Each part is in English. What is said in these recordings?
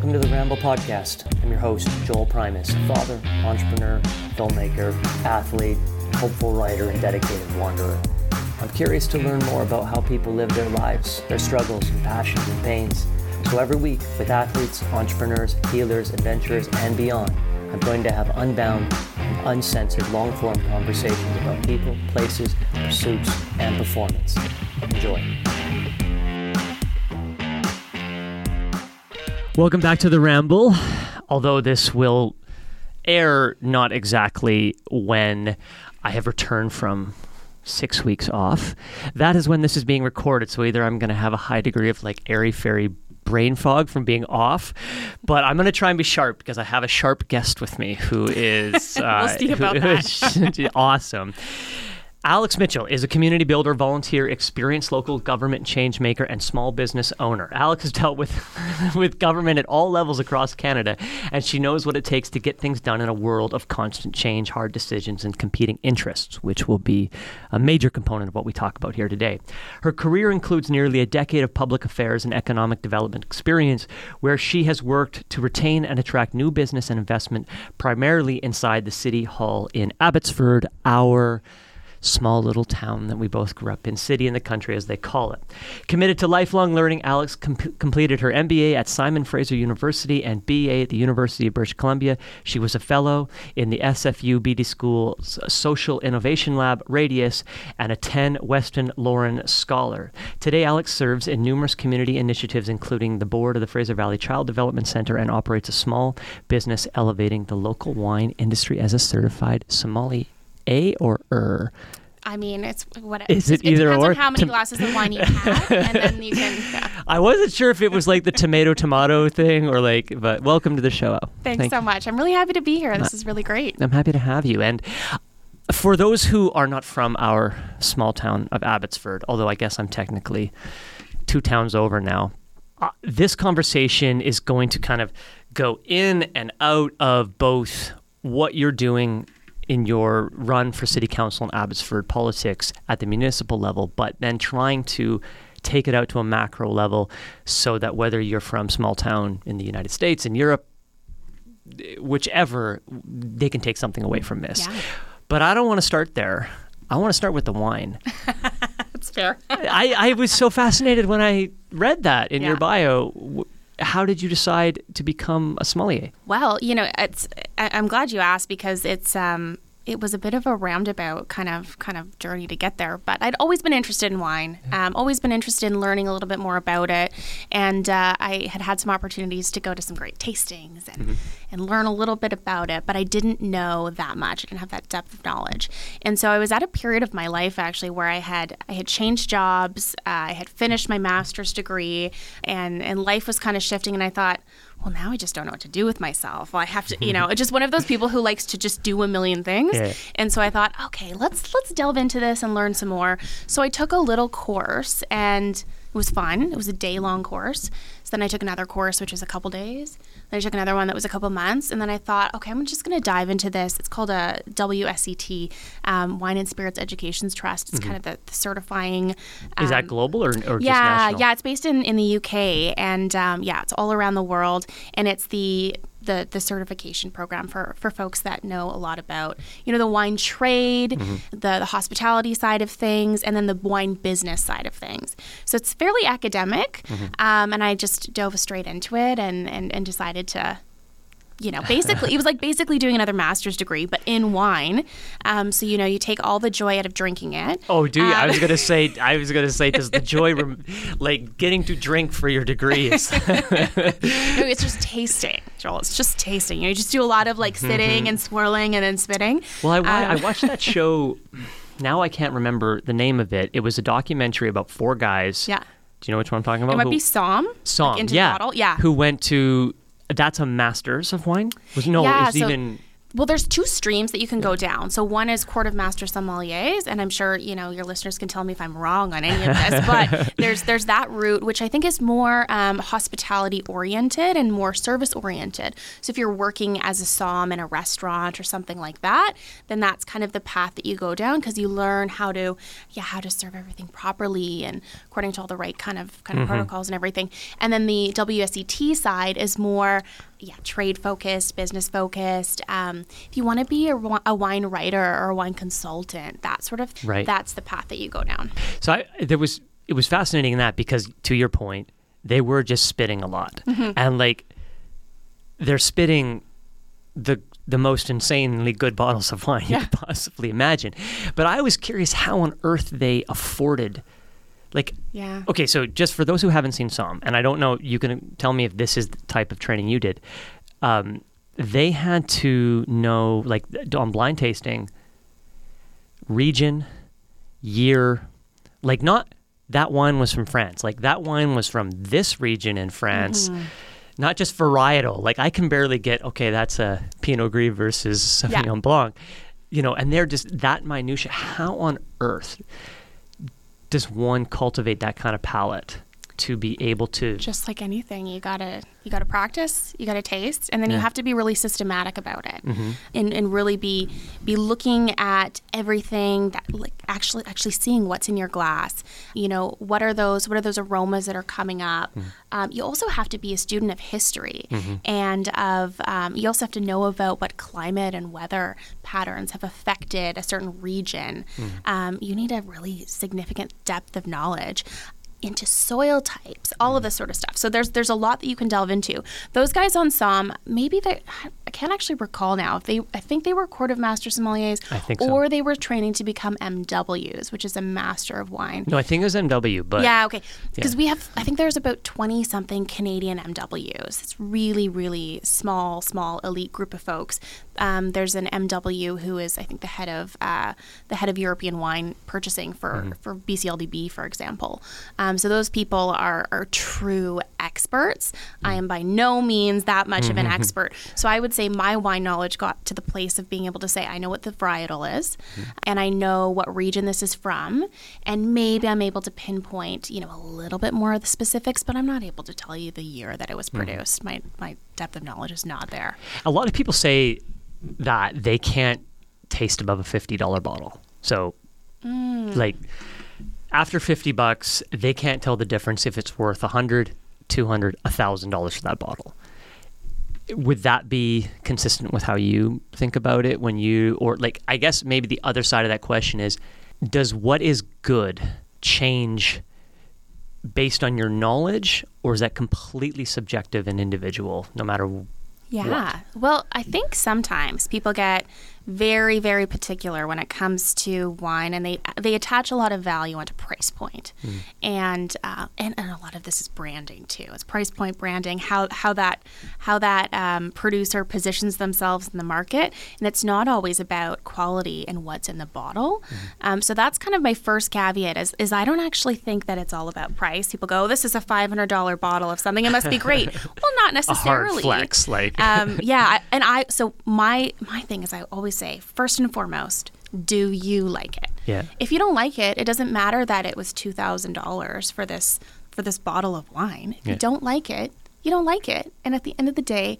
Welcome to the Ramble Podcast. I'm your host, Joel Primus, father, entrepreneur, filmmaker, athlete, hopeful writer, and dedicated wanderer. I'm curious to learn more about how people live their lives, their struggles and passions and pains. So every week, with athletes, entrepreneurs, healers, adventurers, and beyond, I'm going to have unbound and uncensored long form conversations about people, places, pursuits, and performance. Enjoy. Welcome back to the Ramble. Although this will air not exactly when I have returned from six weeks off, that is when this is being recorded. So either I'm going to have a high degree of like airy fairy brain fog from being off, but I'm going to try and be sharp because I have a sharp guest with me who is uh, we'll about that. awesome. Alex Mitchell is a community builder, volunteer, experienced local government change maker, and small business owner. Alex has dealt with with government at all levels across Canada, and she knows what it takes to get things done in a world of constant change, hard decisions, and competing interests, which will be a major component of what we talk about here today. Her career includes nearly a decade of public affairs and economic development experience, where she has worked to retain and attract new business and investment, primarily inside the City Hall in Abbotsford, our small little town that we both grew up in, city in the country as they call it. Committed to lifelong learning, Alex com- completed her MBA at Simon Fraser University and BA at the University of British Columbia. She was a fellow in the SFU Beedie School's Social Innovation Lab, Radius, and a 10 Weston Loran Scholar. Today, Alex serves in numerous community initiatives, including the board of the Fraser Valley Child Development Center, and operates a small business elevating the local wine industry as a certified sommelier. A or er? I mean, it's what is it, it either depends or? On how many glasses of wine you have, and then you can. Yeah. I wasn't sure if it was like the tomato tomato thing or like, but welcome to the show. Thanks Thank so much. I'm really happy to be here. This is really great. I'm happy to have you. And for those who are not from our small town of Abbotsford, although I guess I'm technically two towns over now, uh, this conversation is going to kind of go in and out of both what you're doing in your run for city council in Abbotsford politics at the municipal level, but then trying to take it out to a macro level so that whether you're from small town in the United States, in Europe, whichever, they can take something away from this. Yeah. But I don't want to start there. I want to start with the wine. That's fair. I, I was so fascinated when I read that in yeah. your bio how did you decide to become a sommelier? Well, you know, it's I, am glad you asked because it's um it was a bit of a roundabout kind of kind of journey to get there. But I'd always been interested in wine. Um, always been interested in learning a little bit more about it, and uh, I had had some opportunities to go to some great tastings and mm-hmm. And learn a little bit about it. But I didn't know that much. I didn't have that depth of knowledge, and so I was at a period of my life actually where I had I had changed jobs. Uh, I had finished my master's degree, and and life was kind of shifting. And I thought well, now I just don't know what to do with myself. Well, I have to, you know, just one of those people who likes to just do a million things. Yeah. And so I thought, okay, let's let's delve into this and learn some more. So I took a little course and it was fun. It was a day long course. So then I took another course, which was a couple days. Then I took another one that was a couple months, and then I thought, okay, I'm just going to dive into this. It's called a WSET, um, Wine and Spirits Education Trust. It's mm-hmm. kind of the, the certifying. Um, Is that um, global or, or yeah, yeah? It's based in in the UK, and um, yeah, it's all around the world, and it's the the the certification program for for folks that know a lot about you know the wine trade, mm-hmm. the the hospitality side of things, and then the wine business side of things. So it's fairly academic, mm-hmm. um, and I just dove straight into it and and, and decided to you know, basically, it was like basically doing another master's degree, but in wine. Um, so you know, you take all the joy out of drinking it. Oh, do you? Um, I was gonna say, I was gonna say, does the joy, rem- like getting to drink for your degrees? no, it's just tasting, Joel. It's just tasting. You know, you just do a lot of like sitting mm-hmm. and swirling and then spitting. Well, I, um, I watched that show. Now I can't remember the name of it. It was a documentary about four guys. Yeah. Do you know which one I'm talking about? It might Who, be Som. Somm, like yeah. Yeah. Who went to that's a master's of wine? Was no, yeah, it's so even well, there's two streams that you can go down. So one is Court of Master Sommeliers, and I'm sure you know your listeners can tell me if I'm wrong on any of this. but there's there's that route, which I think is more um, hospitality oriented and more service oriented. So if you're working as a som in a restaurant or something like that, then that's kind of the path that you go down because you learn how to yeah how to serve everything properly and according to all the right kind of kind of Mm-hmm. protocols and everything. And then the WSET side is more yeah, trade focused, business focused. Um, if you want to be a, a wine writer or a wine consultant, that sort of Right. that's the path that you go down. So I, there was it was fascinating in that because to your point, they were just spitting a lot, and like they're spitting the the most insanely good bottles of wine you could possibly imagine. But I was curious how on earth they afforded, like. Yeah. Okay, so just for those who haven't seen Somm, and I don't know, you can tell me if this is the type of training you did. Um, they had to know, like on blind tasting, region, year, like not that wine was from France, like that wine was from this region in France. Not just varietal. Like I can barely get okay. That's a Pinot Gris versus Sauvignon Yeah. Blanc, you know. And they're just that minutia. How on earth does one cultivate that kind of palate to be able to? Just like anything, you gotta you gotta practice, you gotta taste, and then you have to be really systematic about it, and and really be be looking at everything that like actually actually seeing what's in your glass. You know, what are those what are those aromas that are coming up? Um, you also have to be a student of history, and of um, you also have to know about what climate and weather patterns have affected a certain region. Um, you need a really significant depth of knowledge into soil types, all of this sort of stuff. So there's there's a lot that you can delve into. Those guys on Somm, maybe they I can't actually recall now if they I think they were Court of Master Sommeliers I think so. or they were training to become MWs, which is a Master of Wine. No, I think it was MW, but Yeah, okay. Because Yeah. we have, I think there's about 20 something Canadian MWs. It's really, really small, small elite group of folks. Um, there's an MW who is, I think, the head of uh, the head of European wine purchasing for Mm-hmm. for BCLDB, for example. Um, so those people are are true experts. I am by no means that much of an Mm-hmm. expert. So I would say my wine knowledge got to the place of being able to say I know what the varietal is, Mm-hmm. and I know what region this is from, and maybe I'm able to pinpoint, you know, a little bit more of the specifics, but I'm not able to tell you the year that it was Mm-hmm. produced. My my depth of knowledge is not there. a lot of people say that they can't taste above a fifty dollar bottle. So, mm. like after fifty bucks, they can't tell the difference if it's worth a hundred, two hundred, a thousand dollars for that bottle. Would that be consistent with how you think about it when you, or like, I guess maybe the other side of that question is, does what is good change based on your knowledge, or is that completely subjective and individual, no matter Yeah. Well, I think sometimes people get very, very particular when it comes to wine, and they they attach a lot of value onto price point, and, uh, and and a lot of this is branding too. It's price point branding, how how that how that um, producer positions themselves in the market, and it's not always about quality and what's in the bottle. Um, so that's kind of my first caveat is is I don't actually think that it's all about price. People go, oh, this is a five hundred dollar bottle of something, it must be great. well, not necessarily a hard flex? Like, um, yeah, and I so my my thing is I always say first and foremost, do you like it? Yeah. If you don't like it, it doesn't matter that it was two thousand dollars for this for this bottle of wine. If Yeah. you don't like it, you don't like it, and at the end of the day.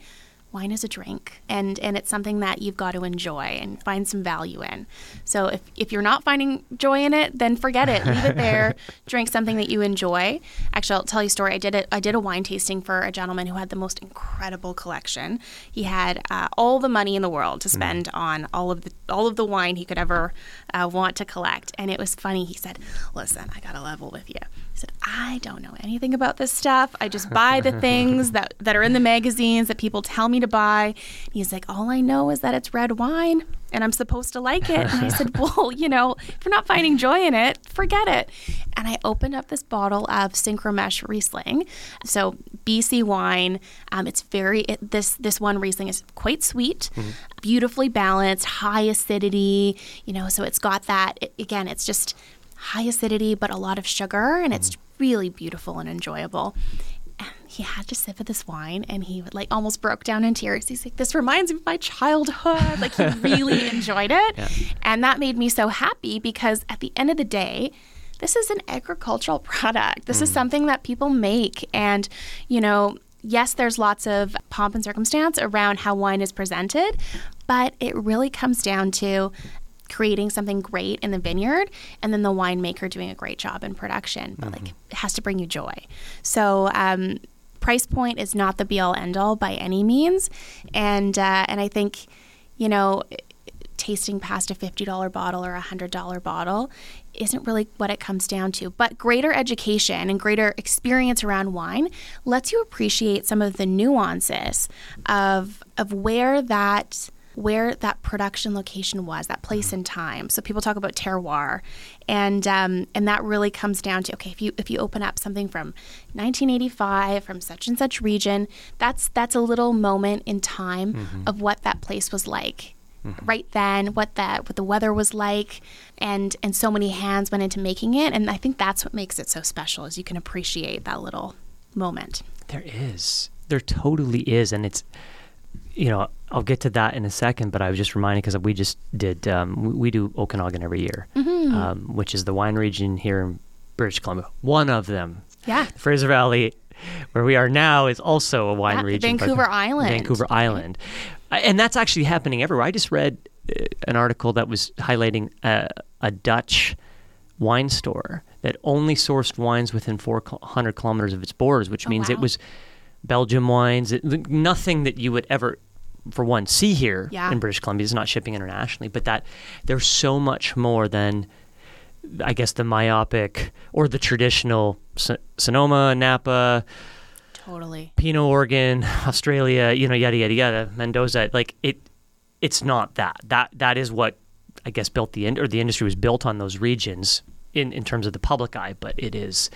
Wine is a drink, and, and it's something that you've got to enjoy and find some value in. So if, if you're not finding joy in it, then forget it. Leave it there. Drink something that you enjoy. Actually, I'll tell you a story. I did it. I did a wine tasting for a gentleman who had the most incredible collection. He had uh, all the money in the world to spend on all of the all of the wine he could ever uh, want to collect. And it was funny. He said, "Listen, I got a level with you." He said, "I don't know anything about this stuff. I just buy the things that that are in the magazines that people tell me to buy." And he's like, "All I know is that it's red wine." And I'm supposed to like it. And I said, Well, you know, if you're not finding joy in it, forget it. And I opened up this bottle of Synchromesh Riesling. So BC wine. Um, it's very it, this this one Riesling is quite sweet, beautifully balanced, high acidity. You know, so it's got that. It, again, it's just high acidity, but a lot of sugar, and it's really beautiful and enjoyable. He had to sip of this wine and he like almost broke down in tears. He's like, This reminds me of my childhood. Like he really enjoyed it. Yeah. And that made me so happy because at the end of the day, this is an agricultural product. This is mm. something that people make. And, you know, yes, there's lots of pomp and circumstance around how wine is presented, but it really comes down to creating something great in the vineyard and then the winemaker doing a great job in production. But like it has to bring you joy. So, um, price point is not the be all end all by any means. And, uh, and I think, you know, tasting past a $50 bottle or a $100 bottle isn't really what it comes down to. But greater education and greater experience around wine lets you appreciate some of the nuances of of where that where that production location was, that place mm-hmm. and time. So people talk about terroir, and um, and that really comes down to okay, if you if you open up something from 1985 from such and such region, that's that's a little moment in time mm-hmm. of what that place was like mm-hmm. right then what that what the weather was like and and so many hands went into making it and i think that's what makes it so special is you can appreciate that little moment There is. There totally is. And it's, you know, I'll get to that in a second, but I was just reminded because we just did, um, we, do Okanagan every year, um, which is the wine region here in British Columbia. One of them. yeah The Fraser Valley, where we are now, is also a wine Yeah, region. but- Vancouver Island. Vancouver Island. And that's actually happening everywhere. I just read uh, an article that was highlighting a, a Dutch wine store that only sourced wines within 400 kilometers of its borders, which means it wow. was Belgium wines, it, nothing that you would ever, for one, see here Yeah. in British Columbia. It's not shipping internationally, but that there's so much more than, I guess, the myopic or the traditional Son- Sonoma, Napa, totally Pinot Oregon, Australia, you know, yada yada yada, Mendoza. Like it, it's not that. That that is what I guess built the in- or the industry was built on those regions in in terms of the public eye. But it is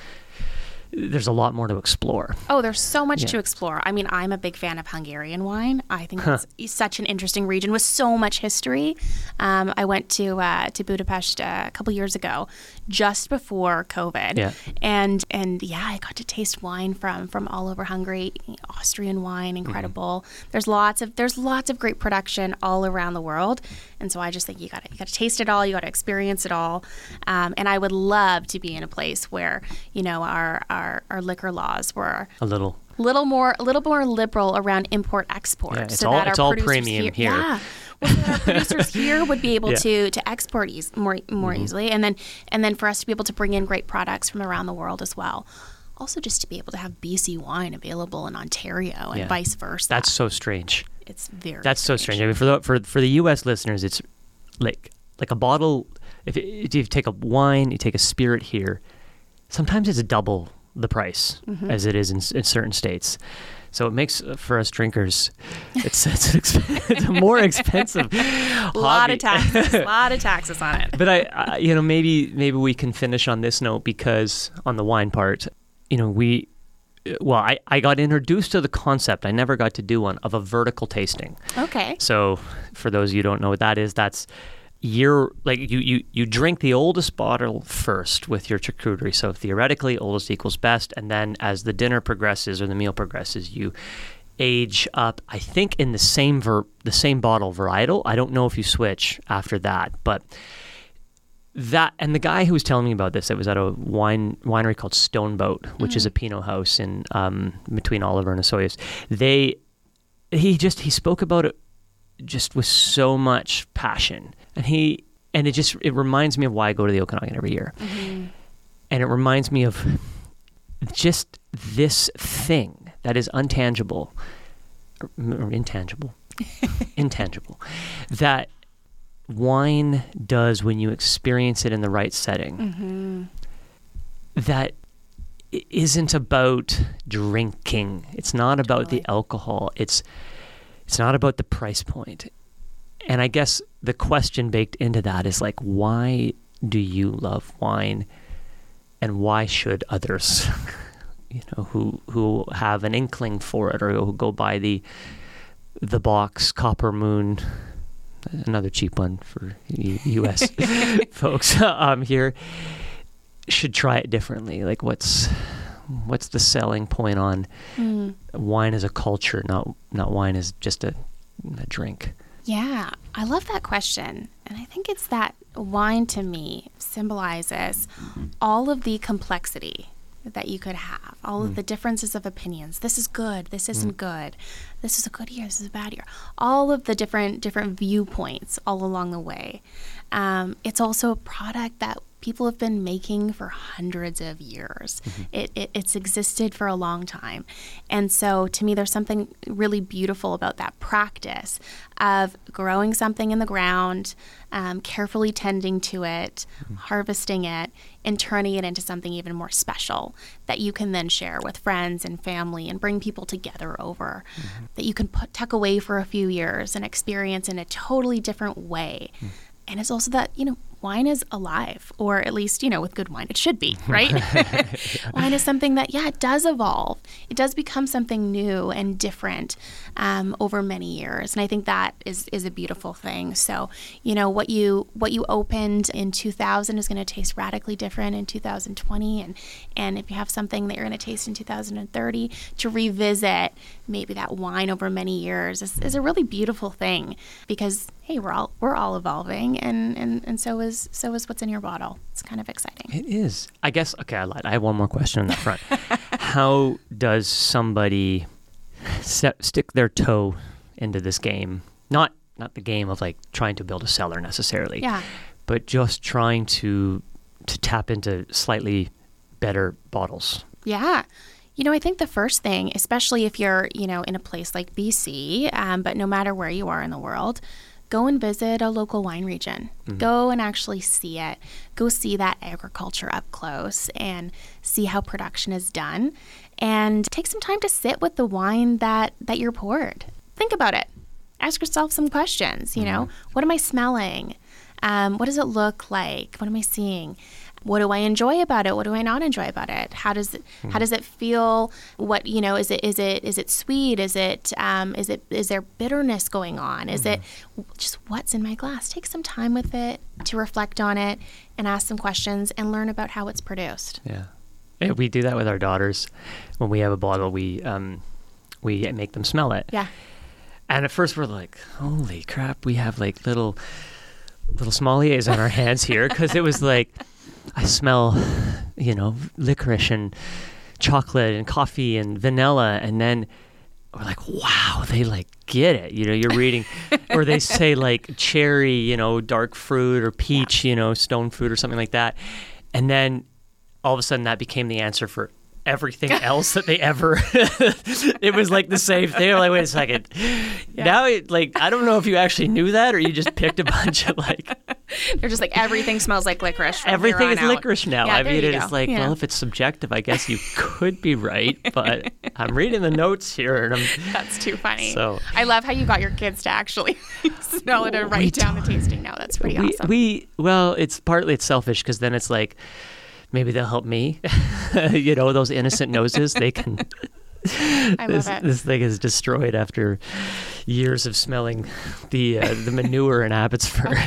there's a lot more to explore. Oh, there's so much Yeah. to explore. I mean, I'm a big fan of Hungarian wine. I think it's such an interesting region with so much history. Um, I went to uh, to Budapest uh, a couple years ago, just before COVID, Yeah. and and yeah, I got to taste wine from from all over Hungary. Austrian wine, incredible. There's lots of there's lots of great production all around the world, and so I just think you got to you got to taste it all. You got to experience it all. Um, and I would love to be in a place where you know our our, our liquor laws were A little. little more a little more liberal around import export Yeah, it's so all- that it's all premium here. Yeah. Well, so that our producers here would be able Yeah. to to export eas- more more Mm-hmm. easily and then and then for us to be able to bring in great products from around the world as well. Also just to be able to have BC wine available in Ontario and Yeah. vice versa. That's so strange. it's very That's so strange. I mean, for the for for the U.S. listeners, it's like like a bottle. If, if you take a wine, you take a spirit here. Sometimes it's double the price as it is in, in certain states. So it makes uh, for us drinkers, it's it's, exp- it's a more expensive. a lot of taxes, a lot of taxes on it. But I, I, you know, maybe maybe we can finish on this note because on the wine part, you know, we. Well, I, I got introduced to the concept. I never got to do one of a vertical tasting. Okay. So, for those of you who don't know what that is, that's you're like you you you drink the oldest bottle first with your charcuterie. So theoretically, oldest equals best, and then as the dinner progresses or the meal progresses, you age up. I think in the same ver- the same bottle varietal. I don't know if you switch after that, but that and the guy who was telling me about this, it was at a wine winery called Stoneboat, which is a Pinot house in um, between Oliver and Osoyoos. They he just he spoke about it just with so much passion, and he and it just it reminds me of why I go to the Okanagan every year, mm-hmm. and it reminds me of just this thing that is untangible or, or intangible, intangible that wine does when you experience it in the right setting. Mm-hmm. That i- isn't about drinking. It's not about the alcohol. It's it's not about the price point. And I guess the question baked into that is like why do you love wine and why should others you know who who have an inkling for it or who go by the the box copper moon another cheap one for US folks um here should try it differently like what's what's the selling point on Mm. wine as a culture, not not wine as just a, a drink? Yeah, I love that question. And I think it's that wine to me symbolizes all of the complexity that you could have, all of the differences of opinions. This is good, this isn't good. This is a good year, this is a bad year. All of the different different viewpoints all along the way. Um, it's also a product that people have been making for hundreds of years. Mm-hmm. It, it, it's existed for a long time. And so to me, there's something really beautiful about that practice of growing something in the ground, um, carefully tending to it, mm-hmm. harvesting it, and turning it into something even more special that you can then share with friends and family and bring people together over. Mm-hmm. That you can put, tuck away for a few years and experience in a totally different way. Mm. And it's also that, you know, wine is alive, or at least, you know, with good wine, it should be, right? wine is something that, yeah, it does evolve. It does become something new and different um, over many years. And I think that is, is a beautiful thing. So, you know, what you what you opened in 2000 is going to taste radically different in 2020. And, and if you have something that you're going to taste in 2030, to revisit maybe that wine over many years is, is a really beautiful thing because hey, we're all we're all evolving, and and and so is so is what's in your bottle. It's kind of exciting. It is. I guess. Okay, I lied. I have one more question on that front. How does somebody set, stick their toe into this game? Not not the game of like trying to build a cellar necessarily, Yeah. but just trying to to tap into slightly better bottles. Yeah. You know, I think the first thing, especially if you're, you know, in a place like BC, um, but no matter where you are in the world, go and visit a local wine region. Go and actually see it. Go see that agriculture up close and see how production is done. And take some time to sit with the wine that that you're poured. Think about it. Ask yourself some questions. You know, what am I smelling? Um, what does it look like? What am I seeing? What do I enjoy about it? What do I not enjoy about it? How does it how does it feel? What you know is it is it is it sweet? Is it um, is it is there bitterness going on? Is it just what's in my glass? Take some time with it to reflect on it and ask some questions and learn about how it's produced. Yeah. Yeah, we do that with our daughters. When we have a bottle, we um, we make them smell it. Yeah, And at first we're like, holy crap, we have like little little sommeliers on our hands here because it was like I smell, you know, licorice and chocolate and coffee and vanilla and then we're like, wow, they like get it. You know, you're reading or they say like cherry, you know, dark fruit or peach, you know, stone fruit or something like that. And then all of a sudden that became the answer for everything else that they ever it was like the same thing They're like wait a second now it, like i don't know if you actually knew that or you just picked a bunch of like they're just like everything smells like licorice. Everything is out. licorice now Yeah, i mean go. like Yeah. well if it's subjective i guess you could be right but i'm reading the notes here and i'm That's too funny. So- I love how you got your kids to actually smell it and oh, write down the tasting Now That's pretty we, awesome. we well it's partly it's selfish because then it's like maybe they'll help me you know those innocent noses they can this, this thing is destroyed after years of smelling the uh, the manure in Abbotsford.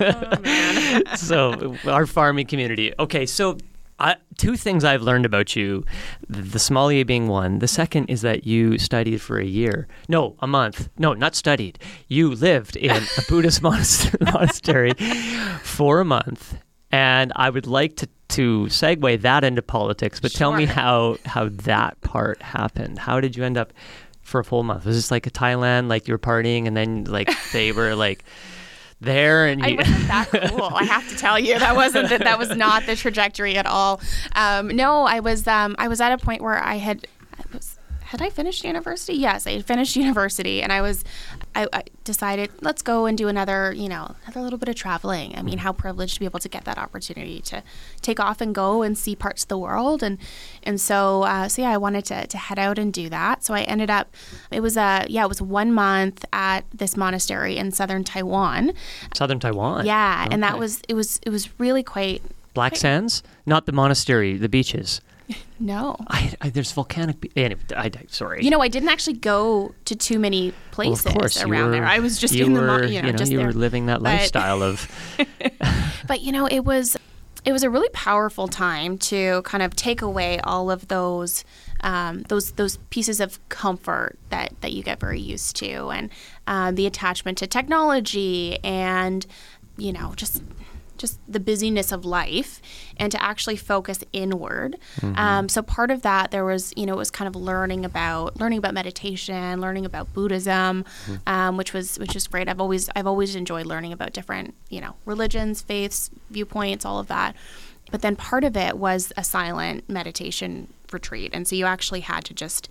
Oh, man. so our farming community. Okay, so I, two things I've learned about you: the, the sommelier being one. The second is that you studied for a year. No, a month. No, not studied. You lived in a Buddhist monastery for a month. And I would like to, to segue that into politics, but tell me how how that part happened. How did you end up for a full month? Was this like a Thailand, like you were partying, and then like they were like there, and I wasn't that cool. I have to tell you, that wasn't the, that was not the trajectory at all. Um, no, I was um, I was at a point where I had I was had I finished university? Yes, I had finished university, and I was I, I decided let's go and do another you know another little bit of traveling. I mean, how privileged to be able to get that opportunity to take off and go and see parts of the world, and and so uh, so yeah, I wanted to to head out and do that. So I ended up it was a yeah it was one month at this monastery in southern Taiwan. Southern Taiwan. Yeah, and that was it was it was really quite Black Sands, not the monastery, the beaches. no. I, I there's volcanic. Be- anyway, I, sorry. You know, I didn't actually go to too many Well, places of course, around were, there. I was just you in were, the mo- you know, just you there. were living that But- lifestyle of But you know, it was it was a really powerful time to kind of take away all of those um, those those pieces of comfort that that you get very used to, and uh, the attachment to technology, and you know just just the busyness of life and to actually focus inward. Mm-hmm. Um, so part of that there was you know it was kind of learning about learning about meditation, learning about Buddhism, mm-hmm. um, which was which is great. I've always I've always enjoyed learning about different you know religions, faiths, viewpoints, all of that. But then part of it was a silent meditation retreat, and so you actually had to just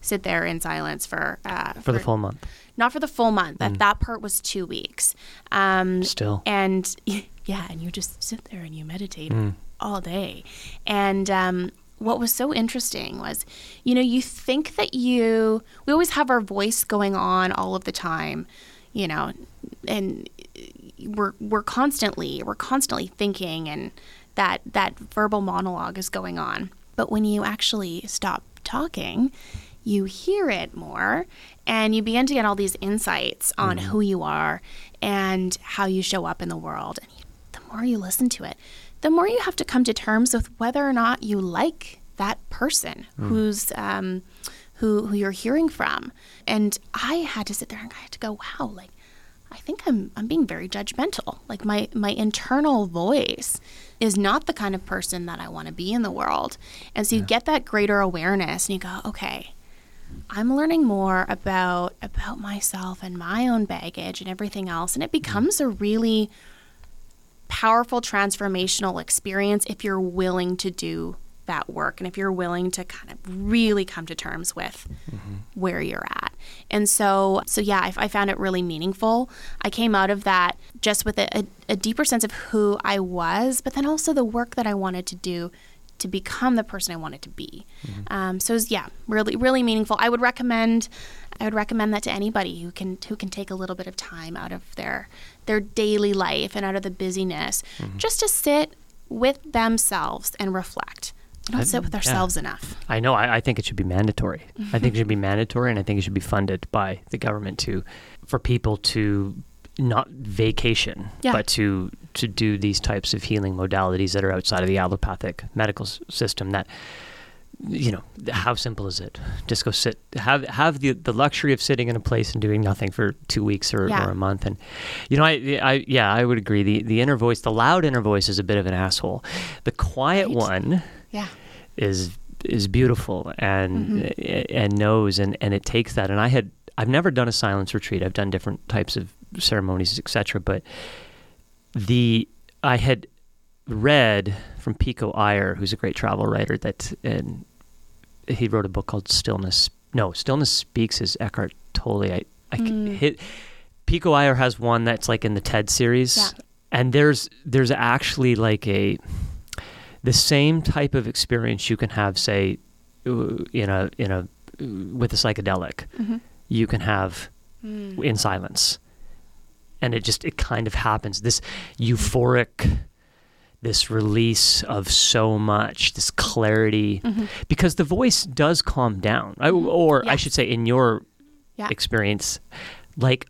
sit there in silence for uh, for, for the full month. Not for the full month. That mm. that part was two weeks. Um, Still. And yeah, and you just sit there and you meditate mm. all day. And um, what was so interesting was, you know, you think that you we always have our voice going on all of the time, you know, and we're we're constantly we're constantly thinking and that that verbal monologue is going on. But when you actually stop talking, you hear it more and you begin to get all these insights on mm who you are and how you show up in the world. And you, the more you listen to it, the more you have to come to terms with whether or not you like that person mm. who's um, who who you're hearing from. And I had to sit there and I had to go, wow, like I think I'm I'm being very judgmental. Like my my internal voice is not the kind of person that I want to be in the world. And so you yeah. get that greater awareness and you go, okay, I'm learning more about about myself and my own baggage and everything else and it mm-hmm. becomes a really powerful transformational experience if you're willing to do that work and if you're willing to kind of really come to terms with mm-hmm. where you're at and so so yeah I, I, found it really meaningful i came out of that just with a, a, a deeper sense of who i was but then also the work that i wanted to do to become the person I wanted to be. Mm-hmm. Um, so was, yeah, really, really meaningful. I would recommend, I would recommend that to anybody who can who can take a little bit of time out of their their daily life and out of the busyness, mm-hmm. just to sit with themselves and reflect. We don't I, sit with ourselves yeah. enough. I know. I, I, think it should be mandatory. I think it should be mandatory, and I think it should be funded by the government to, for people to not vacation, yeah. but to to do these types of healing modalities that are outside of the allopathic medical system. That you know, how simple is it? Just go sit, have have the the luxury of sitting in a place and doing nothing for two weeks or, yeah. or a month. And you know, I, I yeah, I would agree. The the inner voice, the loud inner voice, is a bit of an asshole. The quiet right. one, yeah, is is beautiful and mm-hmm. and knows and and it takes that. And I had I've never done a silence retreat. I've done different types of ceremonies, etc. But the I had read from Pico Iyer, who's a great travel writer, that and he wrote a book called Stillness. No, Stillness Speaks is Eckhart Tolle. I, I mm. hit Pico Iyer has one that's like in the TED series, yeah. and there's there's actually like a the same type of experience you can have, say, in a in a with a psychedelic, mm-hmm. you can have mm. in silence and it just it kind of happens this euphoric this release of so much this clarity mm-hmm. because the voice does calm down I, mm-hmm. or i should say in your yeah. experience like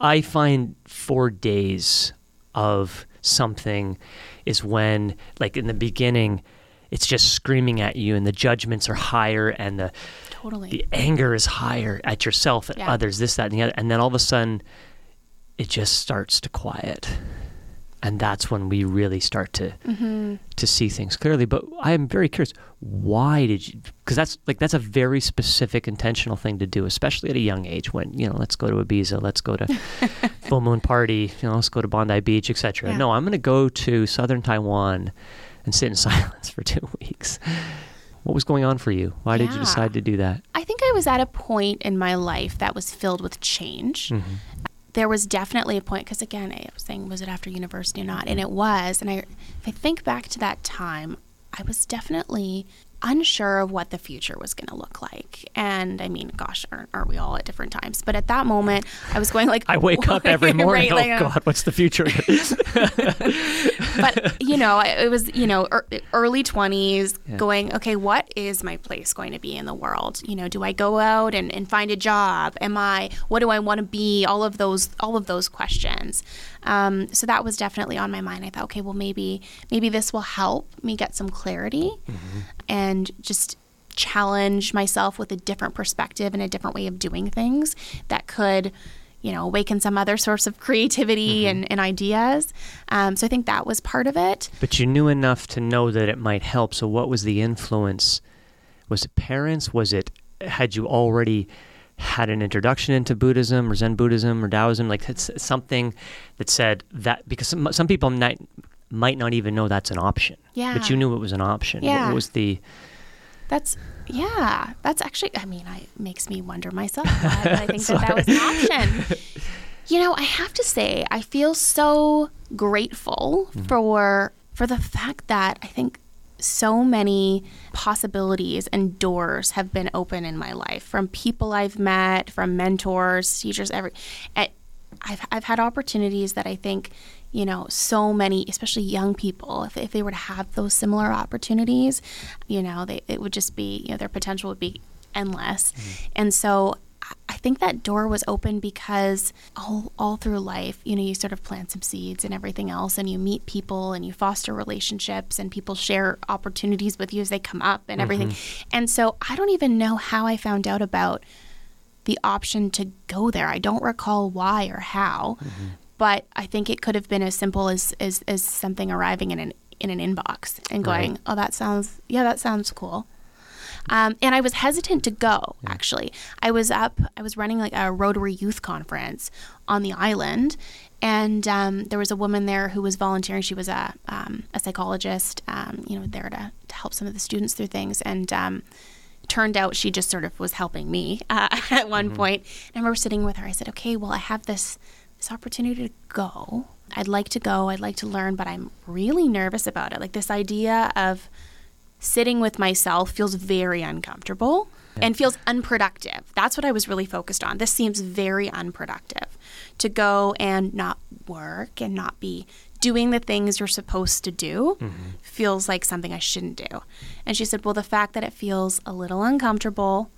i find four days of something is when like in the beginning it's just screaming at you and the judgments are higher and the totally the anger is higher at yourself at yeah. others this that and the other and then all of a sudden it just starts to quiet. And that's when we really start to mm-hmm. to see things clearly. But i am very curious why did you because that's like that's a very specific intentional thing to do especially at a young age when you know let's go to ibiza let's go to full moon party you know let's go to bondi beach etc yeah. no i'm going to go to southern taiwan and sit in silence for two weeks. What was going on for you? Why yeah. did you decide to do that? I think i was at a point in my life that was filled with change. Mm-hmm there was definitely a point because again i was saying was it after university or not? And mm-hmm. it was and i if i think back to that time i was definitely unsure of what the future was going to look like. And I mean, gosh, aren't, aren't we all at different times? But at that moment, I was going like, I wake up every morning. right, like, oh uh, God, what's the future? but you know, it was you know early twenties, yeah. going okay, what is my place going to be in the world? You know, do I go out and, and find a job? Am I what do I want to be? All of those all of those questions. Um, so that was definitely on my mind. I thought, okay, well maybe maybe this will help me get some clarity mm-hmm. and just challenge myself with a different perspective and a different way of doing things that could you know, awaken some other source of creativity mm-hmm. and, and, ideas. Um, so I think that was part of it. But you knew enough to know that it might help. So what was the influence? Was it parents? Was it, had you already had an introduction into Buddhism or Zen Buddhism or Taoism? Like it's something that said that, because some, some people might, might not even know that's an option. Yeah. But you knew it was an option. Yeah. What was the, that's yeah. That's actually. I mean, it makes me wonder myself. I think that that was an option. You know, I have to say, I feel so grateful mm-hmm. for for the fact that I think so many possibilities and doors have been open in my life from people I've met, from mentors, teachers, every. I've I've had opportunities that I think you know, so many, especially young people, if, if they were to have those similar opportunities, you know, they, it would just be, you know, their potential would be endless. Mm-hmm. And so I think that door was open because all, all through life, you know, you sort of plant some seeds and everything else, and you meet people and you foster relationships, and people share opportunities with you as they come up and everything. Mm-hmm. And so I don't even know how I found out about the option to go there. I don't recall why or how, mm-hmm. But I think it could have been as simple as as, as something arriving in an in an inbox and going, right. "Oh, that sounds yeah, that sounds cool." Um, and I was hesitant to go. Actually, I was up. I was running like a Rotary Youth Conference on the island, and um, there was a woman there who was volunteering. She was a um, a psychologist, um, you know, there to, to help some of the students through things. And um, turned out she just sort of was helping me uh, at one mm-hmm. point. And I remember sitting with her. I said, "Okay, well, I have this this opportunity to go. I'd like to go, I'd like to learn, but I'm really nervous about it. Like this idea of sitting with myself feels very uncomfortable yeah. and feels unproductive. That's what I was really focused on. This seems very unproductive to go and not work and not be doing the things you're supposed to do mm-hmm. feels like something I shouldn't do. And she said, Well, the fact that it feels a little uncomfortable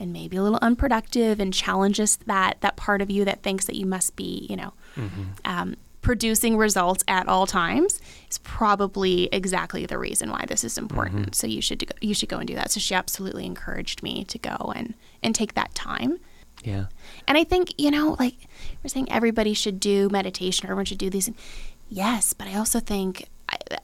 and maybe a little unproductive and challenges that that part of you that thinks that you must be, you know, mm-hmm. um, producing results at all times is probably exactly the reason why this is important. Mm-hmm. So you should go, you should go and do that. So she absolutely encouraged me to go and and take that time. Yeah. And I think you know, like we're saying, everybody should do meditation or everyone should do these. Yes, but I also think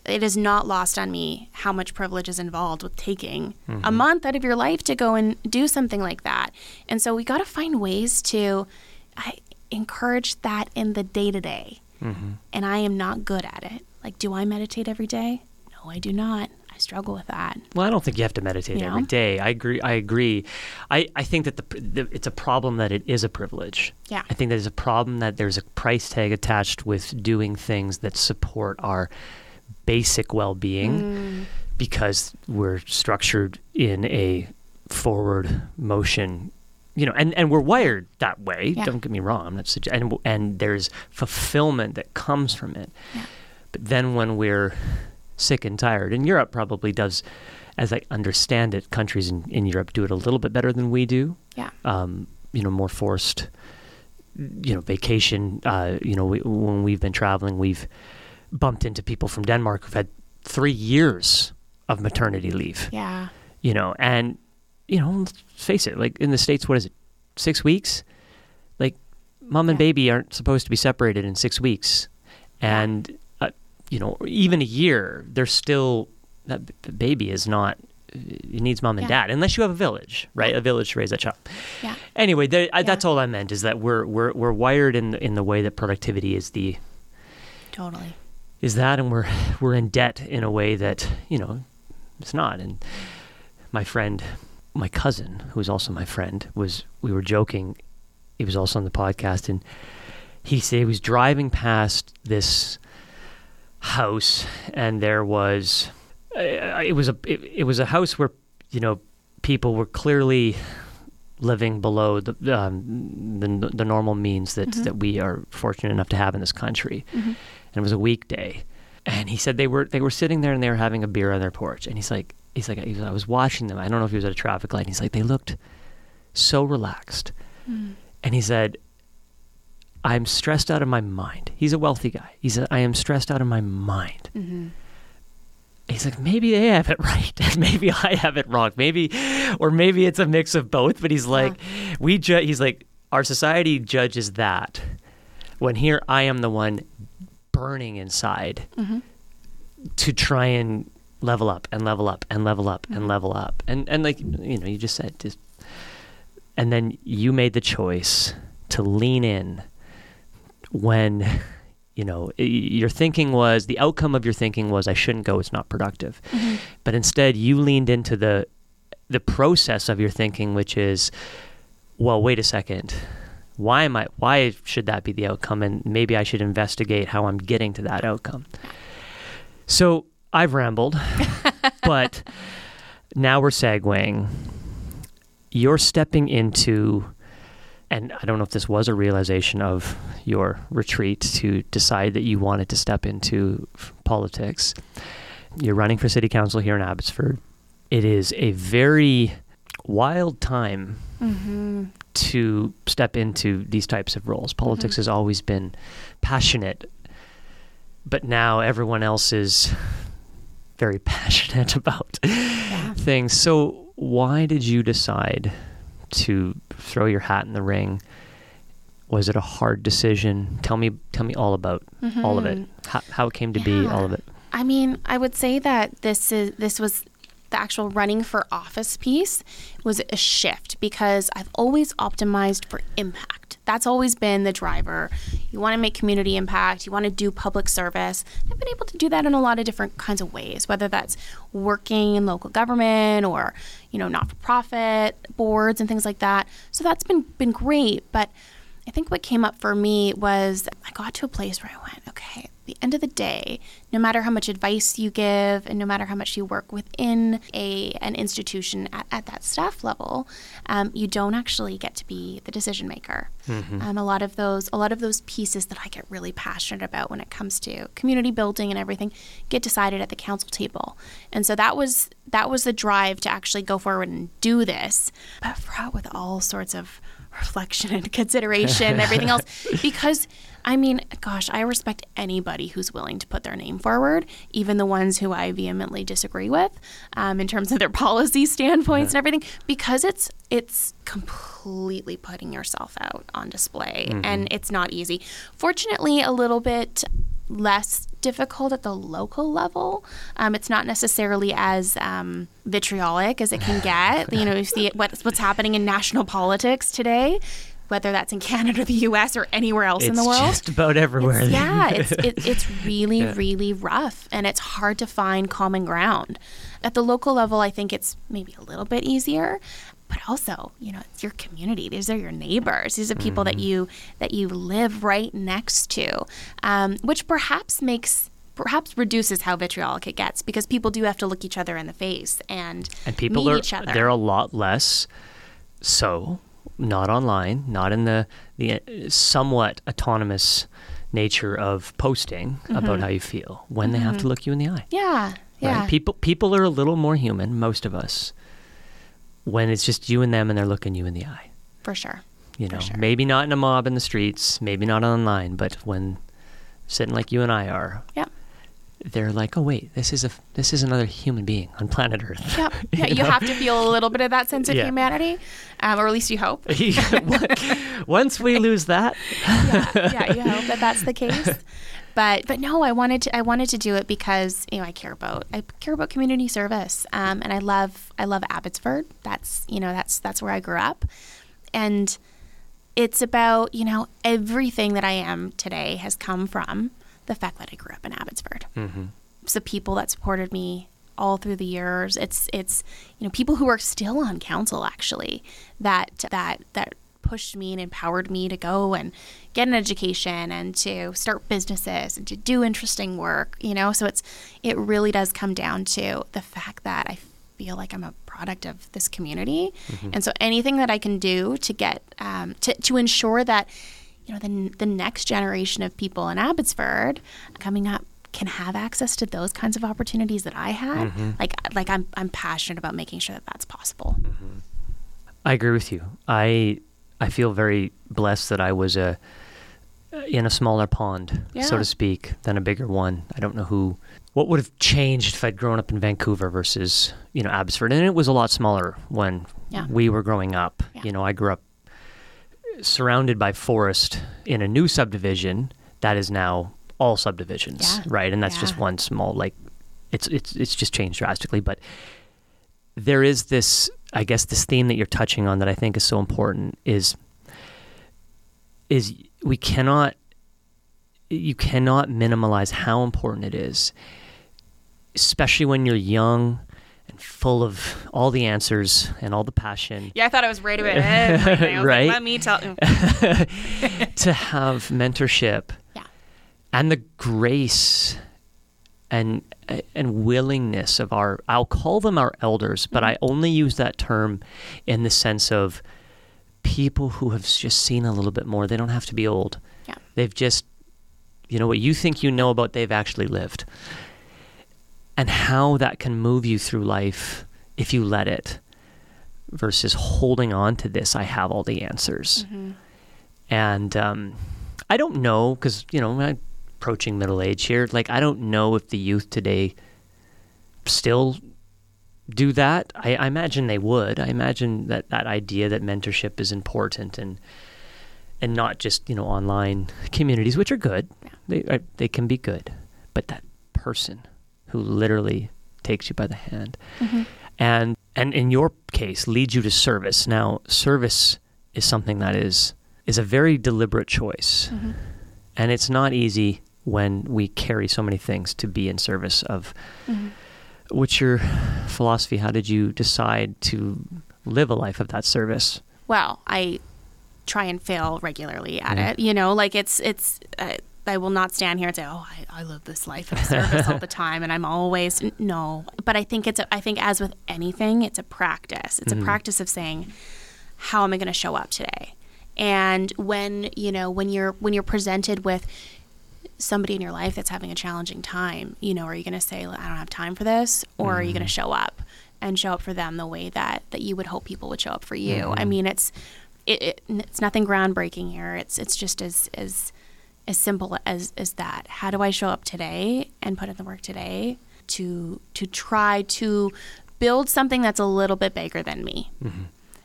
it is not lost on me how much privilege is involved with taking mm-hmm. a month out of your life to go and do something like that. And so we got to find ways to I encourage that in the day to day. And I am not good at it. Like, do I meditate every day? No, I do not. I struggle with that. Well, I don't think you have to meditate you know? every day. I agree. I agree. I, I think that the, the, it's a problem that it is a privilege. Yeah. I think there's a problem that there's a price tag attached with doing things that support our basic well being mm. because we're structured in a forward motion you know, and, and we're wired that way. Yeah. Don't get me wrong. I'm not and and there's fulfillment that comes from it. Yeah. But then when we're sick and tired, and Europe probably does, as I understand it, countries in, in Europe do it a little bit better than we do. Yeah. Um, you know, more forced. You know, vacation. Uh, you know, we, when we've been traveling, we've bumped into people from Denmark who've had three years of maternity leave. Yeah. You know, and, you know, face it, like in the States, what is it, six weeks? Like, mom and yeah. baby aren't supposed to be separated in six weeks. And, uh, you know, even a year, they're still, that baby is not it needs mom and yeah. dad unless you have a village right a village to raise that child yeah anyway yeah. I, that's all i meant is that we're we're we're wired in in the way that productivity is the totally is that, and we're we're in debt in a way that you know it's not. And my friend, my cousin, who is also my friend, was we were joking. He was also on the podcast, and he said he was driving past this house, and there was uh, it was a it, it was a house where you know people were clearly living below the um, the, the normal means that that we are fortunate enough to have in this country. And it was a weekday, and he said they were they were sitting there and they were having a beer on their porch. And he's like he's like I was watching them. I don't know if he was at a traffic light. And he's like they looked so relaxed, hmm. and he said. I'm stressed out of my mind. He's a wealthy guy. He said, I am stressed out of my mind mm-hmm. he's like maybe they have it right and maybe i have it wrong maybe or maybe it's a mix of both but he's like we ju- he's like our society judges that when here i am the one burning inside mm-hmm. to try and level up and level up and level up and mm-hmm. level up. And and like you know you just said just and then you made the choice to lean in when you know your thinking was the outcome of your thinking was I shouldn't go it's not productive. Mm-hmm. But instead you leaned into the the process of your thinking which is well wait a second. Why am I why should that be the outcome? And maybe I should investigate how I'm getting to that outcome. So I've rambled but now we're segueing you're stepping into and I don't know if this was a realization of your retreat to decide that you wanted to step into politics. You're running for city council here in Abbotsford. It is a very wild time mm-hmm. to step into these types of roles. Politics mm-hmm. has always been passionate, but now everyone else is very passionate about things. So, why did you decide to throw your hat in the ring? Was it a hard decision? Tell me, tell me all about all of it. Mm-hmm. How, how it came to be, all of it. I mean, I would say that this is this was the actual running for office piece was a shift because I've always optimized for impact. That's always been the driver. You want to make community impact, you want to do public service. I've been able to do that in a lot of different kinds of ways, whether that's working in local government or, you know, not-for-profit boards and things like that. So that's been been great, but I think what came up for me was I got to a place where I went, okay, the end of the day, no matter how much advice you give and no matter how much you work within a an institution at, at that staff level, um, you don't actually get to be the decision maker. Um, a lot of those a lot of those pieces that I get really passionate about when it comes to community building and everything get decided at the council table. And so that was that was the drive to actually go forward and do this, but fraught with all sorts of reflection and consideration and everything else because I mean, gosh, I respect anybody who's willing to put their name forward, even the ones who I vehemently disagree with, um, in terms of their policy standpoints and everything, because it's it's completely putting yourself out on display, and it's not easy. Fortunately, a little bit less difficult at the local level. Um, it's not necessarily as um, vitriolic as it can get. you know, you see it, what's what's happening in national politics today. Whether that's in Canada, the U.S., or anywhere else in the world, just about everywhere. it's, yeah, it's it, it's really really rough, and it's hard to find common ground. At the local level, I think it's maybe a little bit easier, but also, you know, it's your community. These are your neighbors. These are people that you that you live right next to, um, which perhaps makes perhaps reduces how vitriolic it gets because people do have to look each other in the face and and people meet are each other. they're a lot less so not online not in the the uh, somewhat autonomous nature of posting Mm-hmm. about how you feel when they have to look you in the eye yeah, yeah. right people people are a little more human most of us when it's just you and them and they're looking you in the eye for sure. you know sure. maybe not in a mob in the streets maybe not online but when sitting like you and I are Yep. They're like oh wait this is a this is another human being on planet earth Yep. Yeah, you, know? have to feel a little bit of that sense of Yeah. humanity, um, or at least you hope. Once we lose that, yeah, yeah, you hope that that's the case. But but no, I wanted to I wanted to do it because you know I care about I care about community service, um, and I love I love Abbotsford. That's you know that's that's where I grew up, and it's about you know everything that I am today has come from the fact that I grew up in Abbotsford. It's the people that supported me all through the years. It's it's you know people who are still on council actually that that that pushed me and empowered me to go and get an education and to start businesses and to do interesting work, you know? So it's it really does come down to the fact that I feel like I'm a product of this community. And so anything that I can do to get um, to to ensure that you know the the next generation of people in Abbotsford coming up can have access to those kinds of opportunities that I had. Mm-hmm. Like like I'm I'm passionate about making sure that that's possible. Mm-hmm. I agree with you. I I feel very blessed that I was a in a smaller pond, so to speak, than a bigger one. I don't know who what would have changed if I'd grown up in Vancouver versus you know Abbotsford, and it was a lot smaller when Yeah. we were growing up. Yeah. You know, I grew up surrounded by forest in a new subdivision that is now all subdivisions, Yeah. right? And that's just one small like it's it's it's just changed drastically, but there is this I guess this theme that you're touching on that I think is so important is is we cannot you cannot minimize how important it is especially when you're young and full of all the answers and all the passion Yeah, I thought I was right about everything. I was like, Right? Let me tell. to have mentorship Yeah. and the grace and and willingness of our I'll call them our elders, but mm-hmm. I only use that term in the sense of people who have just seen a little bit more. They don't have to be old. Yeah. They've just you know what you think you know about they've actually lived. And how that can move you through life if you let it versus holding on to this I have all the answers. And um, I don't know because you know I'm approaching middle age here. Like I don't know if the youth today still do that. I, I imagine they would. I imagine that that idea that mentorship is important and and not just you know online communities, which are good. They are, they can be good, but that person who literally takes you by the hand mm-hmm. and and in your case leads you to service. Now service is something that is is a very deliberate choice. Mm-hmm. And it's not easy when we carry so many things to be in service of mm-hmm. what's your philosophy? How did you decide to live a life of that service? well, I try and fail regularly at Yeah. it. You know, like it's it's. Uh, I will not stand here and say, "Oh, I, I live this life of service all the time," and I'm always no. But I think it's. A, I think as with anything, it's a practice. It's a mm-hmm. practice of saying, "How am I going to show up today?" And when you know when you're when you're presented with somebody in your life that's having a challenging time, you know, are you going to say, "I don't have time for this," or are you going to mm-hmm. show up and show up for them the way that that you would hope people would show up for you? I mm-hmm. mean, it's it, it it's nothing groundbreaking here. It's it's just as as as simple as as that. How do I show up today and put in the work today to to try to build something that's a little bit bigger than me?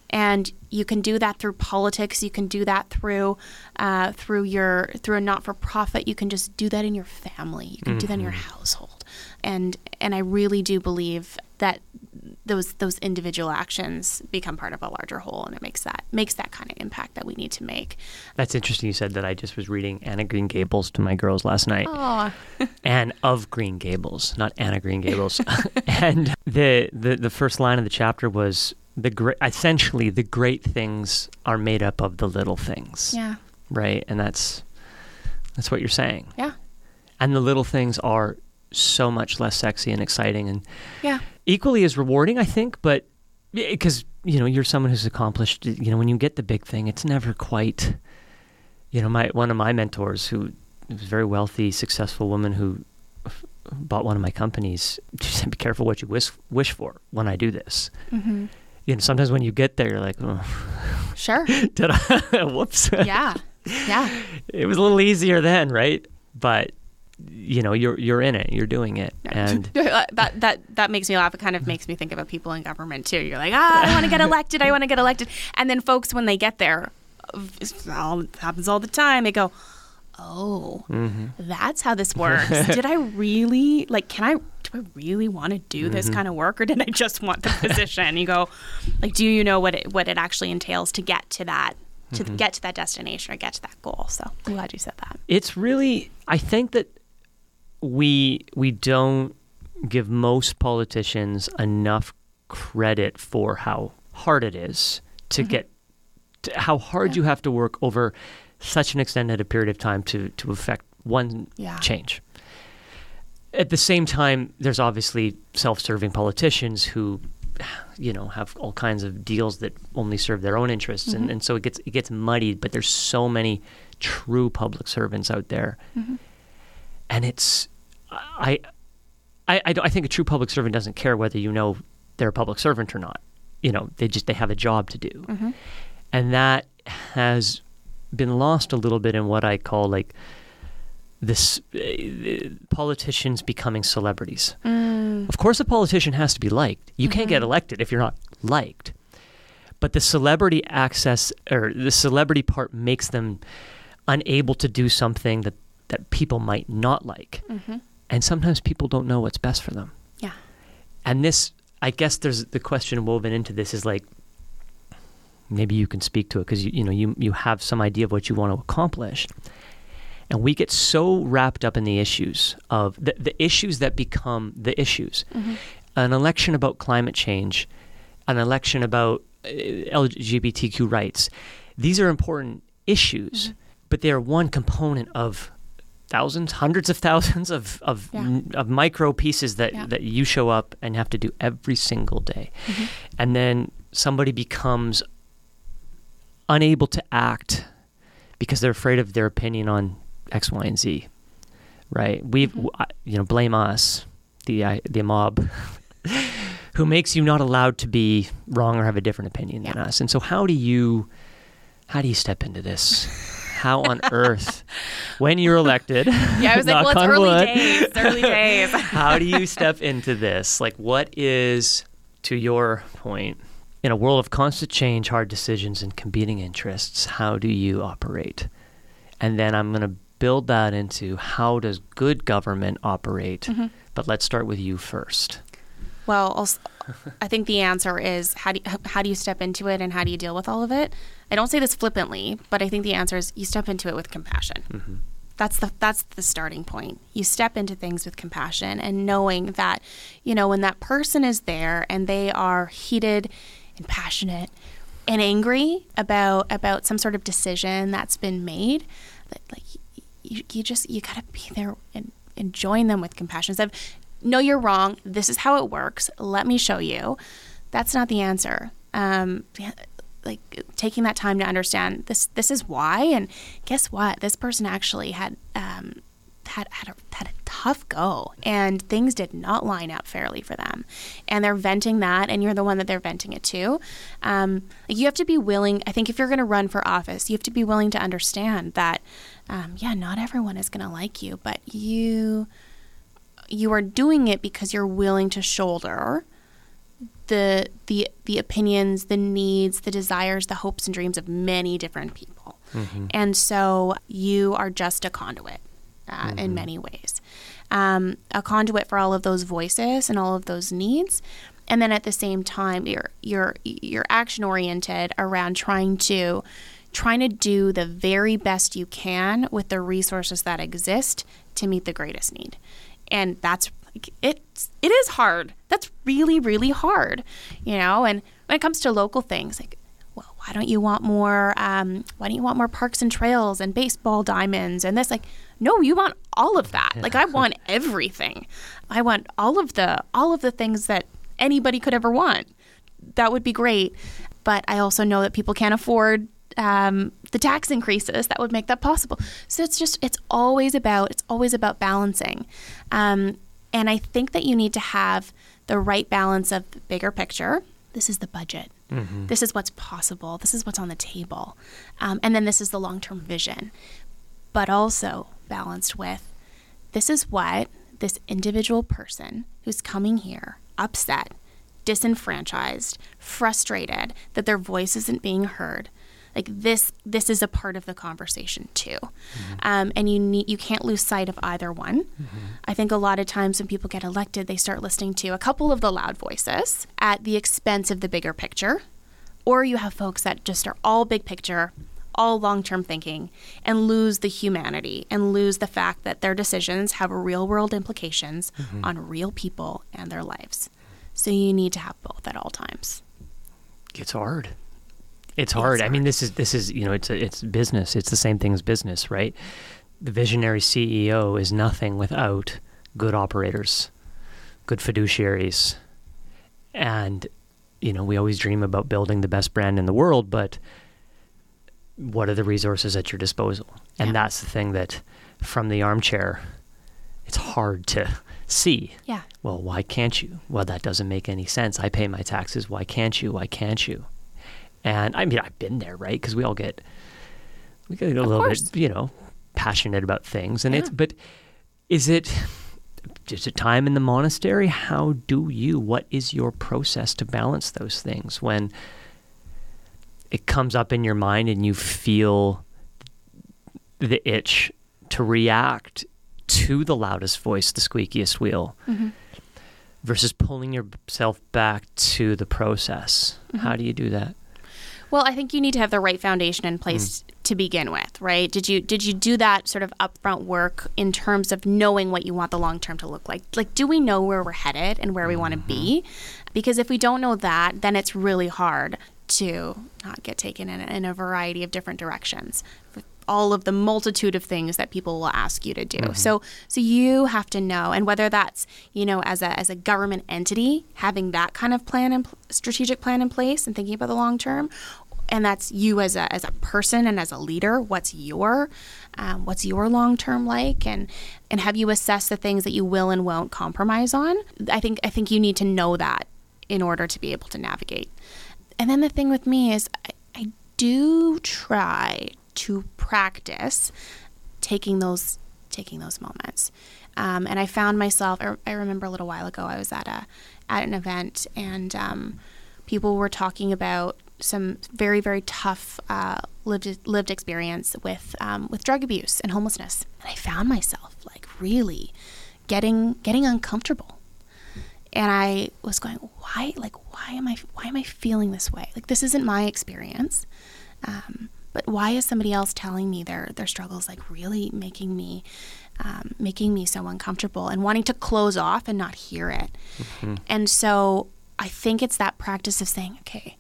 and you can do that through politics. You can do that through uh, through your through a not-for-profit. You can just do that in your family. You can do that in your household. And and i really do believe that those those individual actions become part of a larger whole and it makes that makes that kind of impact that we need to make That's interesting you said that. I just was reading Anna Green Gables to my girls last night. oh Anne of Green Gables, not Anna Green Gables. and the, the the first line of the chapter was the great essentially the great things are made up of the little things. yeah Right? And that's that's what you're saying. yeah And the little things are so much less sexy and exciting and yeah equally as rewarding, I think, but because you know you're someone who's accomplished. You know, when you get the big thing, it's never quite. You know, my one of my mentors, who was a very wealthy, successful woman who f- bought one of my companies. She said, "Be careful what you wish wish for when I do this." hmm You know, sometimes when you get there, you're like, oh, sure "Did I? Whoops!" yeah yeah it was a little easier then, right? But you know, you're you're in it, you're doing it, and uh, that that that makes me laugh. It kind of makes me think about people in government too. You're like, ah, I want to get elected. I want to get elected. And then folks, when they get there, it all happens all the time. They go, oh, mm-hmm. that's how this works. Did I really like? Can I? Do I really want to do this mm-hmm. kind of work, or did I just want the position? you go, like, do you know what it what it actually entails to get to that? To mm-hmm. get to that destination or get to that goal. So I'm glad you said that. it's really I think that we we don't give most politicians enough credit for how hard it is to mm-hmm. get to how hard you have to work over such an extended period of time to to affect one Yeah. change. At the same time, there's obviously self-serving politicians who, you know, have all kinds of deals that only serve their own interests, and, mm-hmm. and so it gets it gets muddied. But there's so many true public servants out there, mm-hmm. And it's I. I, I, I think a true public servant doesn't care whether you know they're a public servant or not. You know, they just they have a job to do, mm-hmm. and that has been lost a little bit in what I call like this uh, politicians becoming celebrities. Mm. Of course, a politician has to be liked. You can't get mm-hmm. elected if you're not liked. But the celebrity access or the celebrity part makes them unable to do something that, that people might not like. Mm-hmm. And sometimes people don't know what's best for them. Yeah. And this, I guess, there's the question woven into this is like, maybe you can speak to it because you, you know you you have some idea of what you want to accomplish, and we get so wrapped up in the issues of the the issues that become the issues. Mm-hmm. An election about climate change, an election about uh, LGBTQ rights. These are important issues, mm-hmm. but they are one component of thousands, hundreds of thousands of of, Yeah. of micro pieces that Yeah. that you show up and have to do every single day, mm-hmm. and then somebody becomes unable to act because they're afraid of their opinion on X, Y, and Z. Right? We've w- I- you know blame us, the I the mob. Who makes you not allowed to be wrong or have a different opinion than us? And so, how do you, how do you step into this? How on earth, when you're elected? Yeah, I was like, knock well, it's early wood, days. It's early days. how do you step into this? Like, what is, to your point, in a world of constant change, hard decisions, and competing interests, how do you operate? And then I'm going to build that into how does good government operate? Mm-hmm. But let's start with you first. Well, I'll, s- I think the answer is how do you, how do you step into it and how do you deal with all of it? I don't say this flippantly, but I think the answer is you step into it with compassion. Mm-hmm. That's the that's the starting point. You step into things with compassion and knowing that, you know, when that person is there and they are heated and passionate and angry about about some sort of decision that's been made, that, like you, you just you gotta be there and, and join them with compassion. Of, no, you're wrong. This is how it works. Let me show you. That's not the answer. Um, like taking that time to understand this. This is why. And guess what? This person actually had um, had had a, had a tough go, and things did not line up fairly for them. And they're venting that, and you're the one that they're venting it to. Um, you have to be willing. I think if you're going to run for office, you have to be willing to understand that. Um, yeah, not everyone is going to like you, but you you are doing it because you're willing to shoulder the the the opinions, the needs, the desires, the hopes and dreams of many different people. And so you are just a conduit uh, in many ways. Um, a conduit for all of those voices and all of those needs. And then at the same time, you're you're you're action oriented around trying to trying to do the very best you can with the resources that exist to meet the greatest need. And that's like, it's it is hard. That's really really hard, you know. And when it comes to local things, like well, why don't you want more? Um, why don't you want more parks and trails and baseball diamonds and this? Like, no, you want all of that. Like, I want everything. I want all of the all of the things that anybody could ever want. That would be great. But I also know that people can't afford um, the tax increases that would make that possible. So it's just it's always about it's always about balancing. Um, and I think that you need to have the right balance of the bigger picture. This is the budget. This is what's possible. This is what's on the table. Um, and then this is the long term vision. But also balanced with this is what this individual person who's coming here upset, disenfranchised, frustrated that their voice isn't being heard. Like this, this is a part of the conversation too, um, and you need you can't lose sight of either one. I think a lot of times when people get elected, they start listening to a couple of the loud voices at the expense of the bigger picture, or you have folks that just are all big picture, all long term thinking, and lose the humanity and lose the fact that their decisions have real world implications on real people and their lives. So you need to have both at all times. It's hard. It's hard. I mean, this is this is you know, it's a, it's business. It's the same thing as business, right? The visionary CEO is nothing without good operators, good fiduciaries, and you know, we always dream about building the best brand in the world, but what are the resources at your disposal? And Yeah. that's the thing that, from the armchair, it's hard to see. Yeah. Well, why can't you? Well, that doesn't make any sense. I pay my taxes. Why can't you? Why can't you? And I mean, I've been there, right? Because we all get we get a little course. bit, you know, passionate about things, and it's but is it just a time in the monastery? How do you? What is your process to balance those things when it comes up in your mind and you feel the itch to react to the loudest voice, the squeakiest wheel, Mm-hmm. versus pulling yourself back to the process? Mm-hmm. How do you do that? Well, I think you need to have the right foundation in place mm. to begin with, right? Did you did you do that sort of upfront work in terms of knowing what you want the long term to look like? Like, do we know where we're headed and where we want to mm-hmm. be? Because if we don't know that, then it's really hard to not get taken in, in a variety of different directions. All of the multitude of things that people will ask you to do. So so you have to know and whether that's, you know, as a as a government entity having that kind of plan and strategic plan in place and thinking about the long term and that's you as a as a person and as a leader what's your um, what's your long term like and and have you assessed the things that you will and won't compromise on? I think i think you need to know that in order to be able to navigate. And then the thing with me is i, I do try to practice taking those taking those moments um, and i found myself I, I remember a little while ago i was at a at an event and um, people were talking about some very very tough uh, lived lived experience with um, with drug abuse and homelessness and i found myself like really getting getting uncomfortable and I was going, why? Like, why am I? Why am I feeling this way? Like, this isn't my experience. Um, but why is somebody else telling me their their struggles? Like, really making me, um, making me so uncomfortable and wanting to close off and not hear it. And so I think it's that practice of saying, okay,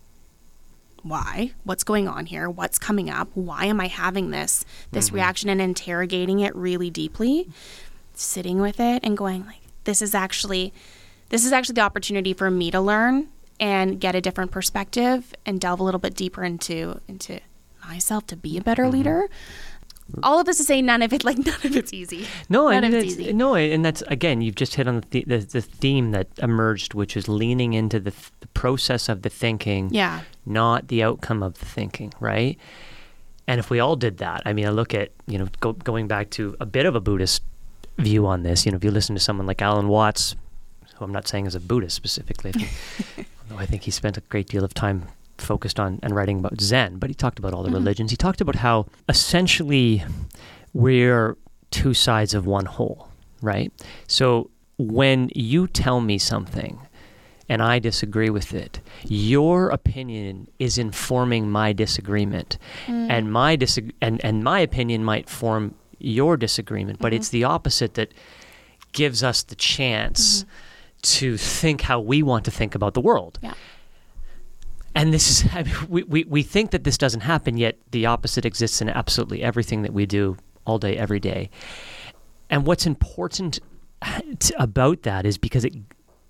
why? What's going on here? What's coming up? Why am I having this this reaction and interrogating it really deeply? Sitting with it and going like, this is actually this is actually the opportunity for me to learn and get a different perspective and delve a little bit deeper into into myself to be a better mm-hmm. leader. All of this to say none of it like none of it's easy. No, none and of it's that's, easy. no, and that's again, you've just hit on the, th- the the theme that emerged, which is leaning into the, th- the process of the thinking, Yeah. not the outcome of the thinking, right? And if we all did that, I mean, I look at you know go, going back to a bit of a Buddhist view on this. You know, if you listen to someone like Alan Watts, who I'm not saying is a Buddhist specifically, although I think he spent a great deal of time focused on and writing about Zen, but he talked about all the mm-hmm. religions. He talked about how essentially we're two sides of one whole, right? So when you tell me something and I disagree with it, your opinion is informing my disagreement, mm. and my disag- and and my opinion might form your disagreement, but it's mm-hmm. the opposite that gives us the chance mm-hmm. to think how we want to think about the world. Yeah. And this is, I mean, we, we, we think that this doesn't happen, yet the opposite exists in absolutely everything that we do all day, every day. And what's important t- about that is because it,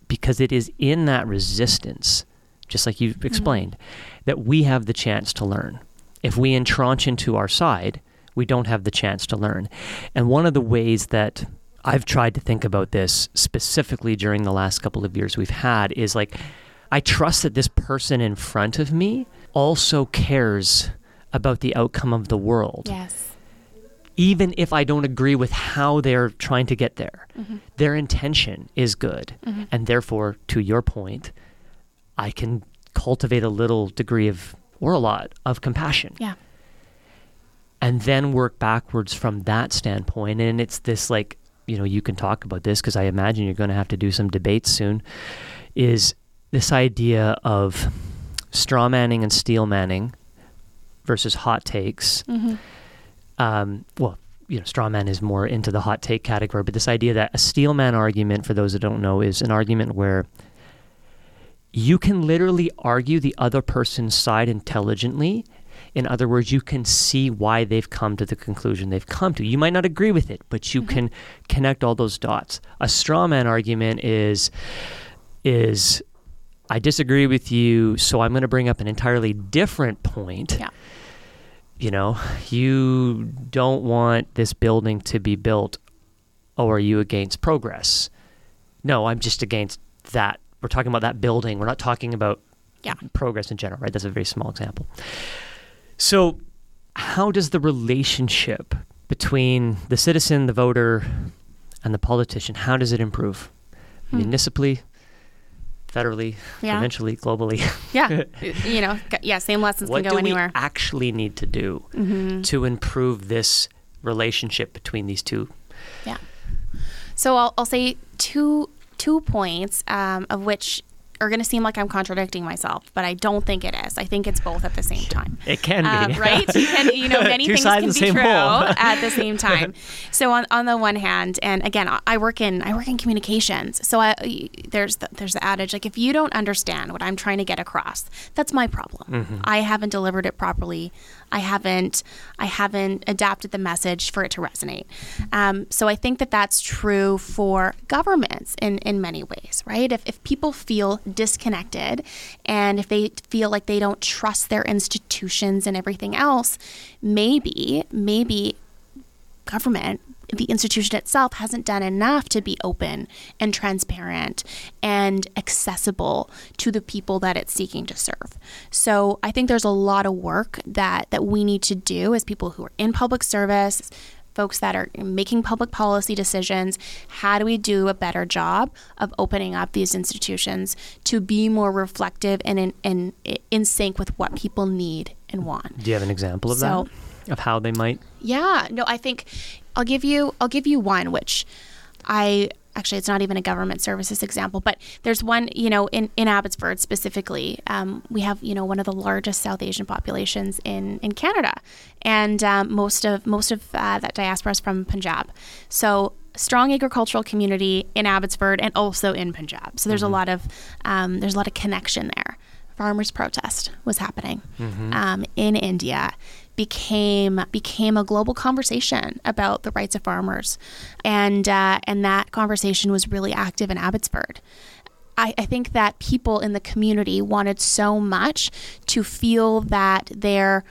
because it is in that resistance, just like you've mm-hmm. explained, that we have the chance to learn. If we entrench into our side, we don't have the chance to learn. And one of the ways that I've tried to think about this specifically during the last couple of years we've had is like, I trust that this person in front of me also cares about the outcome of the world, Yes. even if I don't agree with how they're trying to get there. Mm-hmm. Their intention is good. And therefore, to your point, I can cultivate a little degree of, or a lot, of compassion Yeah. and then work backwards from that standpoint. And it's this like, you know, you can talk about this because I imagine you're going to have to do some debates soon. Is this idea of straw manning and steel manning versus hot takes? Mm-hmm. Um, well, you know, straw man is more into the hot take category, but this idea that a steel man argument, for those that don't know, is an argument where you can literally argue the other person's side intelligently. In other words, you can see why they've come to the conclusion they've come to. You might not agree with it, but you can connect all those dots. A straw man argument is is I disagree with you, so I'm going to bring up an entirely different point. Yeah. You know, you don't want this building to be built. Oh, are you against progress? No, I'm just against that. We're talking about that building. We're not talking about Yeah. progress in general, right? That's a very small example. So, how does the relationship between the citizen, the voter, and the politician, how does it improve? Hmm. Municipally, federally, Yeah. provincially, globally? Yeah. you know, yeah, same lessons what can go anywhere. Mm-hmm. we actually need to do to improve this relationship between these two? Yeah. So I'll, I'll say two two points, um, of which are going to seem like I'm contradicting myself, but I don't think it is. I think it's both at the same time. It can Uh, be. right? And you know, many things can be true at the same time. So on, on the one hand, and again, I- I work in I work in communications. So I, there's the, there's the adage like if you don't understand what I'm trying to get across, that's my problem. Mm-hmm. I haven't delivered it properly. I haven't I haven't adapted the message for it to resonate. Um, so I think that that's true for governments in in many ways, right? If if people feel disconnected and if they feel like they don't trust their institutions and everything else, maybe maybe government, the institution itself, hasn't done enough to be open and transparent and accessible to the people that it's seeking to serve. So I think there's a lot of work that that we need to do as people who are in public service. Folks that are making public policy decisions, how do we do a better job of opening up these institutions to be more reflective and in, in, in sync with what people need and want? Do you have an example of So- that? Of how they might? Yeah, no, I think I'll give you I'll give you one which I actually it's not even a government services example, but there's one you know in in Abbotsford specifically, um, we have you know one of the largest South Asian populations in in Canada, and um, most of most of uh, that diaspora is from Punjab, so. Strong agricultural community in Abbotsford and also in Punjab. So there's a lot of um, there's a lot of connection there. Farmers' protest was happening um, in India became became a global conversation about the rights of farmers, and uh, and that conversation was really active in Abbotsford. I, I think that people in the community wanted so much to feel that their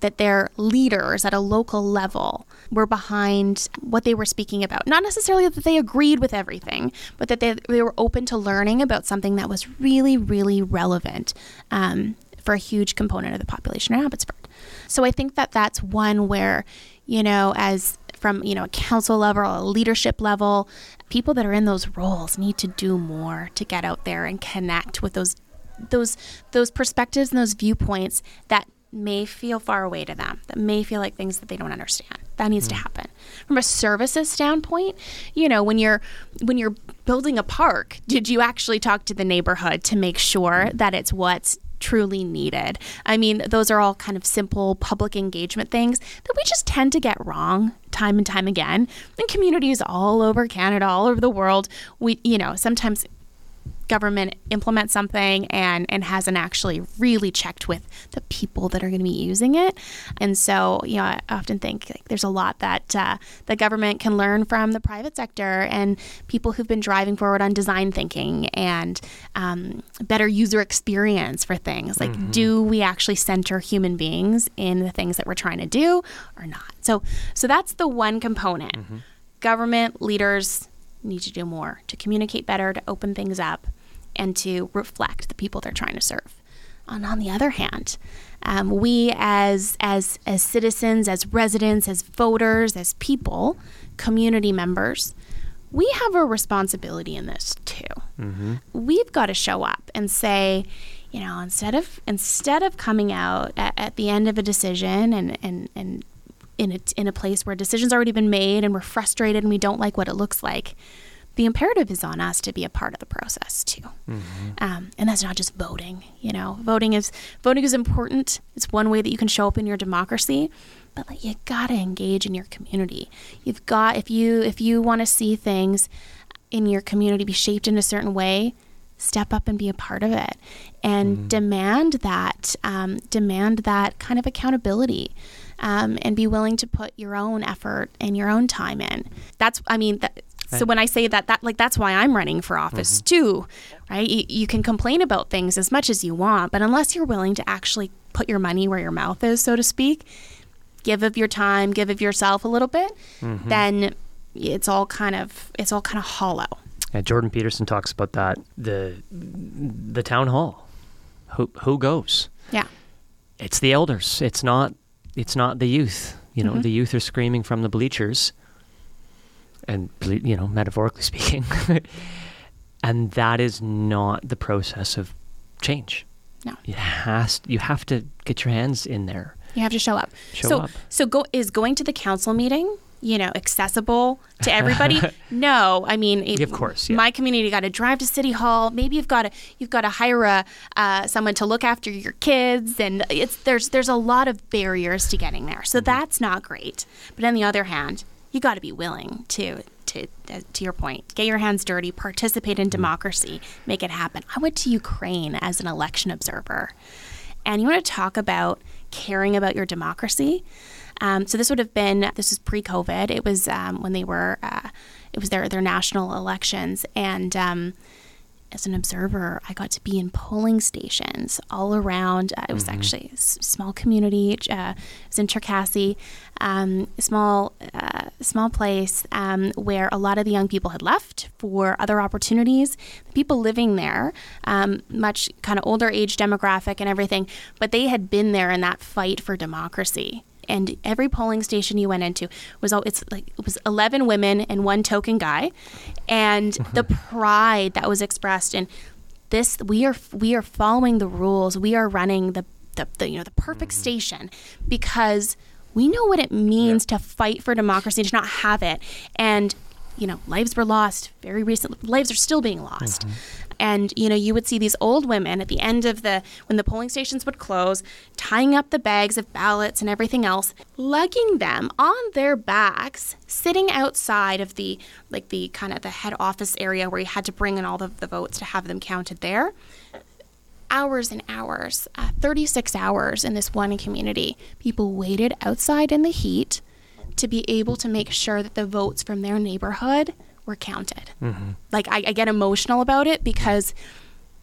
that their leaders at a local level were behind what they were speaking about. Not necessarily that they agreed with everything, but that they, they were open to learning about something that was really, really relevant um, for a huge component of the population in Abbotsford. So I think that that's one where, you know, as from you know a council level, a leadership level, people that are in those roles need to do more to get out there and connect with those those those perspectives and those viewpoints that may feel far away to them, that may feel like things that they don't understand. That needs to mm. happen. From a services standpoint, you know, when you're when you're building a park, did you actually talk to the neighborhood to make sure that it's what's truly needed? I mean, those are all kind of simple public engagement things that we just tend to get wrong time and time again. In communities all over Canada, all over the world, we you know, sometimes government implements something and and hasn't actually really checked with the people that are going to be using it. And so you know i often think like, there's a lot that uh, the government can learn from the private sector and people who've been driving forward on design thinking and um, better user experience for things. Like do we actually center human beings in the things that we're trying to do or not? So so that's the one component. Government leaders need to do more to communicate better, to open things up, and to reflect the people they're trying to serve. And on the other hand, um, we as as as citizens, as residents, as voters, as people, community members, we have a responsibility in this too. We've got to show up and say, you know, instead of instead of coming out at, at the end of a decision and and and in a, in a place where a decision's already been made and we're frustrated and we don't like what it looks like, the imperative is on us to be a part of the process too. Um, and that's not just voting. You know, voting is voting is important. It's one way that you can show up in your democracy, but like, you gotta engage in your community. You've got if you if you want to see things in your community be shaped in a certain way, step up and be a part of it and demand that um, demand that kind of accountability um, and be willing to put your own effort and your own time in that's i mean that, so when i say that that like that's why i'm running for office mm-hmm. too right you, you can complain about things as much as you want but unless you're willing to actually put your money where your mouth is so to speak give of your time give of yourself a little bit mm-hmm. then it's all kind of it's all kind of hollow Yeah, Jordan Peterson talks about that. The the town hall. Who who goes? yeah It's the elders. It's not it's not the youth. You know, mm-hmm. the youth are screaming from the bleachers. And you know, metaphorically speaking. and that is not the process of change. No. It has you have to get your hands in there. You have to show up. Show so, up. so go is going to the council meeting, you know, accessible to everybody? no, I mean, it- Of course, yeah. My community got to drive to city hall. Maybe you've got to you've got to hire a uh, someone to look after your kids, and it's there's there's a lot of barriers to getting there. Mm-hmm. So that's not great. But on the other hand, you got to be willing to. To, uh, to your point, get your hands dirty, participate in Mm-hmm. democracy, make it happen. I went to Ukraine as an election observer. And you want to talk about caring about your democracy. Um, so this would have been this was pre-COVID. It was um, when they were uh, it was their their national elections, and um, as an observer, I got to be in polling stations all around. Uh, it was actually a s- small community. Uh, it was in Cherkasy, um, small uh, small place um, where a lot of the young people had left for other opportunities. The people living there, um, much kind of older age demographic and everything, but they had been there in that fight for democracy. And every polling station you went into was all it's like it was 11 women and one token guy. And the pride that was expressed in this we are we are following the rules. We are running the the, the you know the perfect station because we know what it means to fight for democracy to not have it. And you know lives were lost very recently lives are still being lost. Mm-hmm. And you know you would see these old women at the end of the when the polling stations would close tying up the bags of ballots and everything else lugging them on their backs sitting outside of the like the kind of the head office area where you had to bring in all of the votes to have them counted there hours and hours, uh, 36 hours in this one community. People waited outside in the heat to be able to make sure that the votes from their neighborhood were counted. Like, I, I get emotional about it because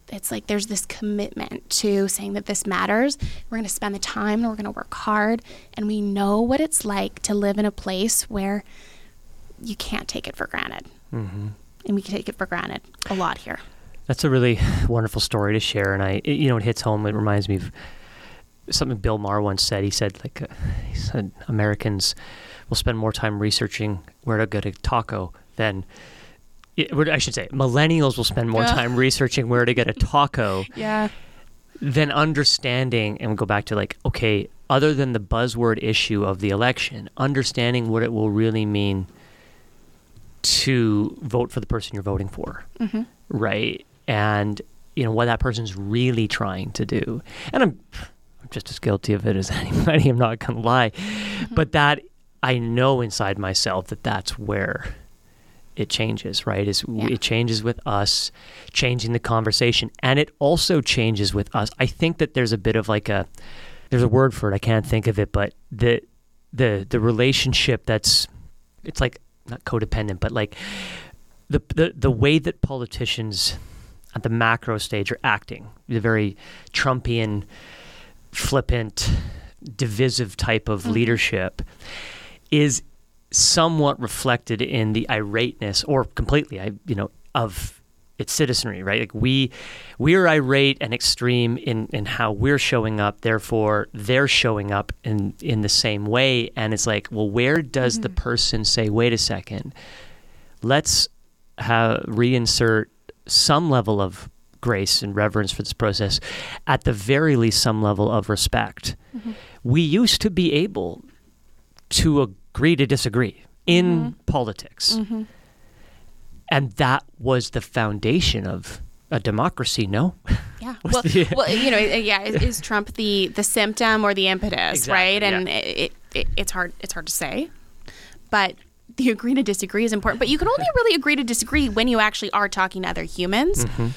it's like there's this commitment to saying that this matters. We're going to spend the time and we're going to work hard. And we know what it's like to live in a place where you can't take it for granted. Mm-hmm. And we can take it for granted a lot here. That's a really wonderful story to share, and I, it, you know, it hits home. It reminds me of something Bill Maher once said. He said, like, uh, he said, Americans will spend more time researching where to get a taco than, I should say, millennials will spend more time researching where to get a taco Yeah. than understanding. And we go back to like, okay, other than the buzzword issue of the election, understanding what it will really mean to vote for the person you're voting for Mm-hmm. right? And you know what that person's really trying to do. And I'm, I'm just as guilty of it as anybody. I'm not gonna lie, mm-hmm. but that I know inside myself that that's where it changes. Right? Is Yeah. it changes with us changing the conversation, and it also changes with us. I think that there's a bit of like a there's a word for it. I can't think of it, but the the the relationship that's it's like not codependent, but like the the the way that politicians at the macro stage are acting, the very Trumpian, flippant, divisive type of mm-hmm. leadership, is somewhat reflected in the irateness, or completely, I you know, of its citizenry, right? Like we we are irate and extreme in in how we're showing up. Therefore, they're showing up in in the same way, and it's like, well, where does the mm-hmm. person say, wait a second? let's have reinsert some level of grace and reverence for this process, at the very least, some level of respect. Mm-hmm. We used to be able to agree to disagree in mm-hmm. politics. Mm-hmm. And that was the foundation of a democracy, no? Yeah. Well, the- well, you know, yeah, is, is Trump the the symptom or the impetus, Exactly, right? And yeah. it, it, it's hard it's hard to say, but the agree to disagree is important. But you can only really agree to disagree when you actually are talking to other humans. Mm-hmm.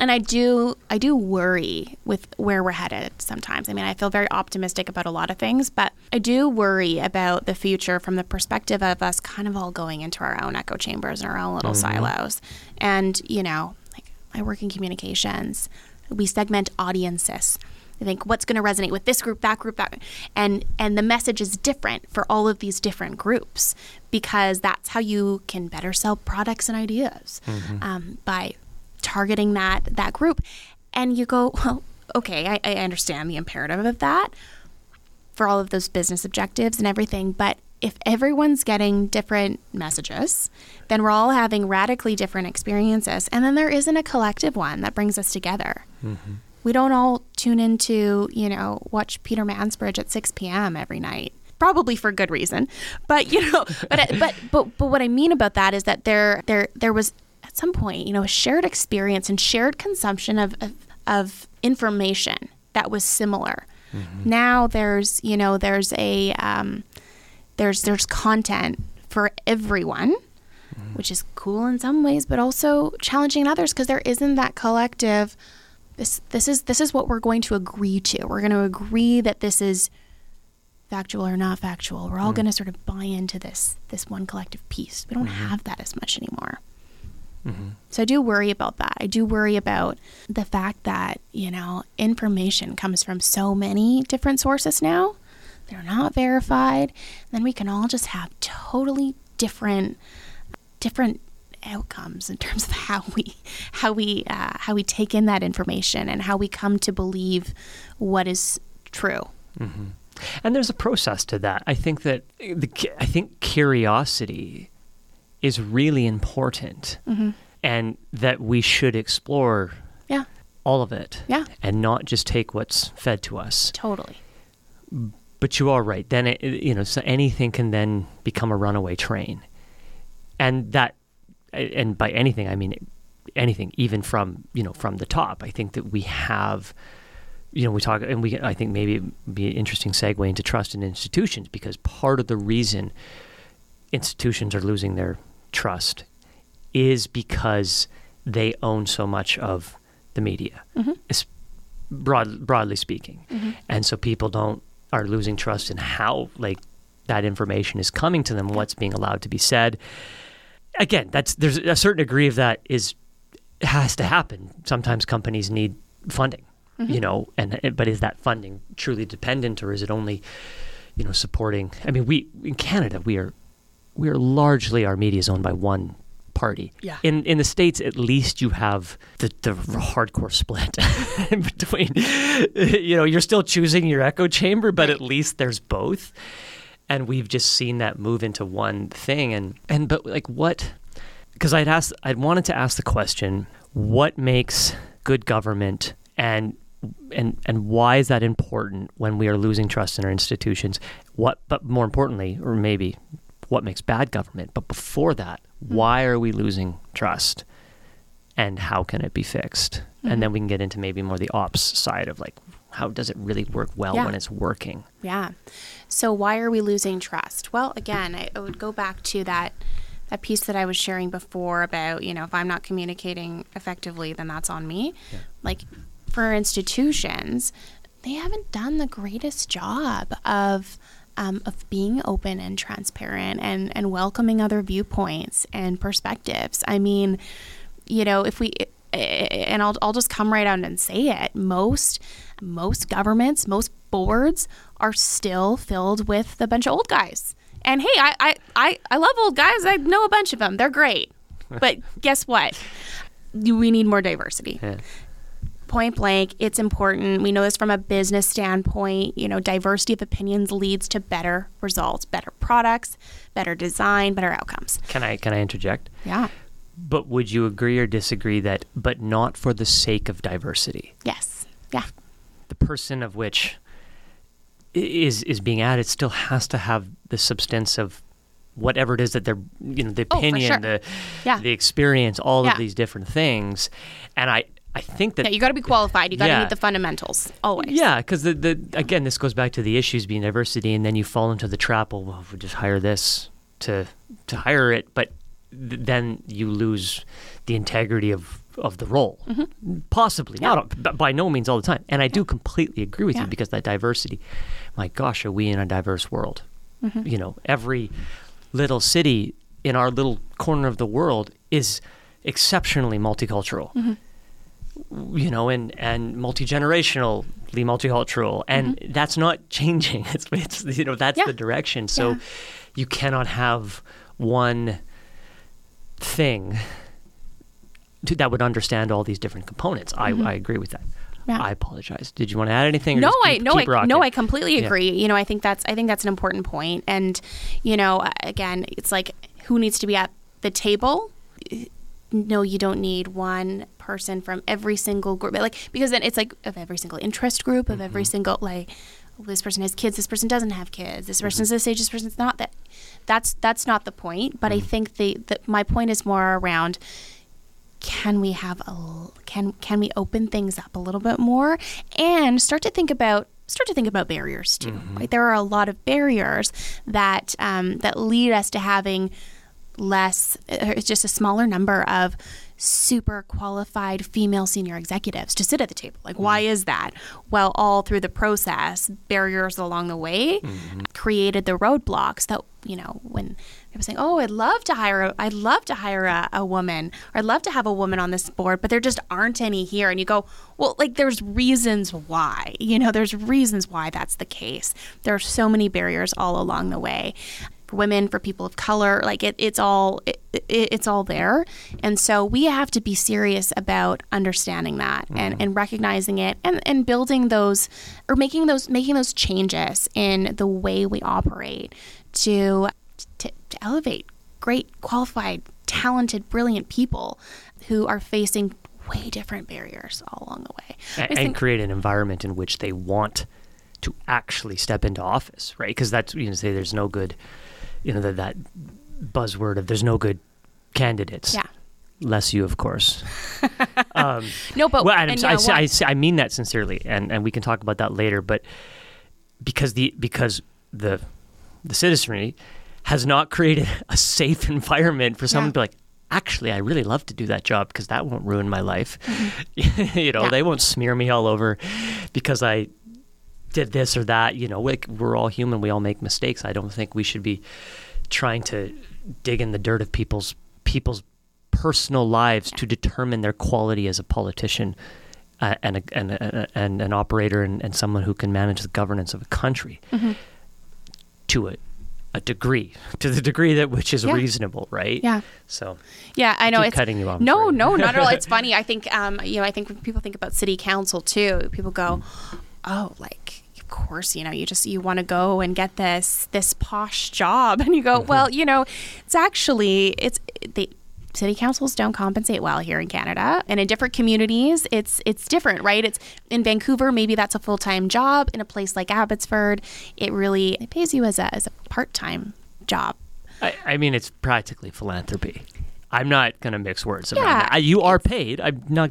and I do I do worry with where we're headed sometimes. I mean, I feel very optimistic about a lot of things, but I do worry about the future from the perspective of us kind of all going into our own echo chambers and our own little silos. And, you know, like I work in communications. We segment audiences. I think what's going to resonate with this group, that group, that, and and the message is different for all of these different groups because that's how you can better sell products and ideas um, by targeting that that group. And you go, well, okay, I, I understand the imperative of that for all of those business objectives and everything, but if everyone's getting different messages, then we're all having radically different experiences, and then there isn't a collective one that brings us together we don't all tune into, you know, watch Peter Mansbridge at 6 p.m. every night. Probably for good reason, but you know, but but but but what I mean about that is that there there there was at some point, you know, a shared experience and shared consumption of of, of information that was similar. Now there's you know there's a um, there's there's content for everyone, which is cool in some ways, but also challenging in others because there isn't that collective this this is this is what we're going to agree to. We're going to agree that this is factual or not factual. We're all mm-hmm. going to sort of buy into this this one collective piece. We don't mm-hmm. have that as much anymore. Mm-hmm. So I do worry about that. I do worry about the fact that, you know, information comes from so many different sources now. They're not verified. Then we can all just have totally different different outcomes in terms of how we how we uh, how we take in that information and how we come to believe what is true. And there's a process to that. I think that the I think curiosity is really important, mm-hmm. and that we should explore Yeah, all of it, Yeah. and not just take what's fed to us. totally. But you are right. Then it, you know, so anything can then become a runaway train, and that, and by anything I mean anything, even from you know from the top. I think that we have, you know, we talk, and we I think maybe it'd be an interesting segue into trust in institutions because part of the reason institutions are losing their trust is because they own so much of the media, mm-hmm. es- broad, broadly speaking, mm-hmm. and so people don't are losing trust in how like that information is coming to them, what's being allowed to be said. Again, that's there's a certain degree of that is has to happen. Sometimes companies need funding, you know, and but is that funding truly dependent, or is it only, you know, supporting? I mean, we in Canada we are we are largely our media is owned by one party. Yeah. In in the states, at least you have the the hardcore split in between. You know, you're still choosing your echo chamber, but at least there's both. And we've just seen that move into one thing. And and but like what? Because I'd asked, I'd wanted to ask the question: What makes good government and and and why is that important when we are losing trust in our institutions? What, but more importantly, or maybe what makes bad government? But before that, hmm. why are we losing trust, and how can it be fixed? And then hmm. we can get into maybe more the ops side of like, how does it really work well Yeah. when it's working? Yeah. So why are we losing trust? Well, again, I, I would go back to that that piece that I was sharing before about, you know, if I'm not communicating effectively, then that's on me. Like for institutions, they haven't done the greatest job of um, of being open and transparent and, and welcoming other viewpoints and perspectives. I mean, you know, if we and I'll, I'll just come right out and say it most most governments most boards are still filled with a bunch of old guys. And hey I, I, I, I love old guys. I know a bunch of them. They're great. But guess what? We need more diversity. Yeah. Point blank it's important we know this from a business standpoint you know diversity of opinions leads to better results better products better design better outcomes Can I can I interject? yeah But would you agree or disagree that, but not for the sake of diversity, yes yeah the person of which is is being added still has to have the substance of whatever it is that they're, you know, the Oh, opinion, sure. the Yeah. the experience, all Yeah. of these different things, and I I think that yeah you got to be qualified you got to Yeah. meet the fundamentals always Yeah, because the, the again, this goes back to the issues being diversity, and then you fall into the trap. Well, well, if we just hire this to to hire it, but th- then you lose the integrity of of the role. Mm-hmm. Possibly, not b- by no means all the time. And I do completely agree with Yeah. you because that diversity. My gosh, are we in a diverse world? Mm-hmm. You know, every little city in our little corner of the world is exceptionally multicultural. Mm-hmm. You know, and and multi generationally multicultural, and that's not changing. It's, it's you know that's Yeah. the direction. So Yeah. you cannot have one thing to, that would understand all these different components. I, I agree with that. Mm-hmm. Yeah. I apologize. Did you want to add anything? or no just i no keep i rocking? no i completely agree you know i think that's i think that's an important point and you know again it's like who needs to be at the table no you don't need one person from every single group like because then it's like of every single interest group of Mm-hmm. every single like oh, this person has kids this person doesn't have kids this person's this age this person's not that that's that's not the point but i Mm-hmm. think the, the my point is more around can we have a can can we open things up a little bit more and start to think about start to think about barriers too right there are a lot of barriers that um, that lead us to having less uh, it's just a smaller number of super qualified female senior executives to sit at the table. Like why mm. is that? Well all through the process barriers along the way mm-hmm. created the roadblocks that you know when people saying oh i'd love to hire a, i'd love to hire a, a woman or i'd love to have a woman on this board but there just aren't any here. And you go well like there's reasons why you know there's reasons why that's the case. There are so many barriers all along the way for women for people of color like it, it's all it, it, it's all there. And so we have to be serious about understanding that and, mm-hmm. and recognizing it and, and building those or making those making those changes in the way we operate to to, to elevate great qualified talented brilliant people who are facing way different barriers all along the way. And, think- create an environment in which they want to actually step into office, right? Because that's you know say there's no good, you know that that buzzword of there's no good candidates. yeah Less you, of course. um, no but well, and, and I, yeah, I, say- I mean that sincerely, and, and we can talk about that later. But because the because the the citizenry has not created a safe environment for someone Yeah. to be like, actually, I really love to do that job because that won't ruin my life. you know, Mm-hmm. Yeah. they won't smear me all over because I did this or that. You know, like we're all human. We all make mistakes. I don't think we should be trying to dig in the dirt of people's people's personal lives to determine their quality as a politician uh, and, a, and, a, and an operator and, and someone who can manage the governance of a country Mm-hmm. to a, a degree, to the degree that which is Yeah. reasonable, right? Yeah. So Yeah, I know. it's cutting you off, No, no, not at all. It's funny. I think, um, you know, I think when people think about city council too, people go, "Oh, like, course, you know, you just you want to go and get this this posh job," and you go, Mm-hmm. "Well, you know, it's actually it's the city councils don't compensate well here in Canada, and in different communities, it's it's different, right? It's in Vancouver, maybe that's a full time job. In a place like Abbotsford, it really it pays you as a as a part time job." I, I mean, it's practically philanthropy. I'm not going to mix words around Yeah, that. You are paid. I'm not,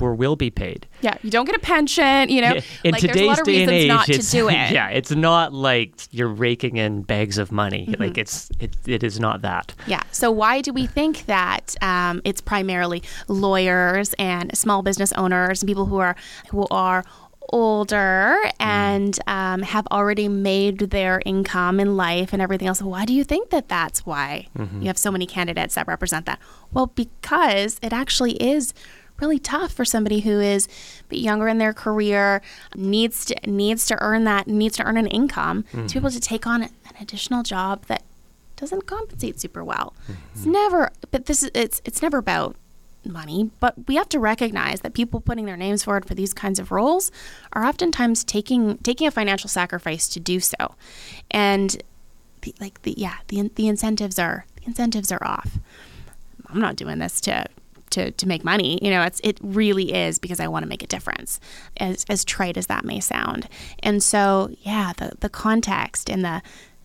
or will be paid. Yeah, you don't get a pension, you know. Yeah, In like, today's there's a lot of day and age, not to it's, do it. yeah, it's not like you're raking in bags of money. Mm-hmm. Like it's it, it is not that. Yeah. So why do we think that um, it's primarily lawyers and small business owners and people who are who are older mm. and um, have already made their income in life and everything else? Why do you think that that's why mm-hmm. you have so many candidates that represent that? Well, because it actually is really tough for somebody who is a bit younger in their career needs to needs to earn that needs to earn an income to be mm-hmm. able to take on an additional job that doesn't compensate super well. It's mm-hmm. never, but this is it's it's never about money. But we have to recognize that people putting their names forward for these kinds of roles are oftentimes taking taking a financial sacrifice to do so, and the, like the yeah the the incentives are the incentives are off. I'm not doing this to. To, to make money, you know, it's it really is because I want to make a difference, as as trite as that may sound. And so, yeah, the the context and the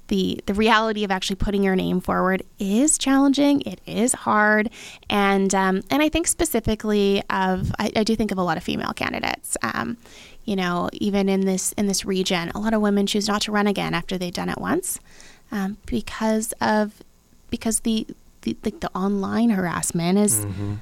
the the reality of actually putting your name forward is challenging. It is hard, and um, and I think specifically of I, I do think of a lot of female candidates. Um, you know, even in this in this region, a lot of women choose not to run again after they've done it once, um, because of because the the, like the online harassment is Mm-hmm.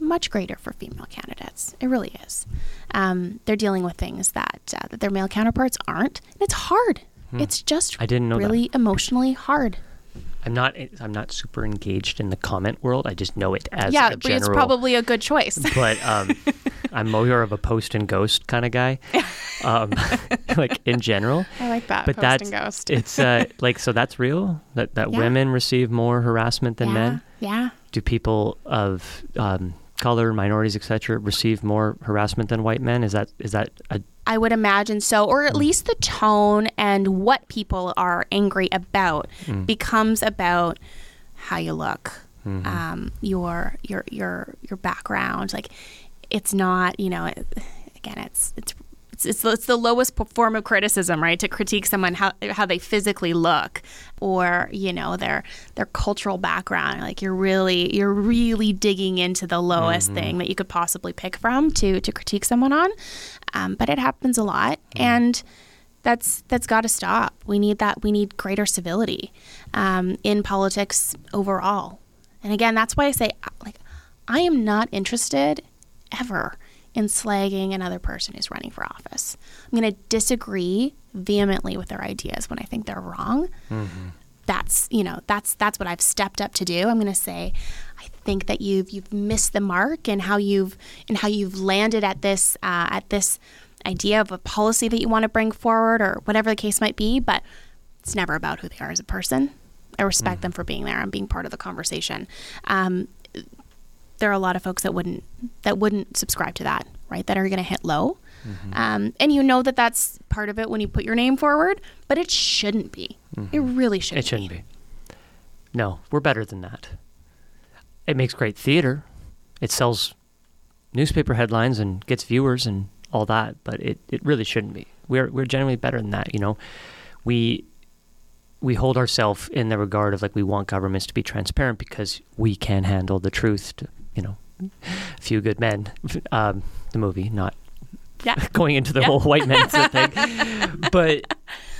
much greater for female candidates. It really is. Um, they're dealing with things that uh, that their male counterparts aren't. And it's hard. It's just Hmm. I didn't know that. really emotionally hard. I'm not. I'm not super engaged in the comment world. I just know it as yeah, a but general. it's probably a good choice. but um, I'm more of a post and ghost kind of guy, um, like in general. I like that. But post that's and ghost. it's uh, like so that's real that that Yeah. women receive more harassment than yeah, men. Yeah. Do people of um, color, minorities, etc., receive more harassment than white men? Is that is that a I would imagine so, or at hmm. least the tone and what people are angry about hmm. becomes about how you look, mm-hmm. um, your your your your background. Like, it's not you know, it, again, it's it's. It's, it's, it's the lowest form of criticism, right? To critique someone how how they physically look, or you know their their cultural background. Like you're really you're really digging into the lowest thing that you could possibly pick from to to critique someone on. Um, but it happens a lot, and that's that's got to stop. We need that. We need greater civility um, in politics overall. And again, that's why I say, like, I am not interested ever in slagging another person who's running for office. I'm going to disagree vehemently with their ideas when I think they're wrong. That's you know that's that's what I've stepped up to do. I'm going to say, I think that you've you've missed the mark and how you've and how you've landed at this uh, at this idea of a policy that you want to bring forward or whatever the case might be. But it's never about who they are as a person. I respect them for being there and being part of the conversation. Um, there are a lot of folks that wouldn't that wouldn't subscribe to that, right? That are going to hit low, um, and you know that that's part of it when you put your name forward, but it shouldn't be. It really shouldn't. It shouldn't be. No, we're better than that. It makes great theater. It sells newspaper headlines and gets viewers and all that, but it, it really shouldn't be. We're we're generally better than that, you know. We we hold ourselves in the regard of like we want governments to be transparent because we can handle the truth to, you know, a few good men. Um, the movie, not Yeah. going into the Yeah. whole white men thing. But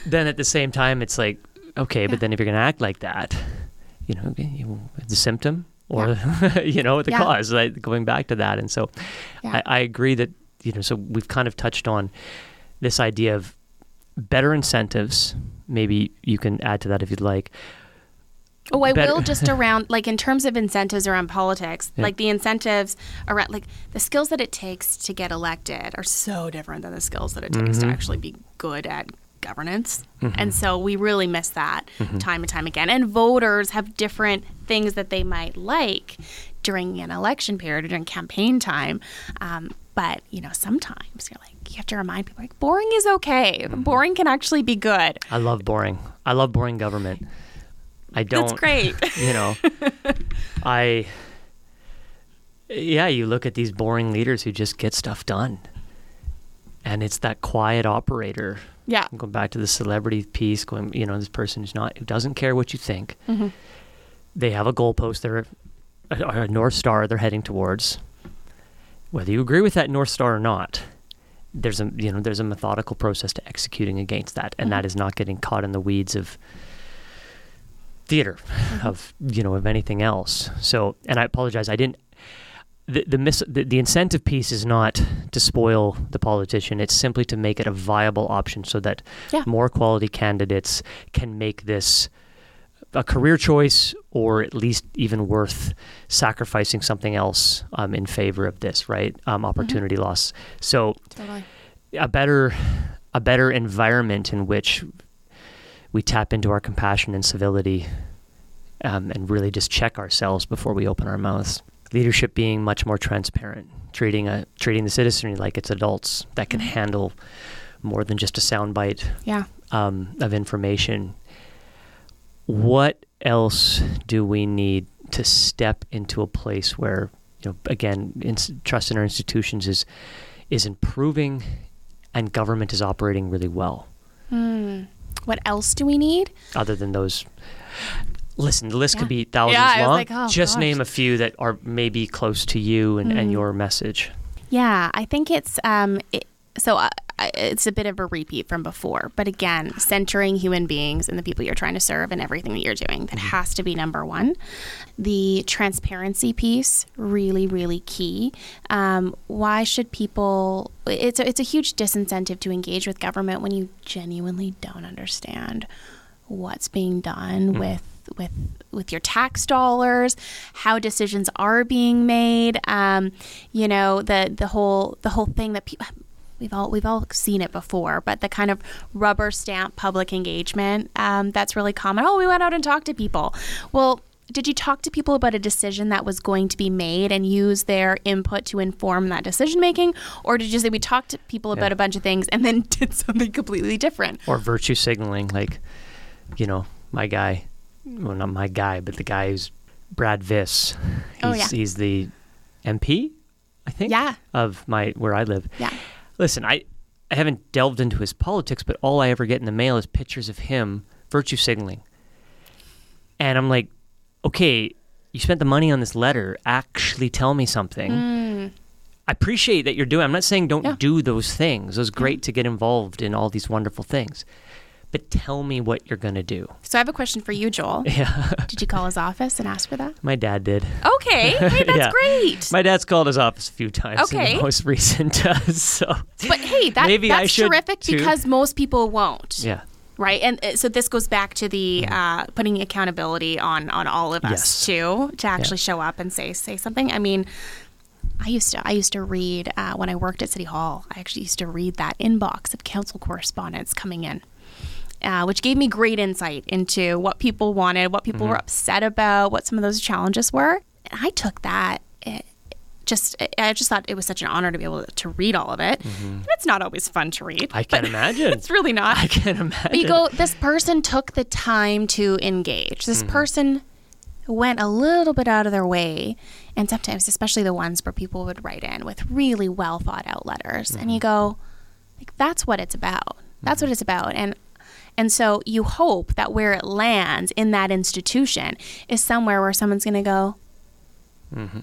then at the same time, it's like, okay, but then if you're going to act like that, you know, you, the symptom or, you know, the Yeah. cause, like going back to that. And so Yeah. I, I agree that, you know, so we've kind of touched on this idea of better incentives. Maybe you can add to that if you'd like. Oh, I better- will just around like in terms of incentives around politics, Yeah. like the incentives around like the skills that it takes to get elected are so different than the skills that it takes Mm-hmm. to actually be good at governance. And so we really miss that time and time again. And voters have different things that they might like during an election period or during campaign time. Um, but you know, sometimes you're like you have to remind people like boring is okay. Mm-hmm. Boring can actually be good. I love boring. I love boring government. I don't. That's great. you know i yeah you look at these boring leaders who just get stuff done and it's that quiet operator yeah. I'm going back to the celebrity piece going you know this person who's not who doesn't care what you think Mm-hmm. they have a goalpost they're a, a north star they're heading towards whether you agree with that north star or not there's a you know there's a methodical process to executing against that and that is not getting caught in the weeds of theater of you know of anything else so and i apologize i didn't the the, mis- the the incentive piece is not to spoil the politician it's simply to make it a viable option so that Yeah. more quality candidates can make this a career choice or at least even worth sacrificing something else um, in favor of this right um, opportunity loss so Totally. a better a better environment in which we tap into our compassion and civility um, and really just check ourselves before we open our mouths leadership being much more transparent treating a treating the citizenry like it's adults that can handle more than just a soundbite Yeah. um, of information what else do we need to step into a place where you know again ins- trust in our institutions is is improving and government is operating really well Hmm. What else do we need? other than those listen the list Yeah. could be thousands Yeah, long like, oh, just gosh. name a few that are maybe close to you and, and Mm. your message Yeah, I think it's um. It, so I, I- it's a bit of a repeat from before. But again, centering human beings and the people you're trying to serve and everything that you're doing, that has to be number one. The transparency piece, really, really key. Um, why should people? It's a, it's a huge disincentive to engage with government when you genuinely don't understand what's being done with with with your tax dollars, how decisions are being made. Um, you know the the whole the whole thing that people. We've all we've all seen it before, but the kind of rubber stamp public engagement um, that's really common. Oh, we went out and talked to people. Well, did you talk to people about a decision that was going to be made and use their input to inform that decision making, or did you say we talked to people about Yeah. a bunch of things and then did something completely different? or virtue signaling like you know my guy well not my guy but the guy who's brad Vis he's, Oh, yeah. he's the mp i think Yeah. of my where i live Yeah. Listen i i haven't delved into his politics but all i ever get in the mail is pictures of him virtue signaling and i'm like okay you spent the money on this letter actually tell me something I appreciate that you're doing. I'm not saying don't Mm. Yeah. do those things. It was great to get involved in all these wonderful things, but tell me what you're gonna do. So I have a question for you, Joel. Yeah, Did you call his office and ask for that? my dad did. Okay, hey, that's Yeah. great. My dad's called his office a few times in Okay. the most recent. Uh, so, but hey, that, Maybe I that's should terrific too. because most people won't. yeah, Right, and uh, so this goes back to the uh, putting accountability on on all of us Yes. too to actually show up and say say something. I mean, I used to I used to read uh, when I worked at City Hall. I actually used to read that inbox of council correspondence coming in. Uh, which gave me great insight into what people wanted, what people were mm-hmm. upset about, what some of those challenges were. And I took that eh, just eh, I just thought it was such an honor to be able to read all of it. Mm-hmm. And it's not always fun to read. I can imagine. It's really not. I can imagine. But you go, this person took the time to engage. This mm-hmm. person went a little bit out of their way. And sometimes, especially the ones where people would write in with really well thought out letters. And you go, like, that's what it's about. That's what it's about. And and so you hope that where it lands in that institution is somewhere where someone's going to go, mm-hmm.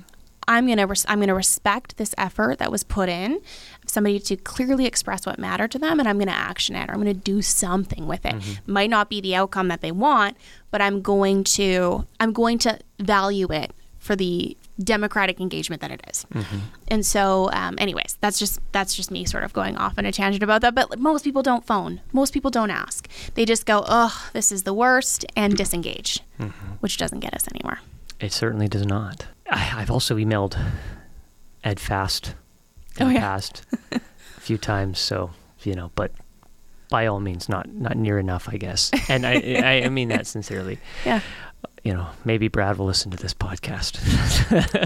I'm gonna res- I'm gonna respect this effort that was put in, somebody to clearly express what mattered to them, and I'm gonna action it or I'm gonna do something with it. Mm-hmm. Might not be the outcome that they want, but I'm going to I'm going to value it for the democratic engagement than it is. And so, um, anyways, that's just that's just me sort of going off on a tangent about that. But most people don't phone. Most people don't ask. They just go, "Oh, this is the worst," and disengage, which doesn't get us anywhere. It certainly does not. I, I've also emailed Ed Fast in Oh, the yeah. past a few times, so you know, but by all means, not not near enough, I guess. And I I, I mean that sincerely. Yeah, You know, maybe Brad will listen to this podcast.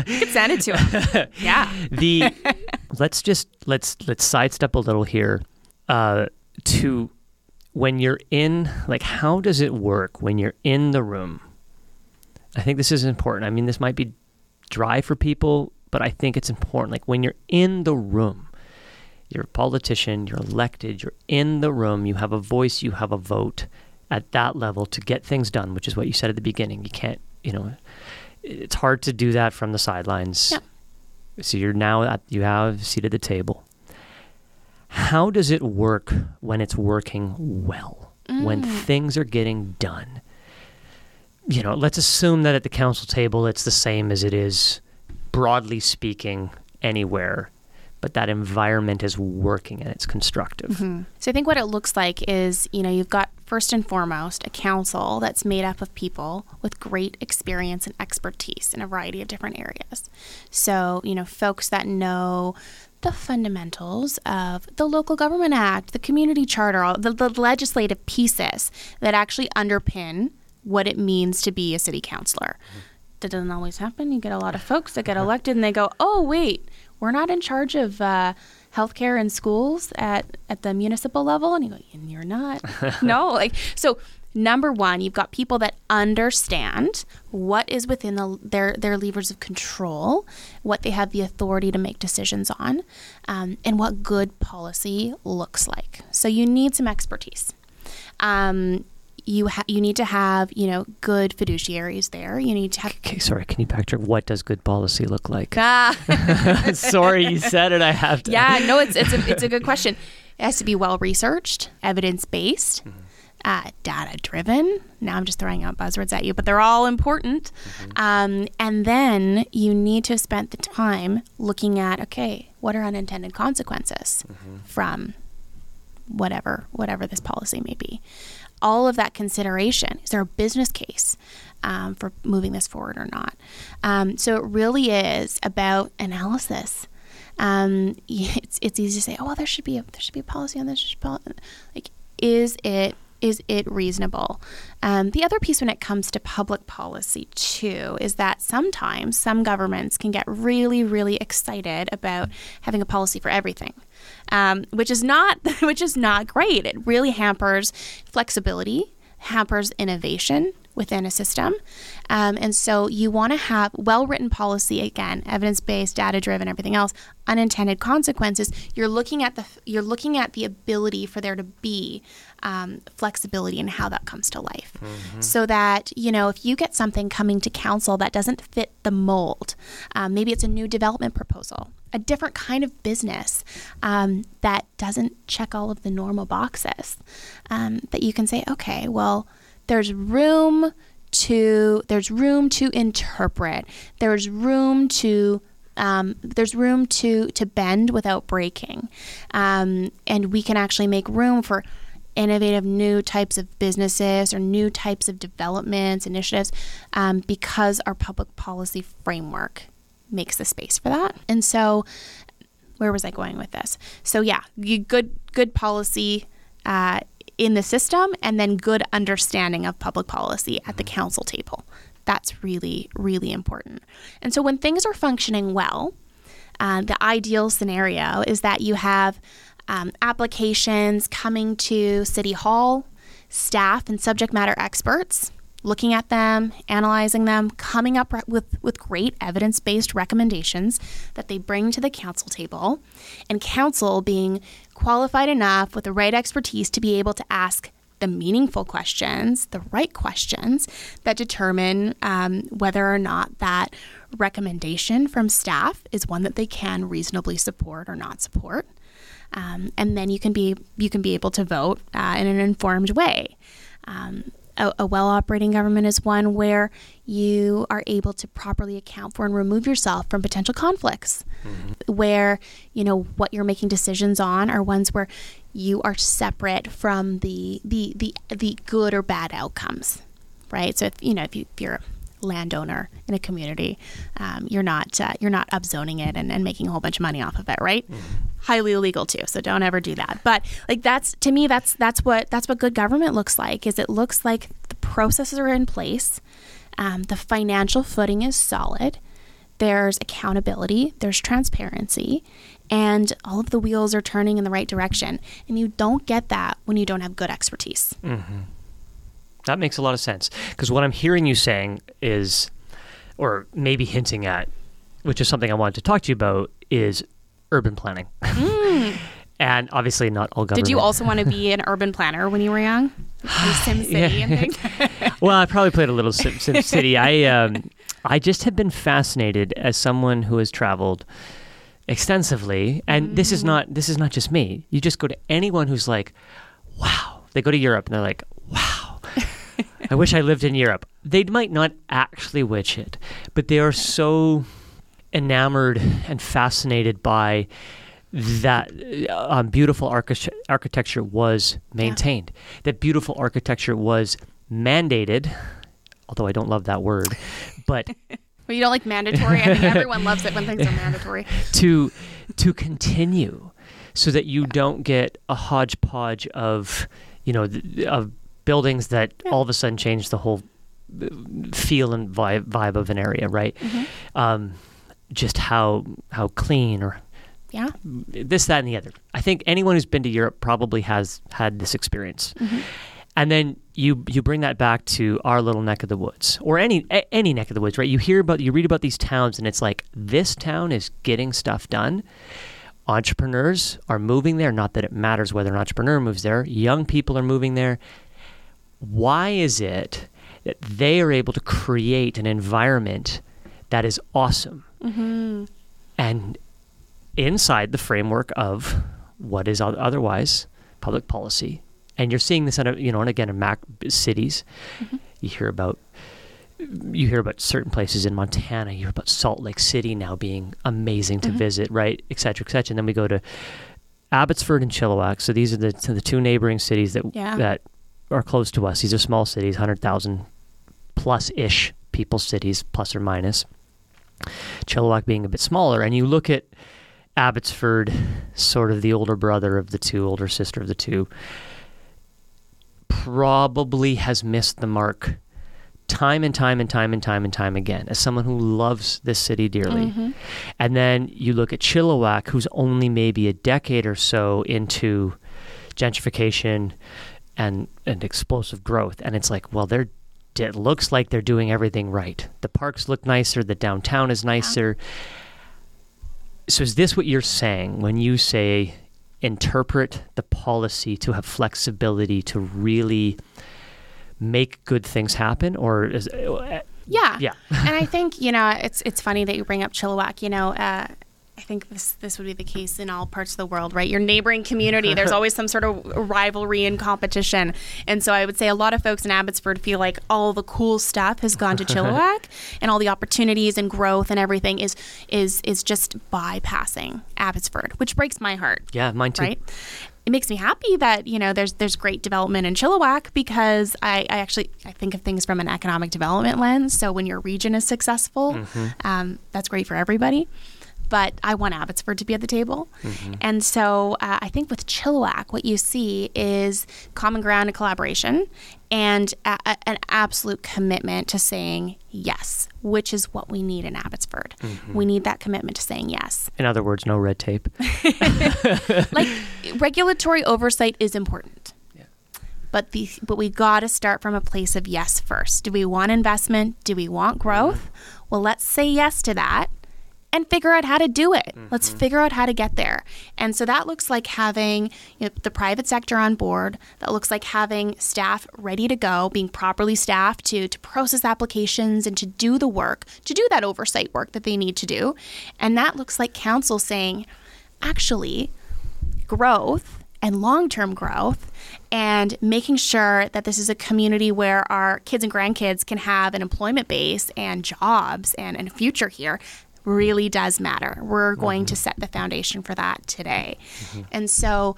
you could send it to him. yeah. the let's just let's let's sidestep a little here uh, to when you're in like how does it work when you're in the room i think this is important i mean this might be dry for people but i think it's important like when you're in the room you're a politician you're elected you're in the room you have a voice you have a vote at that level to get things done which is what you said at the beginning you can't you know it's hard to do that from the sidelines Yeah. so you're now at you have a seat at the table. How does it work when it's working well? When mm. things are getting done? You know, let's assume that at the council table it's the same as it is broadly speaking anywhere, but that environment is working and it's constructive. Mm-hmm. So I think what it looks like is, you know, you've got first and foremost a council that's made up of people with great experience and expertise in a variety of different areas. So, you know, folks that know the fundamentals of the local government act, the community charter, the, the legislative pieces that actually underpin what it means to be a city councilor. That doesn't always happen. You get a lot of folks that get elected and they go, "Oh, wait, we're not in charge of uh, healthcare and schools at at the municipal level." And you go, "And you're not." no, like so. Number one, you've got people that understand what is within the, their their levers of control, what they have the authority to make decisions on, um, and what good policy looks like. So you need some expertise. Um, you ha- you need to have you know good fiduciaries there. You need to have Okay, sorry, can you backtrack? What does good policy look like? ah. sorry, you said it. I have to. Yeah, no, it's it's a it's a good question. It has to be well researched, evidence based, uh, data driven. Now I'm just throwing out buzzwords at you, but they're all important. Um, and then you need to have spent the time looking at okay, what are unintended consequences from whatever whatever this policy may be. All of that consideration. Is there a business case um, for moving this forward or not? Um, so it really is about analysis. Um, it's it's easy to say, oh well, there should be a there should be a policy on this. there should be pol-" Like, is it is it reasonable? Um, the other piece when it comes to public policy too is that sometimes some governments can get really really excited about having a policy for everything um, which is not which is not great. It really hampers flexibility, hampers innovation within a system, um, and so you want to have well written policy again, evidence based, data driven, everything else. Unintended consequences. You're looking at the you're looking at the ability for there to be um, flexibility and how that comes to life, so that you know if you get something coming to council that doesn't fit the mold, um, maybe it's a new development proposal a different kind of business um, that doesn't check all of the normal boxes. Um, that you can say, okay, well, there's room to there's room to interpret. There's room to um, there's room to to bend without breaking, um, and we can actually make room for innovative new types of businesses or new types of developments initiatives um, because our public policy framework makes the space for that. And so, where was I going with this? So yeah, you, good good policy uh, in the system, and then good understanding of public policy at the council table. That's really really important. And so when things are functioning well, uh, the ideal scenario is that you have um, applications coming to City Hall, staff and subject matter experts looking at them, analyzing them, coming up with, with great evidence based recommendations that they bring to the council table, and council being qualified enough with the right expertise to be able to ask the meaningful questions, the right questions that determine um, whether or not that recommendation from staff is one that they can reasonably support or not support. Um, and then you can be you can be able to vote uh, in an informed way. Um, a, a well operating government is one where you are able to properly account for and remove yourself from potential conflicts. Mm-hmm. Where, you know, what you're making decisions on are ones where you are separate from the the the, the good or bad outcomes. Right? So if you know, if, you, if you're landowner in a community, um, you're not uh, you're not upzoning it and, and making a whole bunch of money off of it, right? highly illegal too so don't ever do that. But like that's to me that's that's what that's what good government looks like is it looks like the processes are in place um, the financial footing is solid there's accountability there's transparency and all of the wheels are turning in the right direction. And you don't get that when you don't have good expertise That makes a lot of sense because what I'm hearing you saying is, or maybe hinting at, which is something I wanted to talk to you about, is urban planning. and obviously, not all government. did you also want to be an urban planner when you were young sim city and things well, I probably played a little Sim, Sim City. I um, I just have been fascinated as someone who has traveled extensively, and this is not this is not just me. You just go to anyone who's like, "Wow!" They go to Europe and they're like, "Wow." I wish I lived in Europe. They might not actually wish it, but they are so enamored and fascinated by that uh, um, beautiful archi- architecture was maintained. That beautiful architecture was mandated, although I don't love that word, but well you don't like mandatory i think everyone loves it when things are mandatory to to continue so that you don't get a hodgepodge of you know th- of buildings that all of a sudden change the whole uh, feel and vibe, vibe of an area right? Um, just how how clean or yeah. this that and the other. I think anyone who's been to europe probably has had this experience. And then you you bring that back to our little neck of the woods or any a, any neck of the woods right? You hear about you read about these towns and it's like this town is getting stuff done. Entrepreneurs are moving there. Not that it matters whether an entrepreneur moves there. Young people are moving there why is it that they are able to create an environment that is awesome mm-hmm. and inside the framework of what is otherwise public policy. And you're seeing this, in a, you know, and again in mac cities, mm-hmm. you hear about you hear about certain places in Montana. You hear about Salt Lake City now being amazing to mm-hmm. visit, right, et cetera, et cetera. And then we go to Abbotsford and Chilliwack. So these are the the two neighboring cities that Yeah. that are close to us. These are small cities, hundred thousand plus ish people cities, plus or minus. Chilliwack being a bit smaller, and you look at Abbotsford, sort of the older brother of the two, older sister of the two, probably has missed the mark time and time and time and time and time again as someone who loves this city dearly. Mm-hmm. And then you look at Chilliwack, who's only maybe a decade or so into gentrification and, and explosive growth. And it's like, well, they're it looks like they're doing everything right. The parks look nicer, the downtown is nicer. So is this what you're saying when you say interpret the policy to have flexibility to really make good things happen or is uh, Yeah. Yeah. and I think, you know, it's it's funny that you bring up Chilliwack. You know, uh, I think this this would be the case in all parts of the world, right? Your neighboring community, there's always some sort of rivalry and competition. And so I would say a lot of folks in Abbotsford feel like all the cool stuff has gone to Chilliwack and all the opportunities and growth and everything is is is just bypassing Abbotsford, which breaks my heart yeah, mine too. right? It makes me happy that you know there's there's great development in Chilliwack because I, I actually I think of things from an economic development lens. So when your region is successful, um, that's great for everybody. But I want Abbotsford to be at the table, mm-hmm. and so uh, I think with Chilliwack, what you see is common ground and collaboration, and a, a- an absolute commitment to saying yes, which is what we need in Abbotsford. Mm-hmm. We need that commitment to saying yes In other words, no red tape. like regulatory oversight is important. But the but we got to start from a place of yes first. Do we want investment? Do we want growth? Mm-hmm. Well, let's say yes to that and figure out how to do it. Let's mm-hmm. figure out how to get there. And so that looks like having you know, the private sector on board. That looks like having staff ready to go, being properly staffed to to process applications and to do the work, to do that oversight work that they need to do. And that looks like council saying, actually, growth and long term growth and making sure that this is a community where our kids and grandkids can have an employment base and jobs and, and a future here really does matter. We're going to mm-hmm. set the foundation for that today. Mm-hmm. And so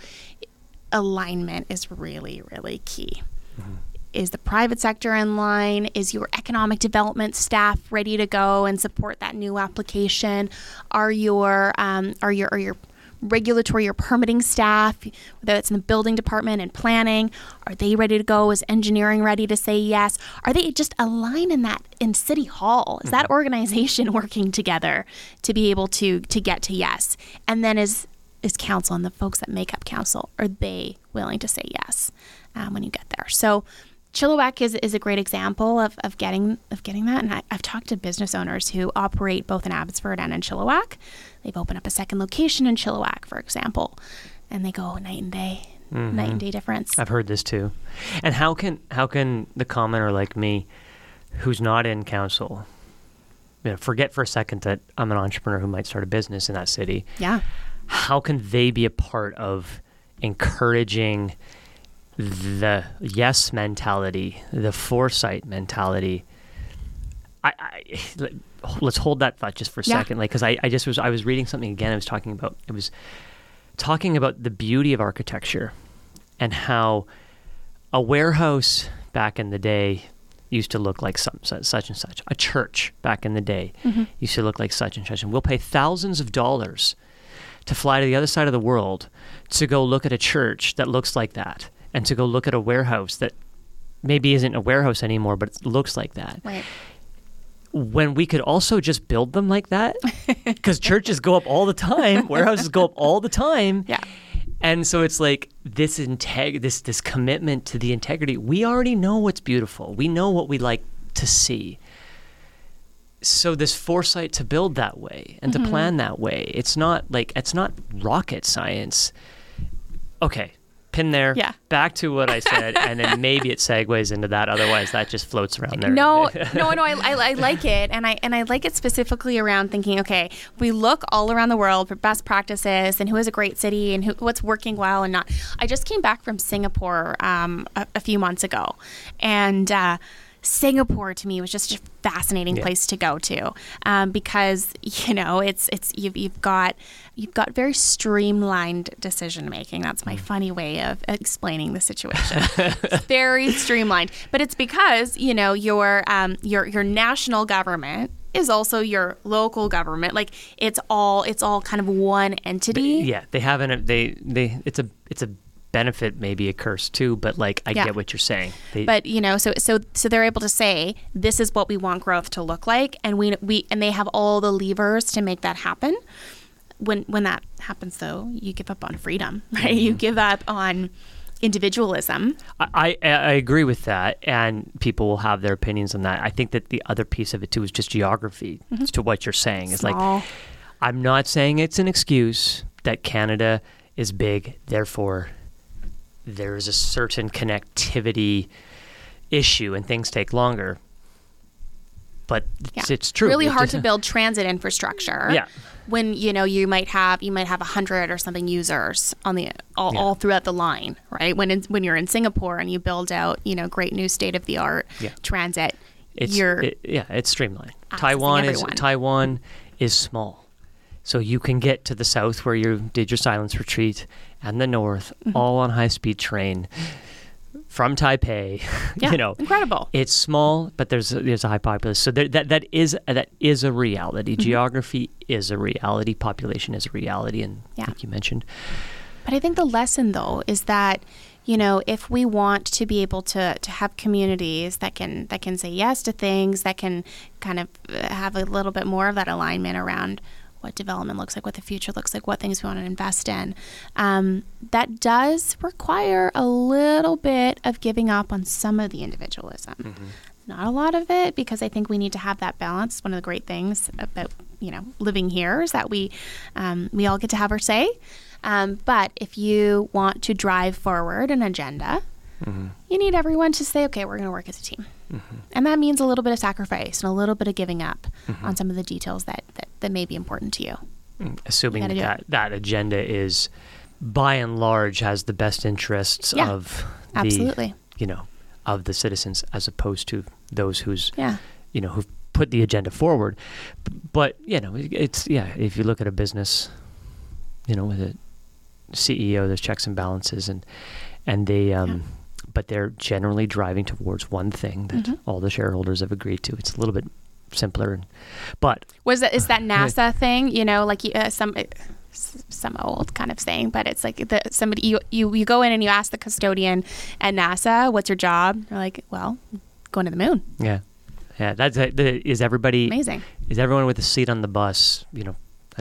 alignment is really, really key. Mm-hmm. Is the private sector in line? Is your economic development staff ready to go and support that new application? Are your um, are your are your regulatory or permitting staff, whether it's in the building department and planning, are they ready to go? Is engineering ready to say yes? Are they just aligned in that in City Hall? Is that organization working together to be able to to get to yes? And then is is council and the folks that make up council are they willing to say yes um, when you get there? So. Chilliwack is, is a great example of, of getting of getting that, and I, I've talked to business owners who operate both in Abbotsford and in Chilliwack. They've opened up a second location in Chilliwack, for example, and they go night and day, mm-hmm. night and day difference. I've heard this too. And how can how can the commenter like me, who's not in council, you know, forget for a second that I'm an entrepreneur who might start a business in that city. Yeah, How can they be a part of encouraging the yes mentality, the foresight mentality? I, I let- let's hold that thought just for a Yeah. second, like because I, I just was I was reading something again. I was talking about it was talking about the beauty of architecture and how a warehouse back in the day used to look like some, such, such and such. A church back in the day mm-hmm. used to look like such and such. And we'll pay thousands of dollars to fly to the other side of the world to go look at a church that looks like that and to go look at a warehouse that maybe isn't a warehouse anymore, but it looks like that. right. When we could also just build them like that, because churches go up all the time, warehouses go up all the time. Yeah. And so it's like this integ this this commitment to the integrity. We already know what's beautiful. We know what we like to see. So this foresight to build that way and to mm-hmm. plan that way. It's not like it's not rocket science. Okay. Pin there. Yeah. Back to what I said, and then maybe it segues into that. Otherwise, that just floats around there. No, no, no. I, I, I like it, and I and I like it specifically around thinking. Okay, we look all around the world for best practices and who is a great city and who, what's working well and not. I just came back from Singapore um, a, a few months ago, and. Uh, Singapore to me was just a fascinating Yeah. place to go to um, because you know it's it's you've, you've got you've got very streamlined decision making. That's my funny way of explaining the situation. It's very streamlined, but it's because you know your um, your your national government is also your local government. Like it's all it's all kind of one entity. Yeah, they haven't. They they. It's a it's a benefit, maybe a curse too. But like, I Yeah. get what you're saying. They, but you know so so so they're able to say this is what we want growth to look like and we we and they have all the levers to make that happen when when that happens though you give up on freedom right you mm-hmm. give up on individualism I, I I agree with that, and people will have their opinions on that. I think that the other piece of it too is just geography as to what you're saying. It's like I'm not saying it's an excuse that Canada is big, therefore there is a certain connectivity issue and things take longer. But it's, Yeah. it's true. really hard to build transit infrastructure Yeah. when you know you might have you might have a hundred or something users on the all, Yeah. all throughout the line right when in, when you're in singapore and you build out you know great new state of the art Yeah. transit It's you're it- yeah, it's streamlined. Taiwan is. Taiwan is small, so you can get to the south where you did your silence retreat, and the north Mm-hmm. all on high speed train from Taipei. yeah, you know, incredible it's small, but there's a, there's a high population. So there, that that is that is a reality. Mm-hmm. Geography is a reality. Population is a reality, and Yeah. like you mentioned, But I think the lesson, though, is that you know if we want to be able to to have communities that can that can say yes to things that can kind of uh, have a little bit more of that alignment around what development looks like, what the future looks like, what things we want to invest in. Um, that does require a little bit of giving up on some of the individualism. Not a lot of it, because I think we need to have that balance. One of the great things about you know living here is that we um, we all get to have our say. Um, but if you want to drive forward an agenda, you need everyone to say, okay, we're going to work as a team. Mm-hmm. And that means a little bit of sacrifice and a little bit of giving up on mm-hmm. some of the details that, that, that may be important to you. Mm, assuming gotta that, that that agenda is by and large has the best interests Yeah, of the absolutely. you know of the citizens as opposed to those who's Yeah. you know who've put the agenda forward but you know it's yeah if you look at a business you know with a CEO there's checks and balances and and they um but they're generally driving towards one thing that Mm-hmm. all the shareholders have agreed to it's a little bit simpler but Was that is that NASA thing? You know, like uh, some uh, some old kind of saying, but it's like the somebody you you you go in and you ask the custodian at NASA, "What's your job?" They're like, "Well, going to the moon." yeah yeah that's is everybody Amazing. is everyone with a seat on the bus you know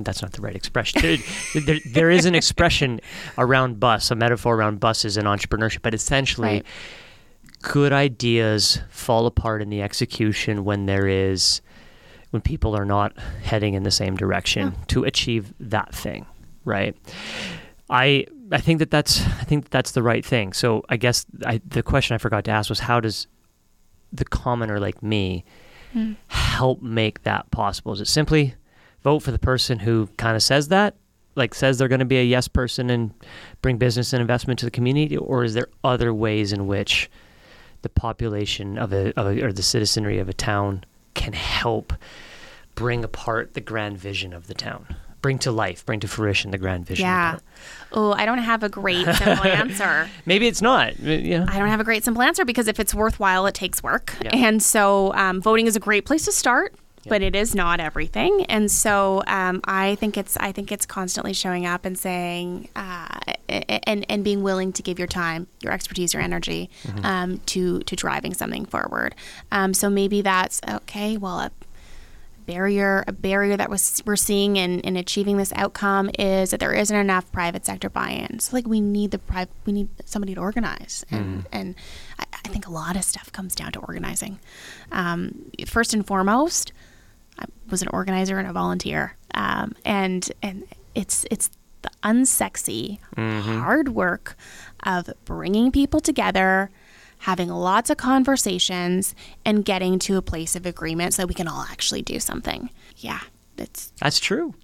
that's not the right expression. There, there, there is an expression around bus a metaphor around buses and entrepreneurship but essentially Right. good ideas fall apart in the execution when there is when people are not heading in the same direction to achieve that thing right? I i think that that's i think that that's the right thing. So i guess I, the question i forgot to ask was how does the commoner like me hmm. help make that possible? Is it simply vote for the person who kind of says that, like says they're going to be a yes person and bring business and investment to the community, or is there other ways in which the population of a, of a or the citizenry of a town can help bring apart the grand vision of the town, bring to life, bring to fruition the grand vision? Yeah. Oh, I don't have a great simple answer. Maybe it's not. uh, know? I don't have a great simple answer because if it's worthwhile, it takes work. Yeah. And so um, voting is a great place to start. But it is not everything, and so um, I think it's I think it's constantly showing up and saying uh, and and being willing to give your time, your expertise, your energy um, to to driving something forward. Um, so maybe that's okay. Well, a barrier a barrier that was we're seeing in, in achieving this outcome is that there isn't enough private sector buy-in. So like we need the private we need somebody to organize and and I, I think a lot of stuff comes down to organizing. Um, first and foremost, I was an organizer and a volunteer, um, and and it's it's the unsexy, hard work of bringing people together, having lots of conversations, and getting to a place of agreement so that we can all actually do something. Yeah, it's That's true.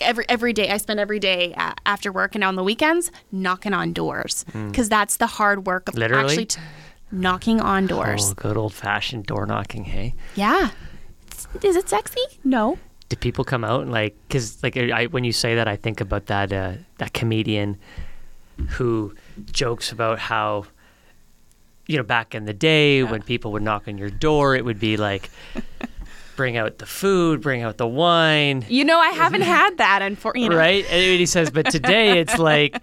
every every day I spend every day uh, after work and on the weekends knocking on doors because that's the hard work of Literally? actually t- knocking on doors. Oh, good old fashioned door knocking, hey? Yeah, is it sexy? No. do people come out and like because like I, when you say that i think about that uh, that comedian who jokes about how you know back in the day when people would knock on your door it would be like bring out the food bring out the wine You know I haven't had that, unfortunately. You know. right and he says but today it's like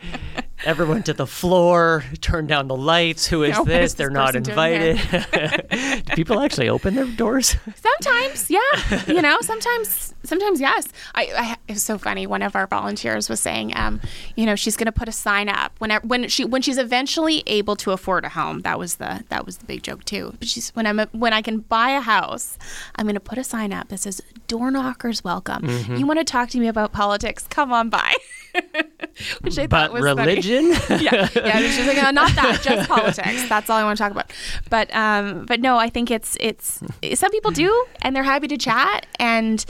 everyone to the floor turn down the lights who is Yeah, this is they're this not invited do people actually open their doors Sometimes, yeah. you know, sometimes, sometimes yes. I, I it was so funny. One of our volunteers was saying, um, you know, she's going to put a sign up when when she when she's eventually able to afford a home. That was the that was the big joke too. But she's when I'm a, when I can buy a house, I'm going to put a sign up that says "Door knockers welcome." Mm-hmm. You want to talk to me about politics? Come on by. Which I but was funny. religion yeah, yeah. She's like, no, not that, just politics. That's all I want to talk about. But, um, but no, I think it's it's some people do, and they're happy to chat. And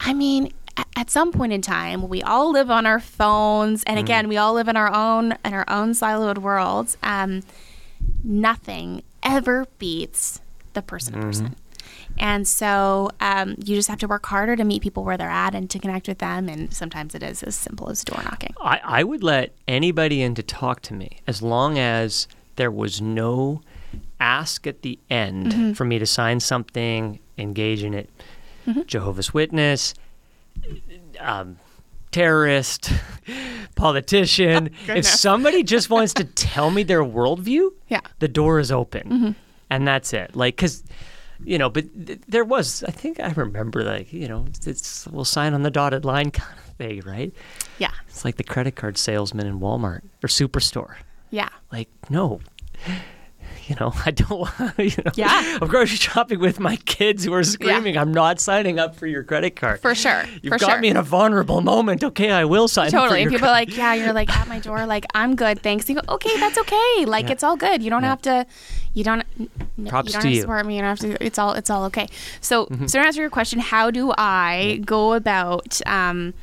I mean, at some point in time, we all live on our phones, and again, we all live in our own in our own siloed worlds. Um, nothing ever beats the person to person. And so um, you just have to work harder to meet people where they're at and to connect with them. And sometimes it is as simple as door knocking. I, I would let anybody in to talk to me as long as there was no ask at the end Mm-hmm. for me to sign something, engage in it. Mm-hmm. Jehovah's Witness, um, terrorist, politician. if Oh, goodness. somebody just wants to tell me their worldview, Yeah. the door is open, Mm-hmm. and that's it. Like, because you know, but th- there was, I think I remember, like, you know, it's, it's we'll sign on the dotted line kind of thing, right? Yeah. It's like the credit card salesman in Walmart or Superstore. Yeah. Like, no, you know, I don't want, you know, Yeah. I'm grocery shopping with my kids who are screaming, I'm not signing up for your credit card. For sure. You've for got sure. me in a vulnerable moment. Okay, I will sign up Totally. your And people are like, yeah, you're like at my door, like, I'm good, thanks. You go, okay, that's okay. Like, Yeah. it's all good. You don't Yeah. have to, you don't, Props you don't to have you. to support me. You don't have to, it's all, it's all okay. So, Mm-hmm. so to answer your question, how do I go about um,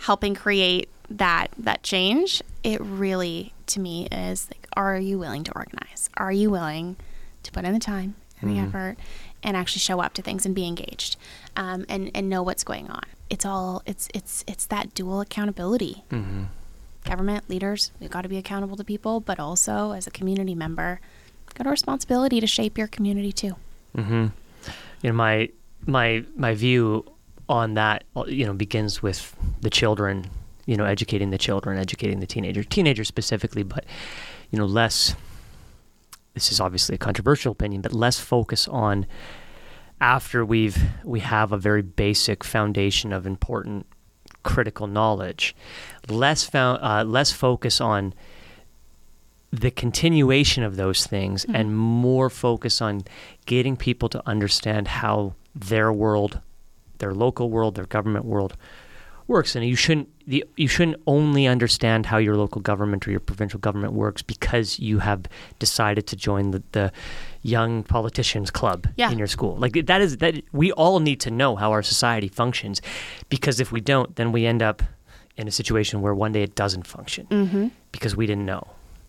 helping create that, that change? It really, to me, is like, are you willing to organize? Are you willing to put in the time and the effort and actually show up to things and be engaged um, and, and know what's going on? It's all, it's, it's, it's that dual accountability government leaders, we've got to be accountable to people, but also as a community member, got a responsibility to shape your community too. you know my my my view on that uh, you know begins with the children you know educating the children educating the teenager teenagers specifically but you know less this is obviously a controversial opinion but less focus on after we've we have a very basic foundation of important critical knowledge less found uh, less focus on the continuation of those things and more focus on getting people to understand how their world, their local world, their government world works. And you shouldn't the, you shouldn't only understand how your local government or your provincial government works because you have decided to join the, the young politicians club Yeah. in your school. Like that is that we all need to know how our society functions because if we don't, then we end up in a situation where one day it doesn't function mm-hmm. because we didn't know.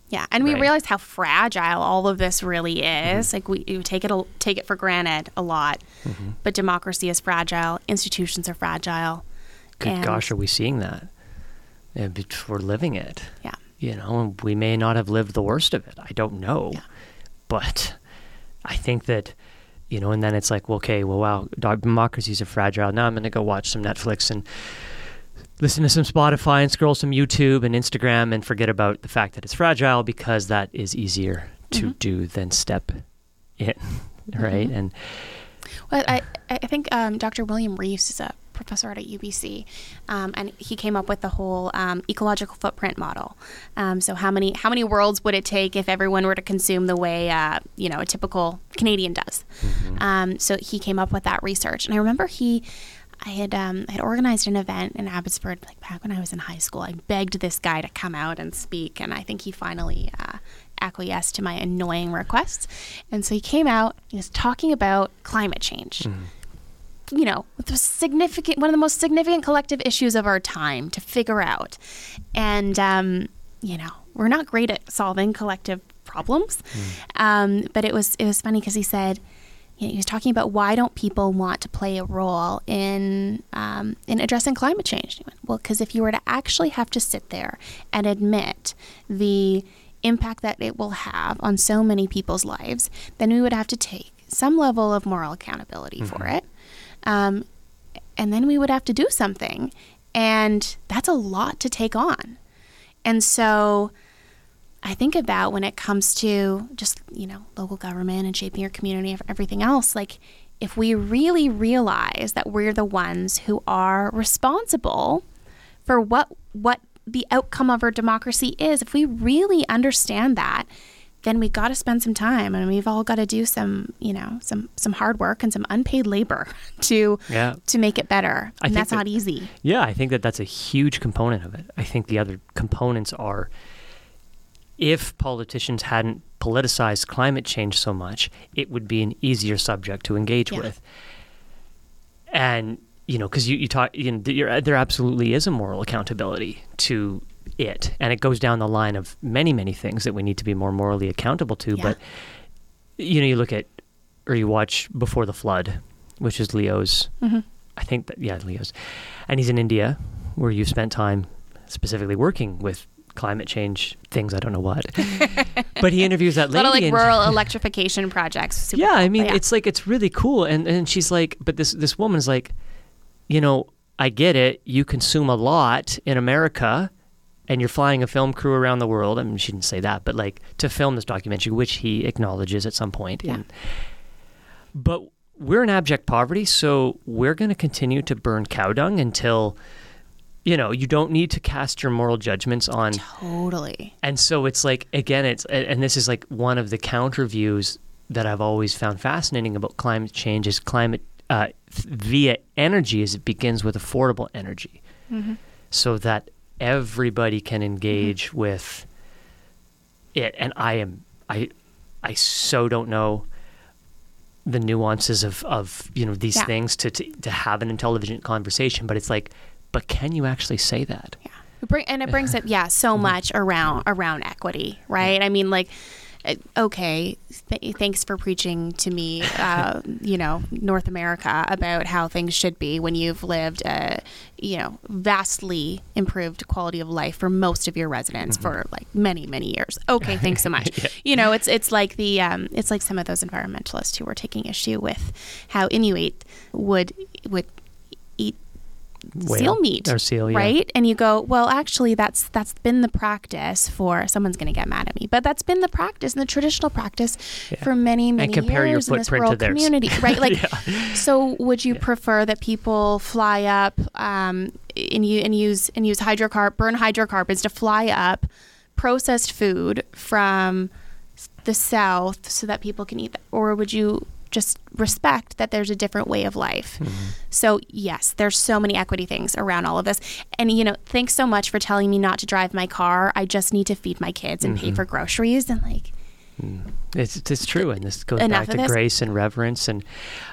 Yeah, and we Right. realize how fragile all of this really mm-hmm. is. Like we you take it take it for granted a lot, mm-hmm. but democracy is fragile. Institutions are fragile. Good and- gosh, are we seeing that? But we're living it. Yeah. You know, and we may not have lived the worst of it. I don't know. Yeah. But I think that, you know, and then it's like, well, okay, well, wow, democracies are fragile. Now I'm going to go watch some Netflix and listen to some Spotify and scroll some YouTube and Instagram and forget about the fact that it's fragile because that is easier to Mm-hmm. do than step in. Right. And Well, I, I think um, Dr. William Reeves is a professor at UBC, um, and he came up with the whole um, ecological footprint model. Um, so how many how many worlds would it take if everyone were to consume the way uh, you know a typical Canadian does? Um, so he came up with that research, and I remember he. I had um, I had organized an event in Abbotsford like back when I was in high school. I begged this guy to come out and speak, and I think he finally uh, acquiesced to my annoying requests. And so he came out. He was talking about climate change. You know, the significant one of the most significant collective issues of our time to figure out, and um, you know, we're not great at solving collective problems. Um, but it was it was funny because he said you know, he was talking about why don't people want to play a role in um, in addressing climate change? Went, well, because if you were to actually have to sit there and admit the impact that it will have on so many people's lives, then we would have to take some level of moral accountability for it, um, and then we would have to do something, and that's a lot to take on, and so. I think about when it comes to just, you know, local government and shaping your community and everything else, like if we really realize that we're the ones who are responsible for what what the outcome of our democracy is, if we really understand that, then we got to spend some time and we've all got to do some, you know, some some hard work and some unpaid labor to Yeah. to make it better. And that's that- not easy. Yeah, I think that that's a huge component of it. I think the other components are if politicians hadn't politicized climate change so much, it would be an easier subject to engage Yeah. with. And you know, because you, you talk, you know, there, there absolutely is a moral accountability to it, and it goes down the line of many, many things that we need to be more morally accountable to. Yeah. But you know, you look at or you watch Before the Flood, which is Leo's. Mhm. I think that yeah, Leo's, and he's in India, where you've spent time specifically working with climate change things. I don't know what, but he interviews that A lady. lot of like rural electrification projects. Yeah, cool. I mean, yeah. it's like it's really cool, and and she's like, but this this woman's like, you know, I get it. You consume a lot in America, and you're flying a film crew around the world. I mean, she didn't say that, but like to film this documentary, which he acknowledges at some point. Yeah. And, but we're in abject poverty, so we're going to continue to burn cow dung until. You know, you don't need to cast your moral judgments on totally. and so it's like again it's and this is like one of the counter views that i've always found fascinating about climate change is climate uh, via energy is it begins with affordable energy so that everybody can engage with it and i am i i so don't know the nuances of of you know these Yeah. things to, to to have an intelligent conversation but it's like but can you actually say that Yeah. It bring, and it brings up yeah so Mm-hmm. much around around equity, right? I mean like okay, th- thanks for preaching to me, uh, you know, North America about how things should be when you've lived a, you know, vastly improved quality of life for most of your residents Mm-hmm. for like many, many years. Okay, thanks so much. You know, it's it's like the um, it's like some of those environmentalists who were taking issue with how Inuit would would seal meat or seal, yeah. right? And you go well actually that's that's been the practice for someone's going to get mad at me but that's been the practice and the traditional practice for many many years in this rural community right? Like so would you prefer that people fly up um, and you and use and use hydrocarb burn hydrocarbons to fly up processed food from the south so that people can eat that or would you just respect that there's a different way of life. Mm-hmm. So yes there's so many equity things around all of this. And you know thanks so much for telling me not to drive my car. I just need to feed my kids and pay mm-hmm. for groceries and like mm. It's it's true, and this goes Enough back to grace and reverence. And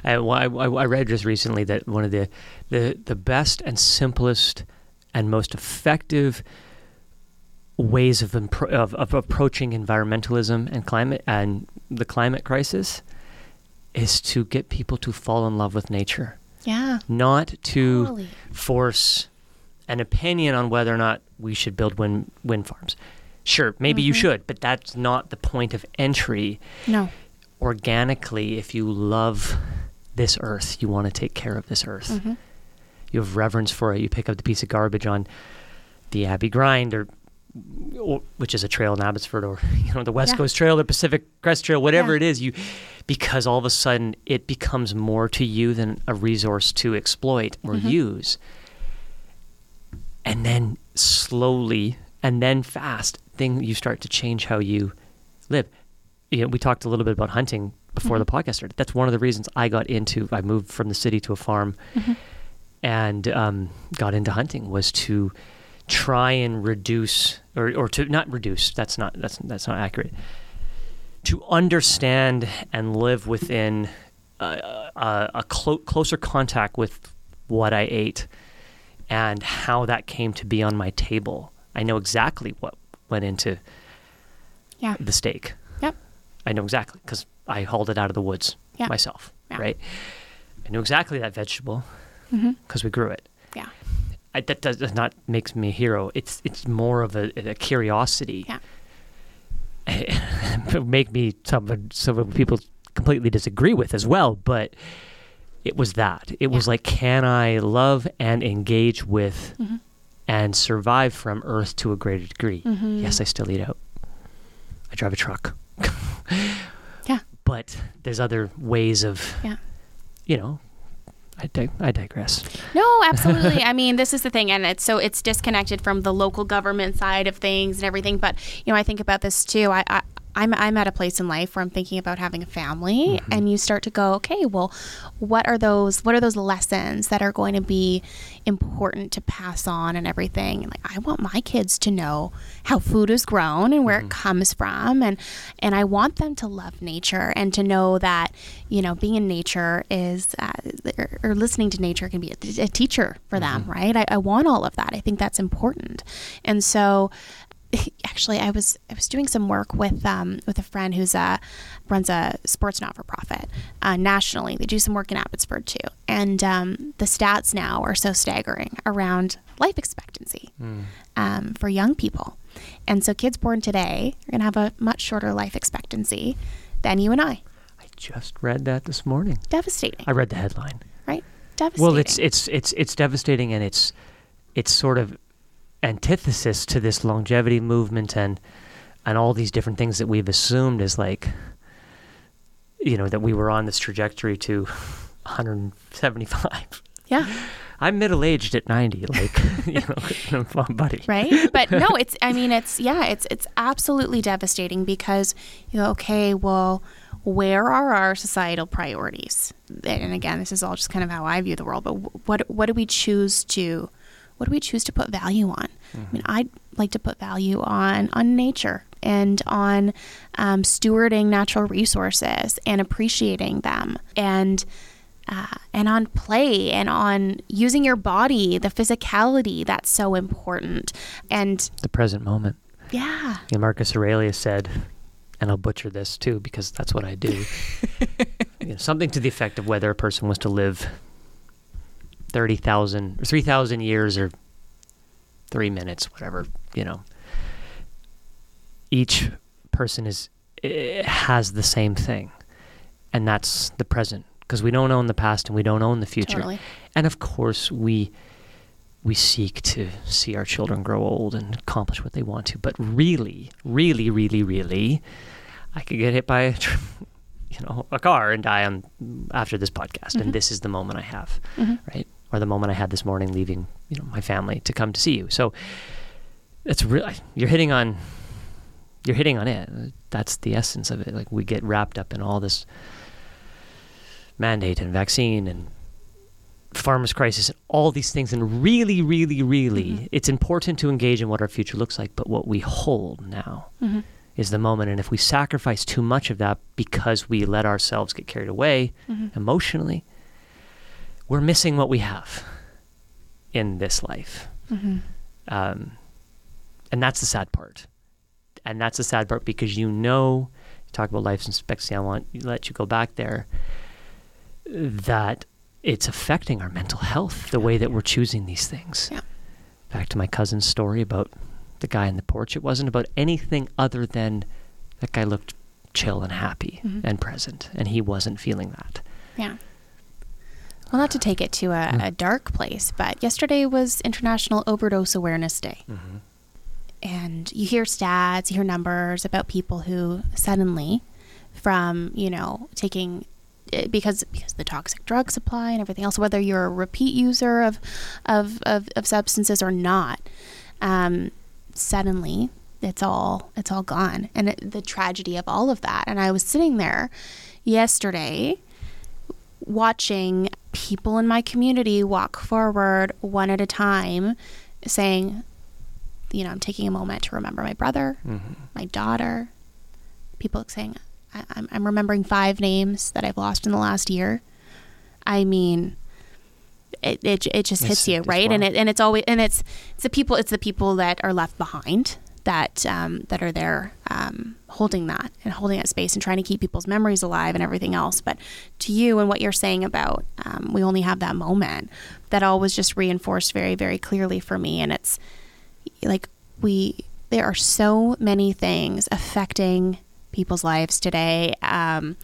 uh, I, I, I read just recently that one of the, the the best and simplest and most effective ways of, impro- of of approaching environmentalism and climate and the climate crisis is to get people to fall in love with nature, yeah not to Totally. force an opinion on whether or not we should build wind wind farms. Sure, maybe Mm-hmm. you should, but that's not the point of entry no organically if you love this earth you want to take care of this earth Mm-hmm. you have reverence for it you pick up the piece of garbage on the Abby Grind or, or which is a trail in abbotsford or you know the west Yeah. coast trail the pacific crest trail whatever Yeah. it is you because all of a sudden it becomes more to you than a resource to exploit or Mm-hmm. use. And then slowly and then fast thing you start to change how you live. You know, we talked a little bit about hunting before the podcast started. That's one of the reasons i got into i moved from the city to a farm and um, got into hunting was to try and reduce or, or to not reduce. That's not that's that's not accurate to understand and live within a, a, a clo- closer contact with what I ate and how that came to be on my table. I know exactly what went into Yeah. the steak. Yep. I know exactly because I hauled it out of the woods Yeah. myself, Yeah. right? I knew exactly that vegetable Mm-hmm. because we grew it. Yeah. I, that does, does not makes me a hero. It's it's more of a, a curiosity. Yeah. make me some some people completely disagree with as well, but it was that. It was like, can I love and engage with Mhm. and survive from Earth to a greater degree? Mhm. Yes, I still eat out. I drive a truck. Yeah. But there's other ways of, Yeah. you know, I, dig- I digress. No, absolutely. I mean, this is the thing, and it's so it's disconnected from the local government side of things and everything. But you know, I think about this too. I, I I'm I'm at a place in life where I'm thinking about having a family, mm-hmm. and you start to go, okay, well, what are those what are those lessons that are going to be important to pass on and everything? And like, I want my kids to know how food is grown and where it mm-hmm. comes from, and and I want them to love nature and to know that you know being in nature is uh, or, or listening to nature can be a, a teacher for them, mm-hmm. right? I, I want all of that. I think that's important, and so actually I was I was doing some work with um, with a friend who's a runs a sports not for profit uh, nationally. They do some work in Abbotsford too, and um, the stats now are so staggering around life expectancy um, for young people. And so kids born today are going to have a much shorter life expectancy than you and I. I just read that this morning. Devastating, I read the headline. right? Devastating. Well, it's it's it's it's devastating, and it's it's sort of antithesis to this longevity movement and and all these different things that we've assumed is like, you know, that we were on this trajectory to 175. yeah. I'm middle aged at 90, like, you know, buddy. right but no it's i mean it's yeah it's it's absolutely devastating because you know okay well where are our societal priorities and again this is all just kind of how i view the world but what what do we choose to what do we choose to put value on i mean i'd like to put value on on nature and on um, stewarding natural resources and appreciating them and uh, and on play and on using your body, the physicality that's so important. And The present moment. yeah, know, Marcus Aurelius said, and I'll butcher this too because that's what I do. you know, something to the effect of whether a person was to live 30,000 or 3,000 years or three minutes, whatever, you know. Each person is eh, has the same thing, and that's the present because we don't own the past and we don't own the future. totally. And of course, we we seek to see our children grow old and accomplish what they want to. But really, really, really, really, I could get hit by, a you know, a car and die on after this podcast. And this is the moment I have, Mhm. right? Or the moment I had this morning, leaving, you know, my family to come to see you. So it's really you're hitting on. You're hitting on it. That's the essence of it. Like we get wrapped up in all this mandate and vaccine and farmers crisis and all these things and really really really Mhm. it's important to engage in what our future looks like but what we hold now Mhm. is the moment and if we sacrifice too much of that because we let ourselves get carried away Mhm. emotionally we're missing what we have in this life Mhm. um, and that's the sad part and that's the sad part because you know you talk about life's expectancy i want to let you go back there that it's affecting our mental health the way that we're choosing these things Yeah. back to my cousin's story about the guy in the porch it wasn't about anything other than that guy looked chill and happy Mhm. and present and he wasn't feeling that Yeah. Well, not to take it to a, Mm. a dark place, but yesterday was International Overdose Awareness Day. And you hear stats, you hear numbers about people who suddenly, from, you know, taking eh, because because the toxic drug supply and everything else, whether you're a repeat user of of, of, of substances or not, um, suddenly it's all it's all gone, and it, the tragedy of all of that. And I was sitting there yesterday watching people in my community walk forward one at a time saying, you know, I'm taking a moment to remember my brother, Mm-hmm. my daughter. People saying, I, I'm, I'm remembering five names that I've lost in the last year. I mean, it, it, it just hits It's- you, it's right? And it, and it's always, and it's, it's the people, it's the people that are left behind that, um, that are there, um, holding that and holding that space and trying to keep people's memories alive and everything else. But to you and what you're saying about, um, we only have that moment, that all was just reinforced very, very clearly for me. And it's like, we, there are so many things affecting people's lives today. Um,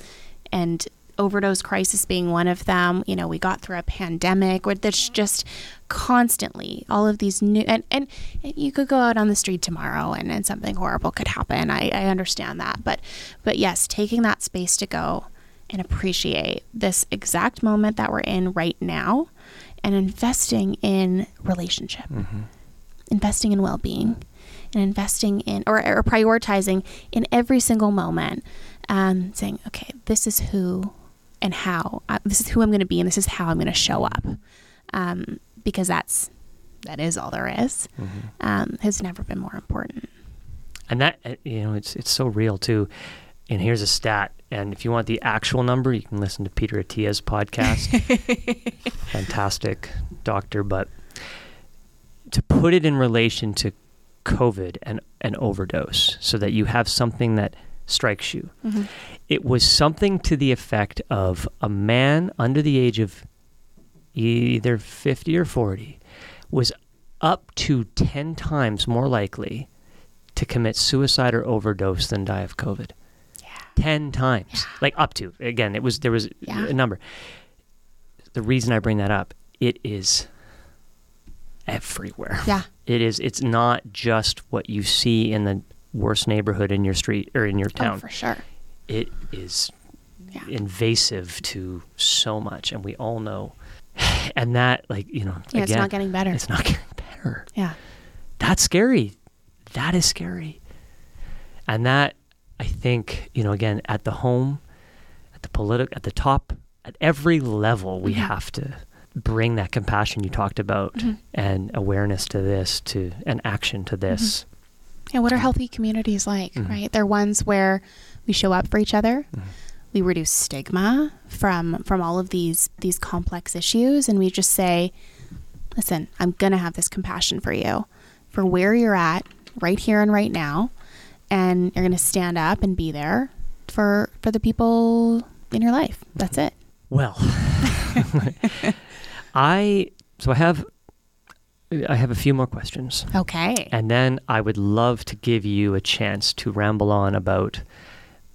and overdose crisis being one of them. You know, we got through a pandemic where there's just constantly all of these new and, and you could go out on the street tomorrow and, and something horrible could happen. I, I understand that. But but yes, taking that space to go and appreciate this exact moment that we're in right now and investing in relationship. Investing in well being and investing in or, or prioritizing in every single moment um, saying okay this is who and how. Uh, this is who i'm going to be and this is how i'm going to show up. Um, because that's that is all there is, um, has never been more important. And that uh, you know it's it's so real too. And here's a stat and if you want the actual number you can listen to peter Attia's podcast. Fantastic doctor but to put it in relation to covid and an overdose so that you have something that strikes you mm-hmm. it was something to the effect of a man under the age of either 50 or 40 was up to 10 times more likely to commit suicide or overdose than die of COVID. yeah 10 times. Like up to. Again, it was there was Yeah. a number. The reason I bring that up, it is everywhere. yeah It is it's not just what you see in the worst neighborhood in your street or in your oh, town. for sure it is Yeah. invasive to so much and we all know. And that like, you know, yeah it's not getting better it's not getting better. yeah That's scary. That is scary. And that I think, you know, again, at the home, at the political at the top, at every level we Mhm. have to bring that compassion you talked about Mhm. and awareness to this to and action to this. Yeah, what are healthy communities like, Mhm. right? They're ones where we show up for each other. Mhm. We reduce stigma from from all of these these complex issues and we just say, "Listen, I'm going to have this compassion for you for where you're at right here and right now, and you're going to stand up and be there for for the people in your life. That's it." Well, I so I have I have a few more questions. Okay. And then I would love to give you a chance to ramble on about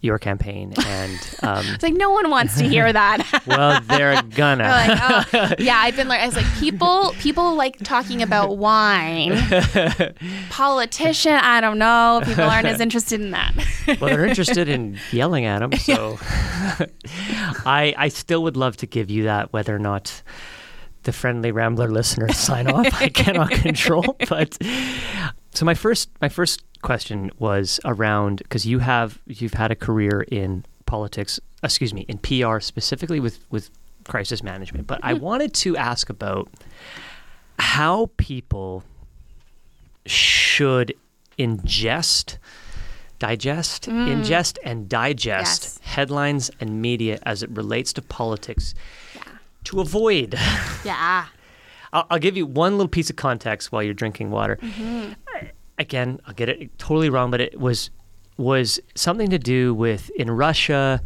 your campaign and um, It's like no one wants to hear that. well they're gonna like, oh, yeah, I've been like, I was like, people, people like talking about wine. Politician, I don't know. People aren't as interested in that. well they're interested in yelling at them so I I still would love to give you that whether or not the friendly rambler listeners sign off I cannot control but so my first my first question was around because you have you've had a career in politics excuse me in PR specifically with with crisis management but I mm-hmm. wanted to ask about how people should ingest digest mm. ingest and digest Yes. headlines and media as it relates to politics Yeah. To avoid Yeah. I'll, I'll give you one little piece of context while you're drinking water. I- Again, I'll get it totally wrong, but it was was something to do with in Russia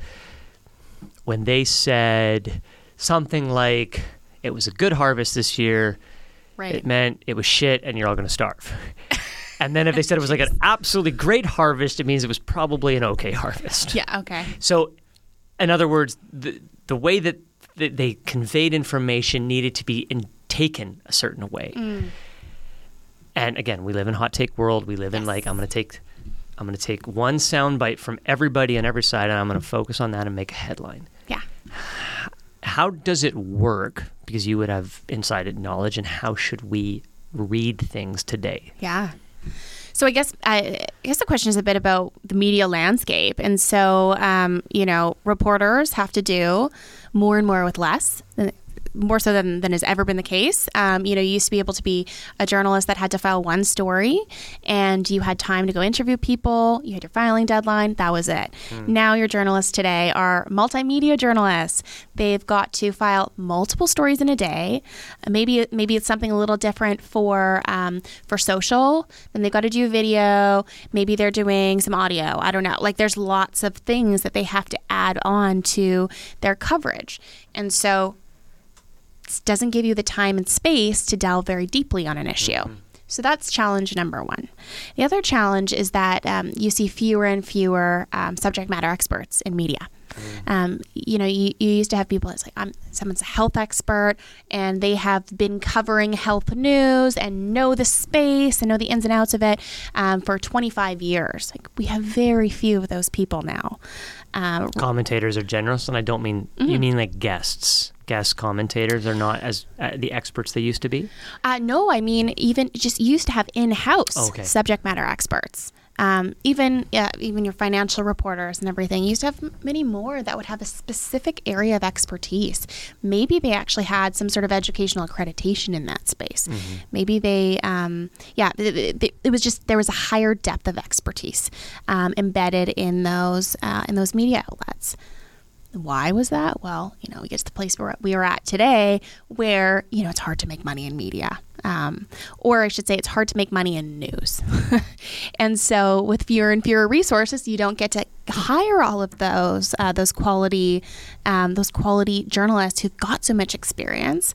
when they said something like it was a good harvest this year. Right. It meant it was shit and you're all going to starve. and then if they said it was like an absolutely great harvest, it means it was probably an okay harvest. yeah. Okay. So, in other words, the the way that th- they conveyed information needed to be in, taken a certain way. And again, we live in hot take world. We live in like I'm going to take I'm going to take one sound bite from everybody on every side, and I'm going to focus on that and make a headline. Yeah. How does it work? Because you would have inside knowledge, and how should we read things today? Yeah. So I guess I, I guess the question is a bit about the media landscape, and so um, you know, reporters have to do more and more with less. More so than, than has ever been the case. Um, you know, you used to be able to be a journalist that had to file one story and you had time to go interview people, you had your filing deadline, that was it. Mm. Now, your journalists today are multimedia journalists. They've got to file multiple stories in a day. Maybe, maybe it's something a little different for, um, for social, then they've got to do video. Maybe they're doing some audio. I don't know. Like, there's lots of things that they have to add on to their coverage. And so, doesn't give you the time and space to delve very deeply on an issue. Mm-hmm. So that's challenge number one. The other challenge is that um, you see fewer and fewer um, subject matter experts in media. Mm. Um, you know, you, you, used to have people it's like, I'm someone's a health expert and they have been covering health news and know the space and know the ins and outs of it um, for 25 years. Like, we have very few of those people now. Uh, Commentators are generous, and I don't mean, mm-hmm. you mean like guests guest commentators are not as uh, the experts they used to be? Uh, no, I mean even just used to have in-house okay. subject matter experts. Um, even yeah, even your financial reporters and everything. You used to have many more that would have a specific area of expertise. Maybe they actually had some sort of educational accreditation in that space. Mm-hmm. Maybe they, um, yeah, it, it, it, was just there was a higher depth of expertise um, embedded in those uh, in those media outlets. Why was that? Well, you know, we get to the place where we are at today where, you know, it's hard to make money in media. Um, or I should say, it's hard to make money in news. and so, with fewer and fewer resources, you don't get to hire all of those uh, those quality um, those quality journalists who've got so much experience.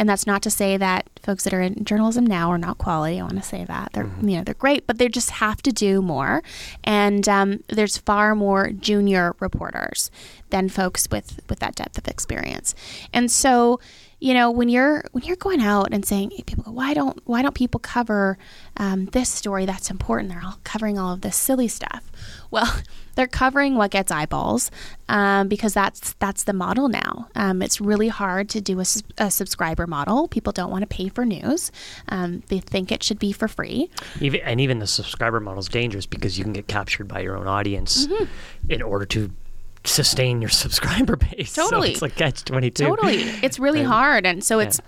And that's not to say that folks that are in journalism now are not quality. I want to say that they're mm-hmm. you know they're great, but they just have to do more. And um, there's far more junior reporters than folks with with that depth of experience. And so you know when you're when you're going out and saying people go why don't why don't people cover um, this story that's important they're all covering all of this silly stuff well they're covering what gets eyeballs um, because that's that's the model now um, it's really hard to do a, a, subscriber model people don't want to pay for news um, they think it should be for free even, and even the subscriber model is dangerous because you can get captured by your own audience mm-hmm. in order to sustain your subscriber base. Totally. So it's like catch 22. Totally. It's really hard. And so it's,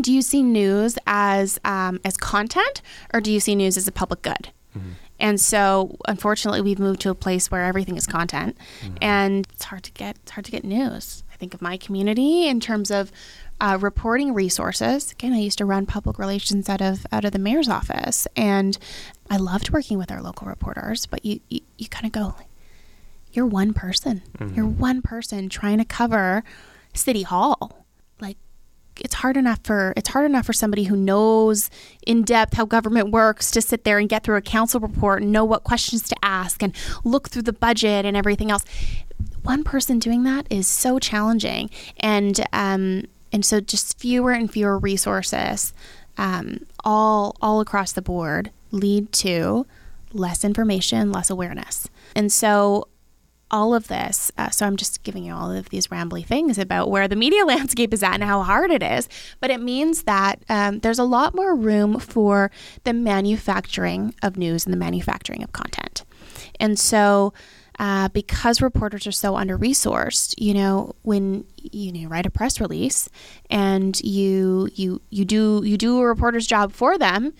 do you see news as, um, as content or do you see news as a public good? Mm-hmm. And so, unfortunately, we've moved to a place where everything is content, mm-hmm. and it's hard to get it's hard to get news. I think of my community in terms of uh, reporting resources. Again, I used to run public relations out of out of the mayor's office, and I loved working with our local reporters. But you you, you kind of go, you're one person. Mm-hmm. You're one person trying to cover City Hall. It's hard enough for it's hard enough for somebody who knows in depth how government works to sit there and get through a council report and know what questions to ask and look through the budget and everything else. One person doing that is so challenging, and um, and so just fewer and fewer resources, um, all all across the board, lead to less information, less awareness, and so all of this. Uh, so I'm just giving you all of these rambly things about where the media landscape is at and how hard it is. But it means that um, there's a lot more room for the manufacturing of news and the manufacturing of content. And so, uh, because reporters are so under resourced, you know, when you, know, write a press release and you you you do you do a reporter's job for them,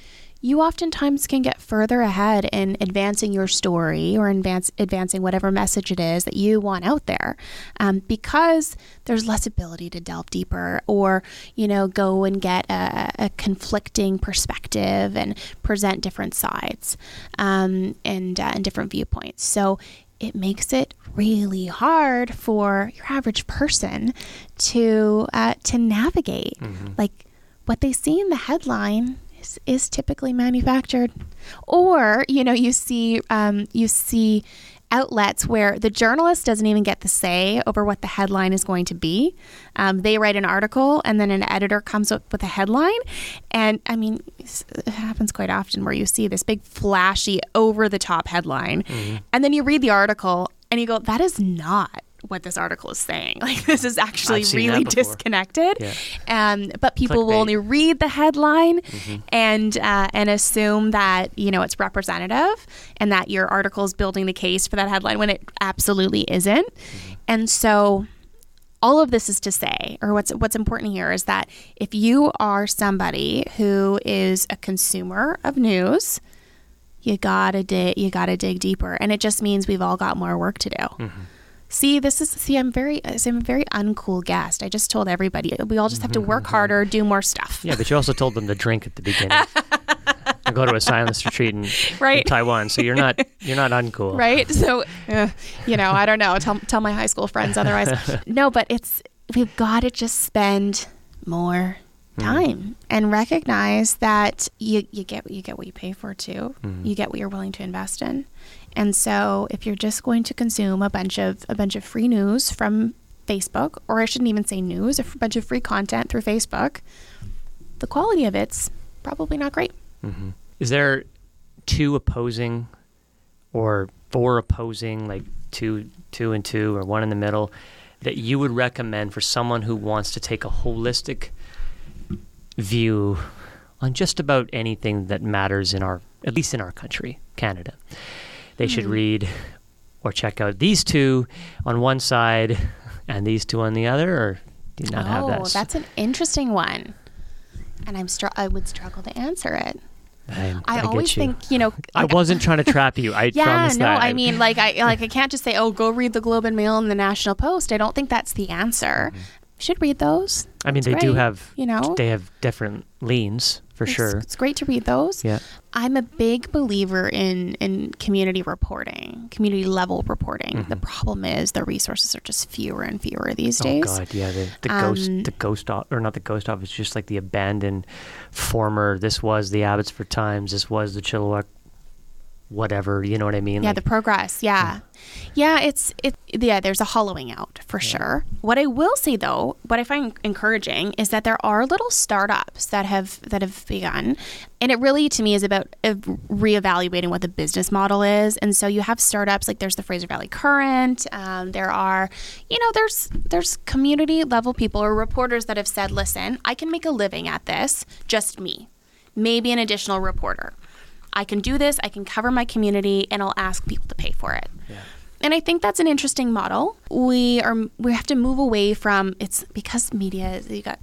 you oftentimes can get further ahead in advancing your story or advance, advancing whatever message it is that you want out there um, because there's less ability to delve deeper or, you know, go and get a, a conflicting perspective and present different sides um, and, uh, and different viewpoints. So it makes it really hard for your average person to uh, to navigate. Mm-hmm. Like what they see in the headline is, is typically manufactured. Or, you know, you see um, you see outlets where the journalist doesn't even get the say over what the headline is going to be. Um, they write an article and then an editor comes up with a headline. And I mean, it happens quite often where you see this big, flashy, over the top headline. Mm-hmm. And then you read the article and you go, that is not what this article is saying. Like this is actually really disconnected. Yeah. Um, but people Clickbait. will only read the headline mm-hmm. and uh, and assume that you know it's representative and that your article is building the case for that headline when it absolutely isn't. Mm-hmm. And so all of this is to say, or what's what's important here is that if you are somebody who is a consumer of news, you gotta dig you gotta dig deeper, and it just means we've all got more work to do. Mm-hmm. See, this is see. I'm very, I'm a very uncool guest. I just told everybody we all just have to mm-hmm, work mm-hmm. harder, do more stuff. Yeah, but you also told them to drink at the beginning. and go to a silence retreat in, in Taiwan. So you're not you're not uncool. right? So, uh, you know, I don't know. Tell, tell my high school friends otherwise. no, but it's we've got to just spend more hmm. time and recognize that you you get you get what you pay for too. Hmm. You get what you're willing to invest in. And so, if you're just going to consume a bunch of a bunch of free news from Facebook, or I shouldn't even say news, a bunch of free content through Facebook, the quality of it's probably not great. Mm-hmm. Is there two opposing or four opposing, like two two and two or one in the middle, that you would recommend for someone who wants to take a holistic view on just about anything that matters in our at least in our country, Canada? They should hmm. read or check out these two on one side and these two on the other, or do you not have that? Oh, that's an interesting one. And I'm str- I would struggle to answer it. I, I, get always you. think, you know, I wasn't trying to trap you. I yeah, promise no, that. I mean, like, I like, I can't just say, "Oh, go read the Globe and Mail and the National Post." I don't think that's the answer. Mm-hmm. Should read those. I mean, It's they do have, you know, they have different leans for it's, sure. It's great to read those. Yeah. I'm a big believer in in community reporting, community level reporting. The problem is the resources are just fewer and fewer these Mm-hmm. Oh. God, yeah, the, the ghost, Um, the ghost, or not the ghost office, just like the abandoned former. This was the Abbotsford Times. This was the Chilliwack, whatever. You know what I mean? Yeah, Like, the progress. Yeah. Yeah, it's it yeah, there's a hollowing out for sure. What I will say though, what I find encouraging is that there are little startups that have that have begun. And it really to me is about uh, reevaluating what the business model is. And so you have startups like there's the Fraser Valley Current, um, there are, you know, there's there's community level people or reporters that have said, "Listen, I can make a living at this, just me. Maybe an additional reporter." I can do this, I can cover my community, and I'll ask people to pay for it. And I think that's an interesting model. We are we have to move away from it's because media you got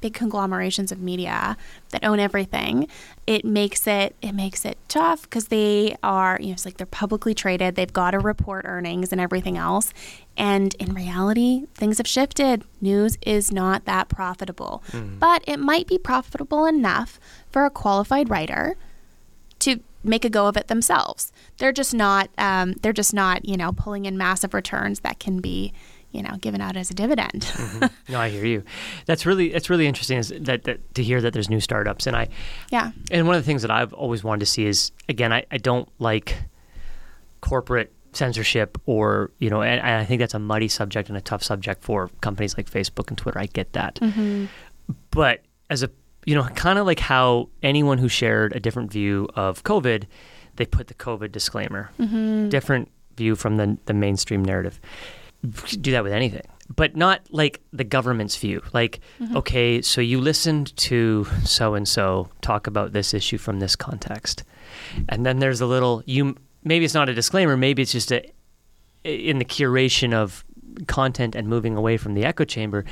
big conglomerations of media that own everything. It makes it it makes it tough because they are you know it's like they're publicly traded. They've got to report earnings and everything else. And in reality, things have shifted. News is not that profitable, mm. but it might be profitable enough for a qualified writer make a go of it themselves. They're just not um, they're just not, you know, pulling in massive returns that can be, you know, given out as a dividend. no, I hear you. That's really, it's really interesting is that, that to hear that there's new startups, and I, yeah. and one of the things that I've always wanted to see is again, I, I don't like corporate censorship or you know, and, and I think that's a muddy subject and a tough subject for companies like Facebook and Twitter. I get that, but as a you know, kind of like how anyone who shared a different view of COVID, they put the COVID disclaimer, mm-hmm. different view from the the mainstream narrative. Do that with anything, but not like the government's view. Like, mm-hmm. okay, so you listened to so and so talk about this issue from this context, and then there's a little you. Maybe it's not a disclaimer. Maybe it's just a in the curation of content and moving away from the echo chamber.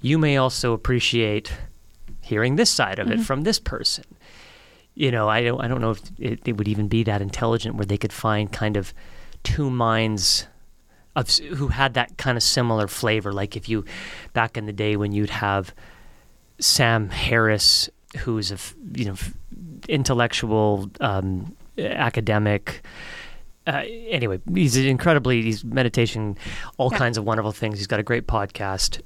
You may also appreciate hearing this side of it from this person. You know, I don't, I don't know if it, it would even be that intelligent where they could find kind of two minds of who had that kind of similar flavor. Like if you back in the day when you'd have Sam Harris, who's a you know intellectual um, academic. Uh, anyway, he's incredibly he's meditation, all Yeah. kinds of wonderful things. He's got a great podcast.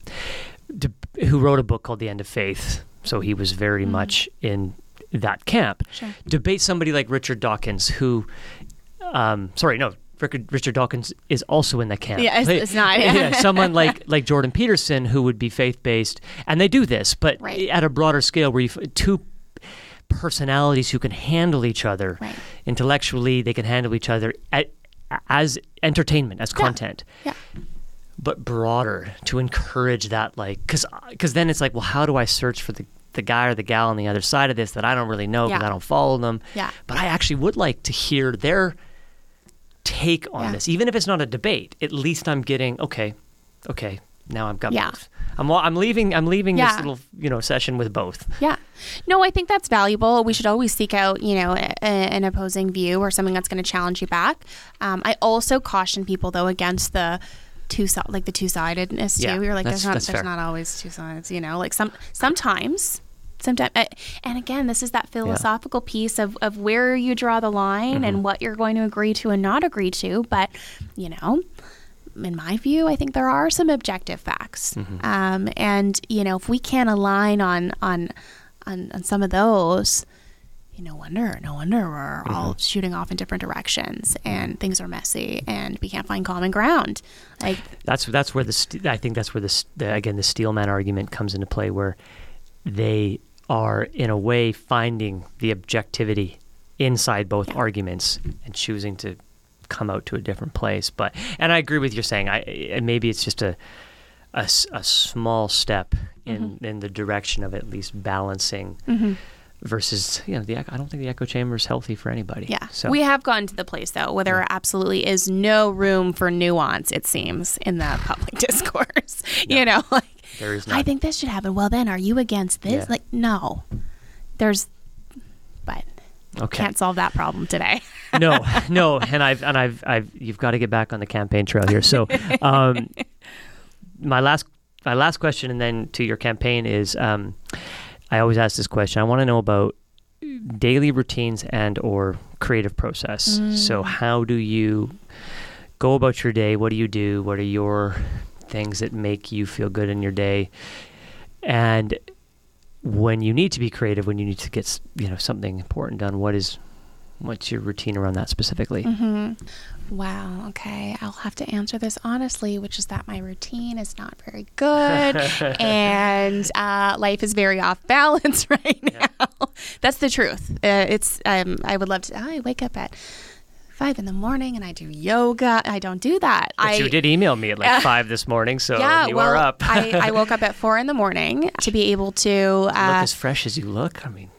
De- who wrote a book called The End of Faith? So he was very much in that camp. Sure. Debate somebody like Richard Dawkins, who, um, sorry, no, Richard, Richard Dawkins is also in the camp. Yeah, it's- it's not. yeah, someone like like Jordan Peterson who would be faith based, and they do this, but Right. at a broader scale, where you two personalities who can handle each other Right. intellectually, they can handle each other at, as entertainment, as content Yeah. But broader to encourage that like because because then it's like well how do i search for the the guy or the gal on the other side of this that i don't really know because Yeah. i don't follow them Yeah. but i actually would like to hear their take on Yeah. this even if it's not a debate at least i'm getting okay okay now I've got Yeah. both. I'm I'm leaving I'm leaving Yeah. this little you know session with both. Yeah. No, I think that's valuable. We should always seek out, you know, a, a- an opposing view or something that's going to challenge you back. Um, I also caution people though against the two like the two sidedness too. Yeah, You're like, there's not there's fair. not always two sides. You know, like some sometimes. Sometimes, and again, this is that philosophical piece of, of where you draw the line Mm-hmm. and what you're going to agree to and not agree to. But, you know, in my view, I think there are some objective facts, Mm-hmm. um, and you know, if we can't align on on on, on some of those, know, wonder, no wonder we're Mm-hmm. all shooting off in different directions, and things are messy, and we can't find common ground. Like, That's that's where the st- I think that's where the, the again the steelman argument comes into play where they are in a way finding the objectivity inside both Yeah. arguments and choosing to come out to a different place but and I agree with you saying I maybe it's just a a small step in Mm-hmm. in the direction of at least balancing versus you know the I don't think the echo chamber is healthy for anybody yeah, so we have gotten to the place though where there absolutely is no room for nuance. It seems in the public discourse. You know, like there is I think this should happen. Well, then, are you against this? Yeah. Like, no. There's, but okay can't solve that problem today. no, no, and I've and I've I've you've got to get back on the campaign trail here. So, um, my last my last question, and then to your campaign is, um, I always ask this question. I want to know about daily routines and or creative process. So, how do you go about your day? What do you do? What are your things that make you feel good in your day? And when you need to be creative, when you need to get you know something important done, what is what's your routine around that specifically? Mm-hmm. Wow. Okay. I'll have to answer this honestly, which is that my routine is not very good and uh, life is very off balance right now. That's the truth. Uh, it's, um, I would love to, I wake up at five in the morning and I do yoga. I don't do that. But I, you did email me at like five this morning, so yeah, you well, are up. I, I woke up at four in the morning to be able to. look Uh, as fresh as you look. I mean,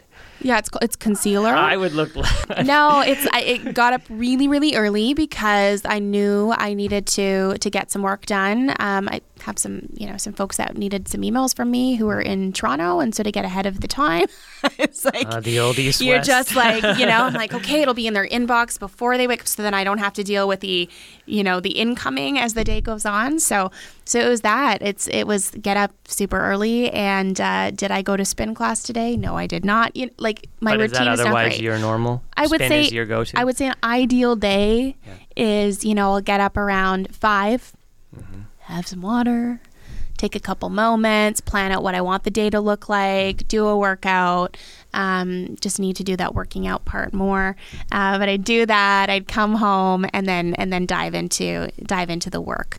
yeah, it's it's concealer. I would look. Like. No, it's I it got up really really early because I knew I needed to to get some work done. Um, I have some you know some folks that needed some emails from me who were in Toronto, and so to get ahead of the time, it's like. uh, the old East you're West. just like you know i'm like okay it'll be in their inbox before they wake up so then i don't have to deal with the you know the incoming as the day goes on so so it was that it's it was get up super early and uh, did i go to spin class today no i did not you like my but is routine that is not great your normal? I would Spin say is your go-to. I would say an ideal day is you know I'll get up around 5 Mm-hmm. have some water, take a couple moments, plan out what I want the day to look like, do a workout. Um, just need to do that working out part more, uh, but I'd do that. I'd come home and then and then dive into dive into the work.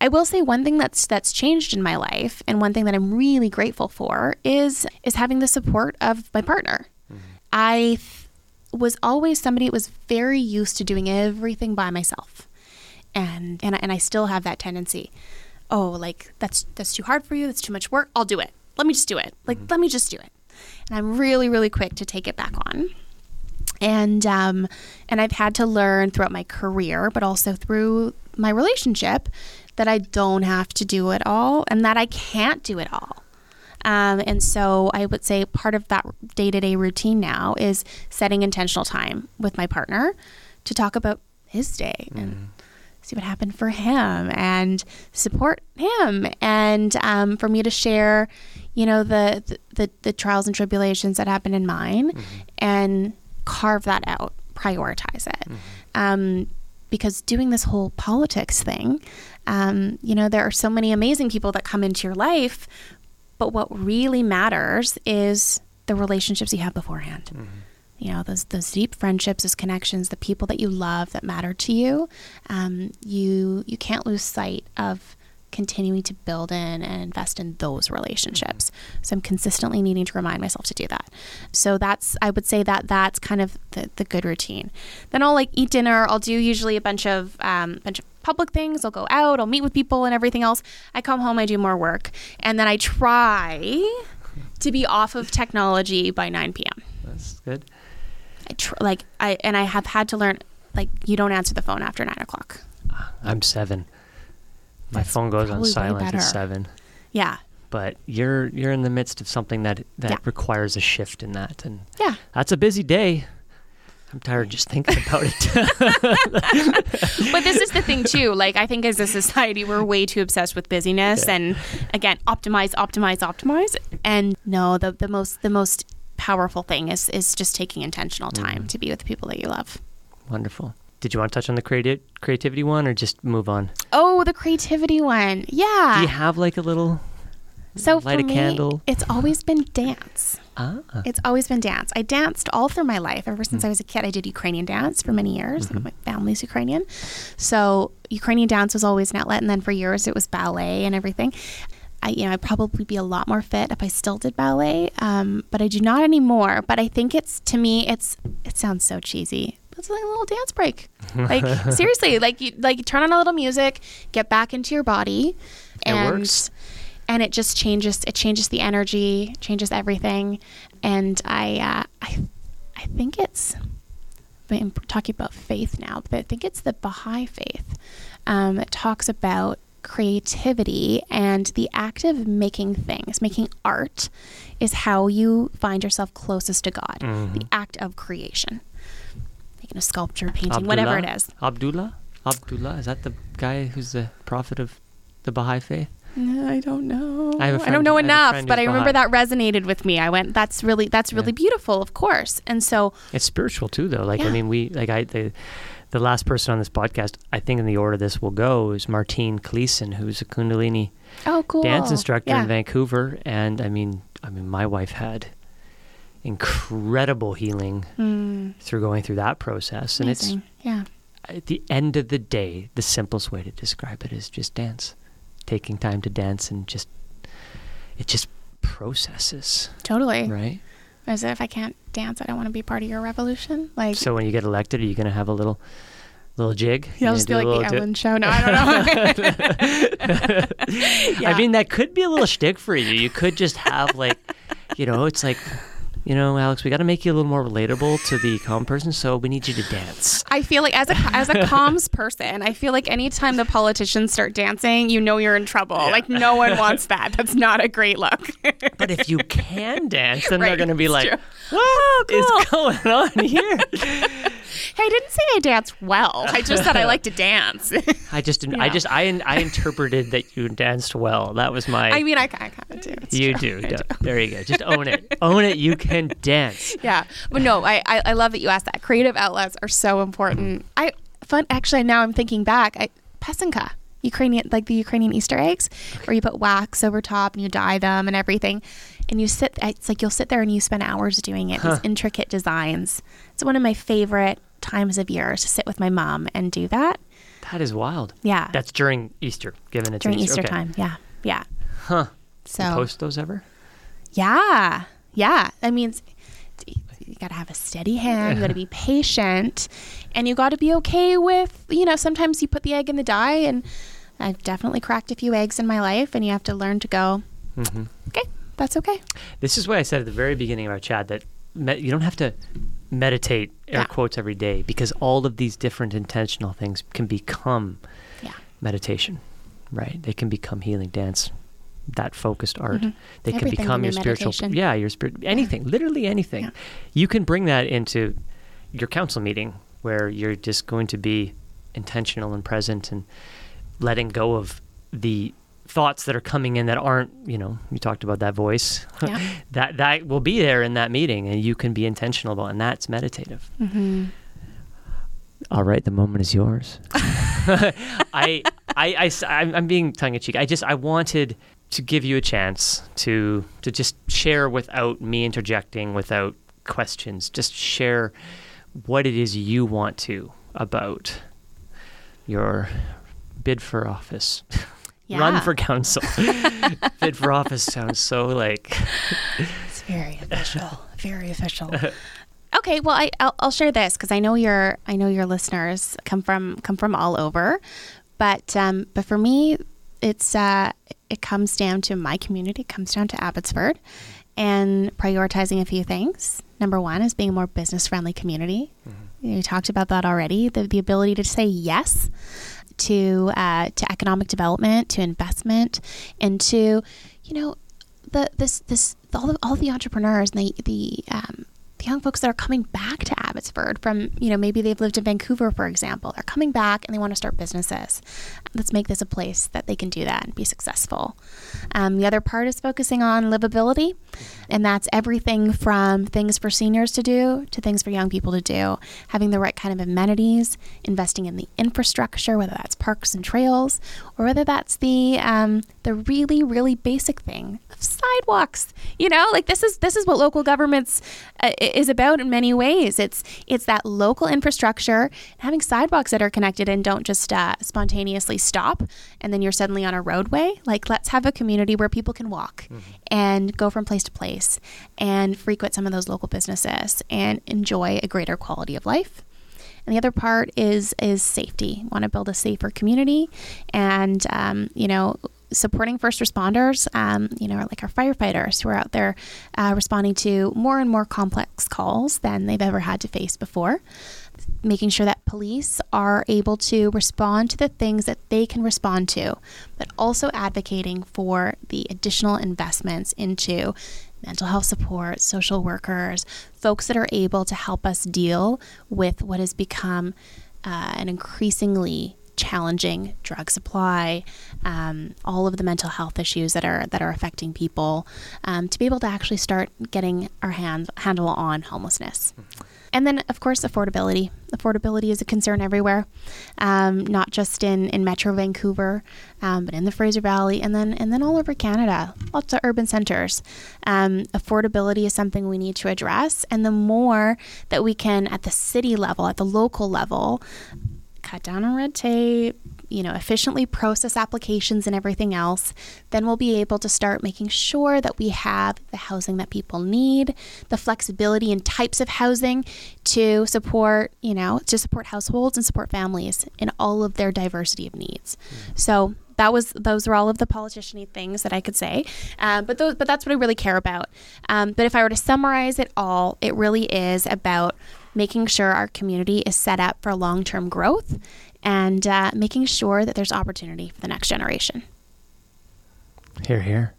I will say one thing that's that's changed in my life, and one thing that I'm really grateful for is is having the support of my partner. I th- was always somebody that was very used to doing everything by myself. And and and I still have that tendency. Oh, like that's that's too hard for you. That's too much work. I'll do it. Let me just do it. Like let me just do it. And I'm really really quick to take it back on. And um and I've had to learn throughout my career, but also through my relationship that I don't have to do it all and that I can't do it all. Um, and so I would say part of that day to day routine now is setting intentional time with my partner to talk about his day and see what happened for him and support him and um, for me to share, you know, the, the, the, trials and tribulations that happen in mine and carve that out, prioritize it. Um, because doing this whole politics thing, um, you know, there are so many amazing people that come into your life, but what really matters is the relationships you have beforehand. You know, those those deep friendships, those connections, the people that you love that matter to you. Um, you you can't lose sight of continuing to build in and invest in those relationships. So I'm consistently needing to remind myself to do that. So that's I would say that that's kind of the, the good routine. Then I'll like eat dinner. I'll do usually a bunch of um, bunch of public things. I'll go out. I'll meet with people and everything else. I come home. I do more work, and then I try to be off of technology by 9 p.m. That's good. I tr- like I and I have had to learn like you don't answer the phone after nine o'clock. I'm seven. My That's phone goes on silent at seven. Yeah. But you're you're in the midst of something that that Yeah. requires a shift in that, and Yeah. that's a busy day. I'm tired just thinking about it. but this is the thing too. Like I think as a society, we're way too obsessed with busyness Yeah. and again, optimize, optimize, optimize. And no, the the most the most powerful thing is is just taking intentional time Mm-hmm. to be with the people that you love. Wonderful. Did you want to touch on the creati- creativity one, or just move on? Oh, the creativity one. Yeah. Do you have like a little? so light for a me, candle? it's always been dance. Ah, It's always been dance. I danced all through my life. Ever Mm. since I was a kid, I did Ukrainian dance for many years. Mm-hmm. My family's Ukrainian. So Ukrainian dance was always an outlet. And then for years, it was ballet and everything. I, you know, I'd probably be a lot more fit if I still did ballet, um, but I do not anymore. But I think it's to me, it's it sounds so cheesy. It's like a little dance break. Like seriously, like you like you turn on a little music, get back into your body, It and works. and it just changes. It changes the energy, changes everything, and I uh, I I think it's. I'm talking about faith now, but I think it's the Baha'i faith um, that talks about creativity and the act of making things, making art, is how you find yourself closest to God. Mm-hmm. The act of creation, making a sculpture, painting, whatever it is. Abdullah? Abdullah? Abdullah? Is that the guy who's the prophet of the Baha'i faith? No, I don't know. I a I friend- don't know I have a enough, friend but I remember Baha'i. that resonated with me. I went, "That's really, that's really Yeah. beautiful, of course." And so, It's spiritual too, though. Like I mean, we like I the the last person on this podcast. I think in the order this will go is Martine Gleason, who's a Kundalini oh, cool dance instructor yeah. in Vancouver, and I mean, I mean, my wife had incredible healing Mm, through going through that process, and amazing. yeah, it's at the end of the day, the simplest way to describe it is just dance, taking time to dance, and just it just processes, totally. right? As if I can't dance, I don't want to be part of your revolution. Like, So when you get elected, are you going to have a little little jig? yeah, I'll just be like the little Ellen show. No, I don't know. Yeah. I mean, that could be a little shtick for you. You could just have like, you know, it's like, you know, Alex, we got to make you a little more relatable to the calm person, so we need you to dance. I feel like as a as a comms person, I feel like anytime the politicians start dancing, you know you're in trouble. Like no one wants that. That's not a great look. But if you can dance, then they're going to be it's like, true. what oh, is cool. going on here? Hey, I didn't say I dance well. I just said I like to dance. I just, didn't I just, I, I interpreted that you danced well. That was my. I mean, I, I kind of do. It's you true. do. I do. There you go. Just own it. own it. You can dance. Yeah, but no, I, I I love that you asked that. Creative outlets are so important. I fun actually now I'm thinking back. I pysanka. Ukrainian like the Ukrainian Easter eggs, where you put wax over top and you dye them and everything, and you sit. It's like you'll sit there and you spend hours doing it. These intricate designs. It's one of my favorite times of year to sit with my mom and do that. That is wild. Yeah, That's during Easter, given it's during Easter Okay. time. Yeah, yeah. Huh. So You post those ever? Yeah. Yeah. That means you got to have a steady hand, you got to be patient, and you got to be okay with, you know, sometimes you put the egg in the dye, and I've definitely cracked a few eggs in my life, and you have to learn to go, hmm okay, that's okay. This is why I said at the very beginning of our chat that me- you don't have to meditate air Yeah. quotes every day because all of these different intentional things can become Yeah. meditation, right? They can become healing dance, that focused art. Mhm. They can become your be spiritual, meditation. yeah, your spirit, anything, literally anything. Yeah. You can bring that into your council meeting where you're just going to be intentional and present and letting go of the thoughts that are coming in that aren't, you know, you talked about that voice. Yeah. that that will be there in that meeting and you can be intentional about and that's meditative. Mm-hmm. All right, the moment is yours. I, I i I'm being tongue in cheek. I just, I wanted to give you a chance to, to just share without me interjecting, without questions. Just share what it is you want to about your bid for office, run for council. bid for office sounds so like It's very official. very official. Okay, well, I, I'll, I'll share this because I know your I know your listeners come from come from all over, but um, but for me, it's uh, it comes down to my community. It comes down to Abbotsford, and prioritizing a few things. Number one is being a more business friendly community. You talked about that already. The the ability to say yes to uh, to economic development, to investment, and to you know the this this all the, all the entrepreneurs and the the um, the young folks that are coming back to Abbotsford from, you know, maybe they've lived in Vancouver, for example. They're coming back and they want to start businesses. Let's make this a place that they can do that and be successful. Um, the other part is focusing on livability, and that's everything from things for seniors to do to things for young people to do. Having the right kind of amenities, investing in the infrastructure, whether that's parks and trails, or whether that's the um, the really really basic thing of sidewalks. You know, like this is this is what local governments uh, is about in many ways. It's it's that local infrastructure, having sidewalks that are connected and don't just uh, spontaneously stop, and then you're suddenly on a roadway. Like let's have a community where people can walk mm-hmm. and go from place to place and frequent some of those local businesses and enjoy a greater quality of life. And the other part is is safety. Want to build a safer community, and um, you know supporting first responders, um, you know, like our firefighters who are out there uh, responding to more and more complex calls than they've ever had to face before. Making sure that police are able to respond to the things that they can respond to, but also advocating for the additional investments into mental health support, social workers, folks that are able to help us deal with what has become uh, an increasingly challenging drug supply, um, all of the mental health issues that are that are affecting people, um, to be able to actually start getting our hand, handle on homelessness. And then, of course, affordability. Affordability is a concern everywhere, um, not just in, in Metro Vancouver, um, but in the Fraser Valley, and then and then all over Canada. Lots of urban centers. Um, affordability is something we need to address, and the more that we can, at the city level, at the local level, cut down on red tape, you know, efficiently process applications and everything else, then we'll be able to start making sure that we have the housing that people need, the flexibility and types of housing to support, you know, to support households and support families in all of their diversity of needs. Mm. So that was those were all of the politiciany things that I could say. Um, but those, but that's what I really care about. Um, but if I were to summarize it all, it really is about making sure our community is set up for long term growth and uh, making sure that there's opportunity for the next generation. Here, here.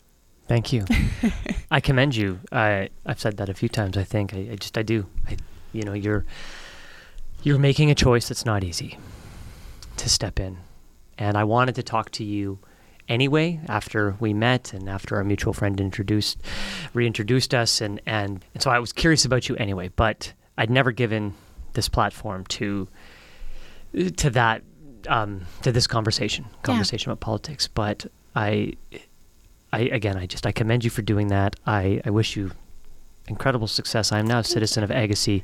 Thank you. I commend you. I I've said that a few times. I think I, I just I do. I, you know, you're you're making a choice that's not easy to step in, and I wanted to talk to you anyway after we met and after our mutual friend introduced reintroduced us and and, and so I was curious about you anyway but I'd never given this platform to to that um, to this conversation conversation yeah. about politics. But I, I again, I just I commend you for doing that. I I wish you incredible success. I am now a citizen of Agassiz,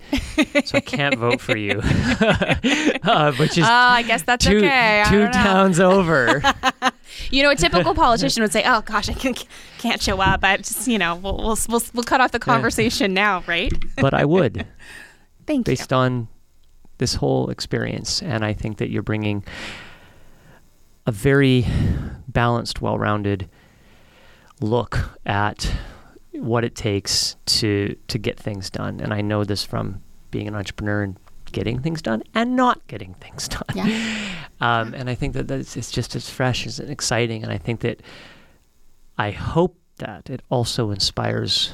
so I can't vote for you. uh, but just oh, I guess that's two, okay. two towns over. you know, a typical politician would say, "Oh gosh, I can, not show up. I just, you know, we'll, we'll we'll we'll cut off the conversation now, right?" but I would. Thank based you. on this whole experience. And I think that you're bringing a very balanced, well rounded look at what it takes to to get things done. And I know this from being an entrepreneur and getting things done and not getting things done. Yeah. Um, and I think that that's, it's just as fresh as exciting. And I think that I hope that it also inspires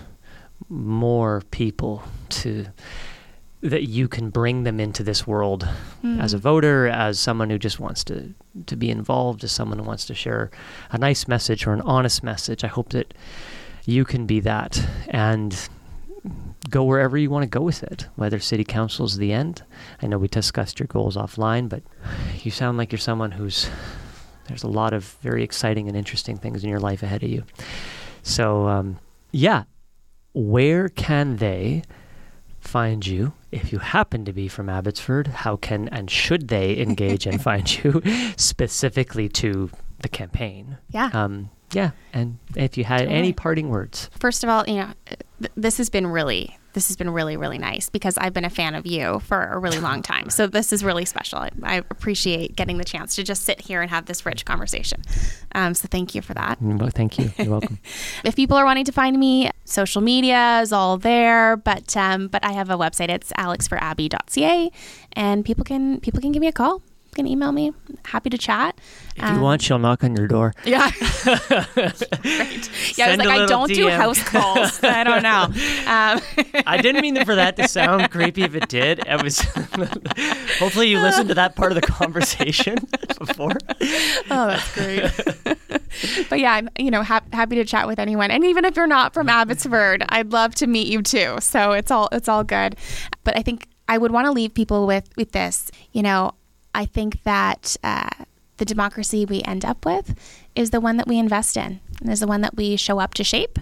more people to that you can bring them into this world mm. as a voter, as someone who just wants to to be involved, as someone who wants to share a nice message or an honest message. I hope that you can be that and go wherever you want to go with it, whether city council is the end. I know we discussed your goals offline, but you sound like you're someone who's there's a lot of very exciting and interesting things in your life ahead of you. So, um, yeah, where can they find you if you happen to be from Abbotsford, how can and should they engage and find you specifically to the campaign? Yeah. Um, yeah. And if you had any parting words. First of all, you know, th- this has been really this has been really, really nice because I've been a fan of you for a really long time. So this is really special. I, I appreciate getting the chance to just sit here and have this rich conversation. Um, so thank you for that. Well, thank you. You're welcome. if people are wanting to find me, social media is all there, but um, but I have a website. It's alexforabby.ca, and people can people can give me a call can email me. Happy to chat. If you want, she'll knock on your door. Yeah. Great. Yeah, I was like, I don't do house calls. I don't know. Um, I didn't mean for that to sound creepy if it did. It was hopefully you listened to that part of the conversation before. oh, that's great. but yeah, I'm you know hap- happy to chat with anyone, and even if you're not from Abbotsford, I'd love to meet you too. So it's all it's all good. But I think I would want to leave people with with this. You know, I think that uh, the democracy we end up with is the one that we invest in, and is the one that we show up to shape.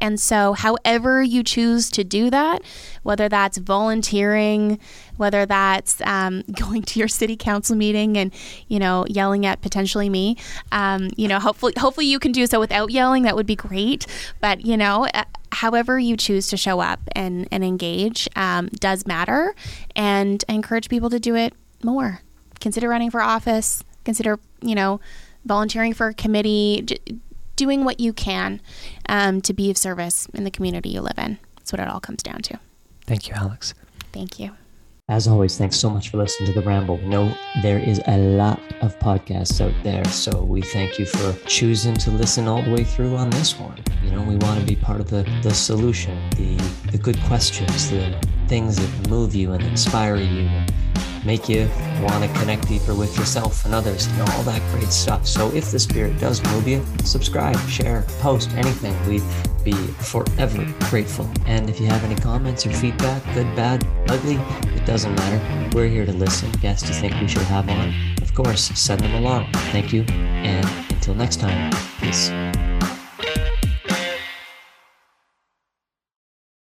And so, however you choose to do that, whether that's volunteering, whether that's um, going to your city council meeting and you know yelling at potentially me, um, you know, hopefully, hopefully you can do so without yelling. That would be great. But you know, uh, however you choose to show up and and engage um, does matter. And I encourage people to do it more. Consider running for office. Consider you know volunteering for a committee. J- doing what you can um, to be of service in the community you live in. That's what it all comes down to. Thank you, Alex. Thank you. As always, thanks so much for listening to The Ramble. We know there is a lot of podcasts out there, so we thank you for choosing to listen all the way through on this one. You know, we want to be part of the, the solution, the, the good questions, the things that move you and inspire you, make you want to connect deeper with yourself and others, and all that great stuff. So if the spirit does move you, subscribe, share, post, anything. We'd be forever grateful. And if you have any comments or feedback, good, bad, ugly, it doesn't matter. We're here to listen. Guests you think we should have on, of course, send them along. Thank you, and until next time, peace.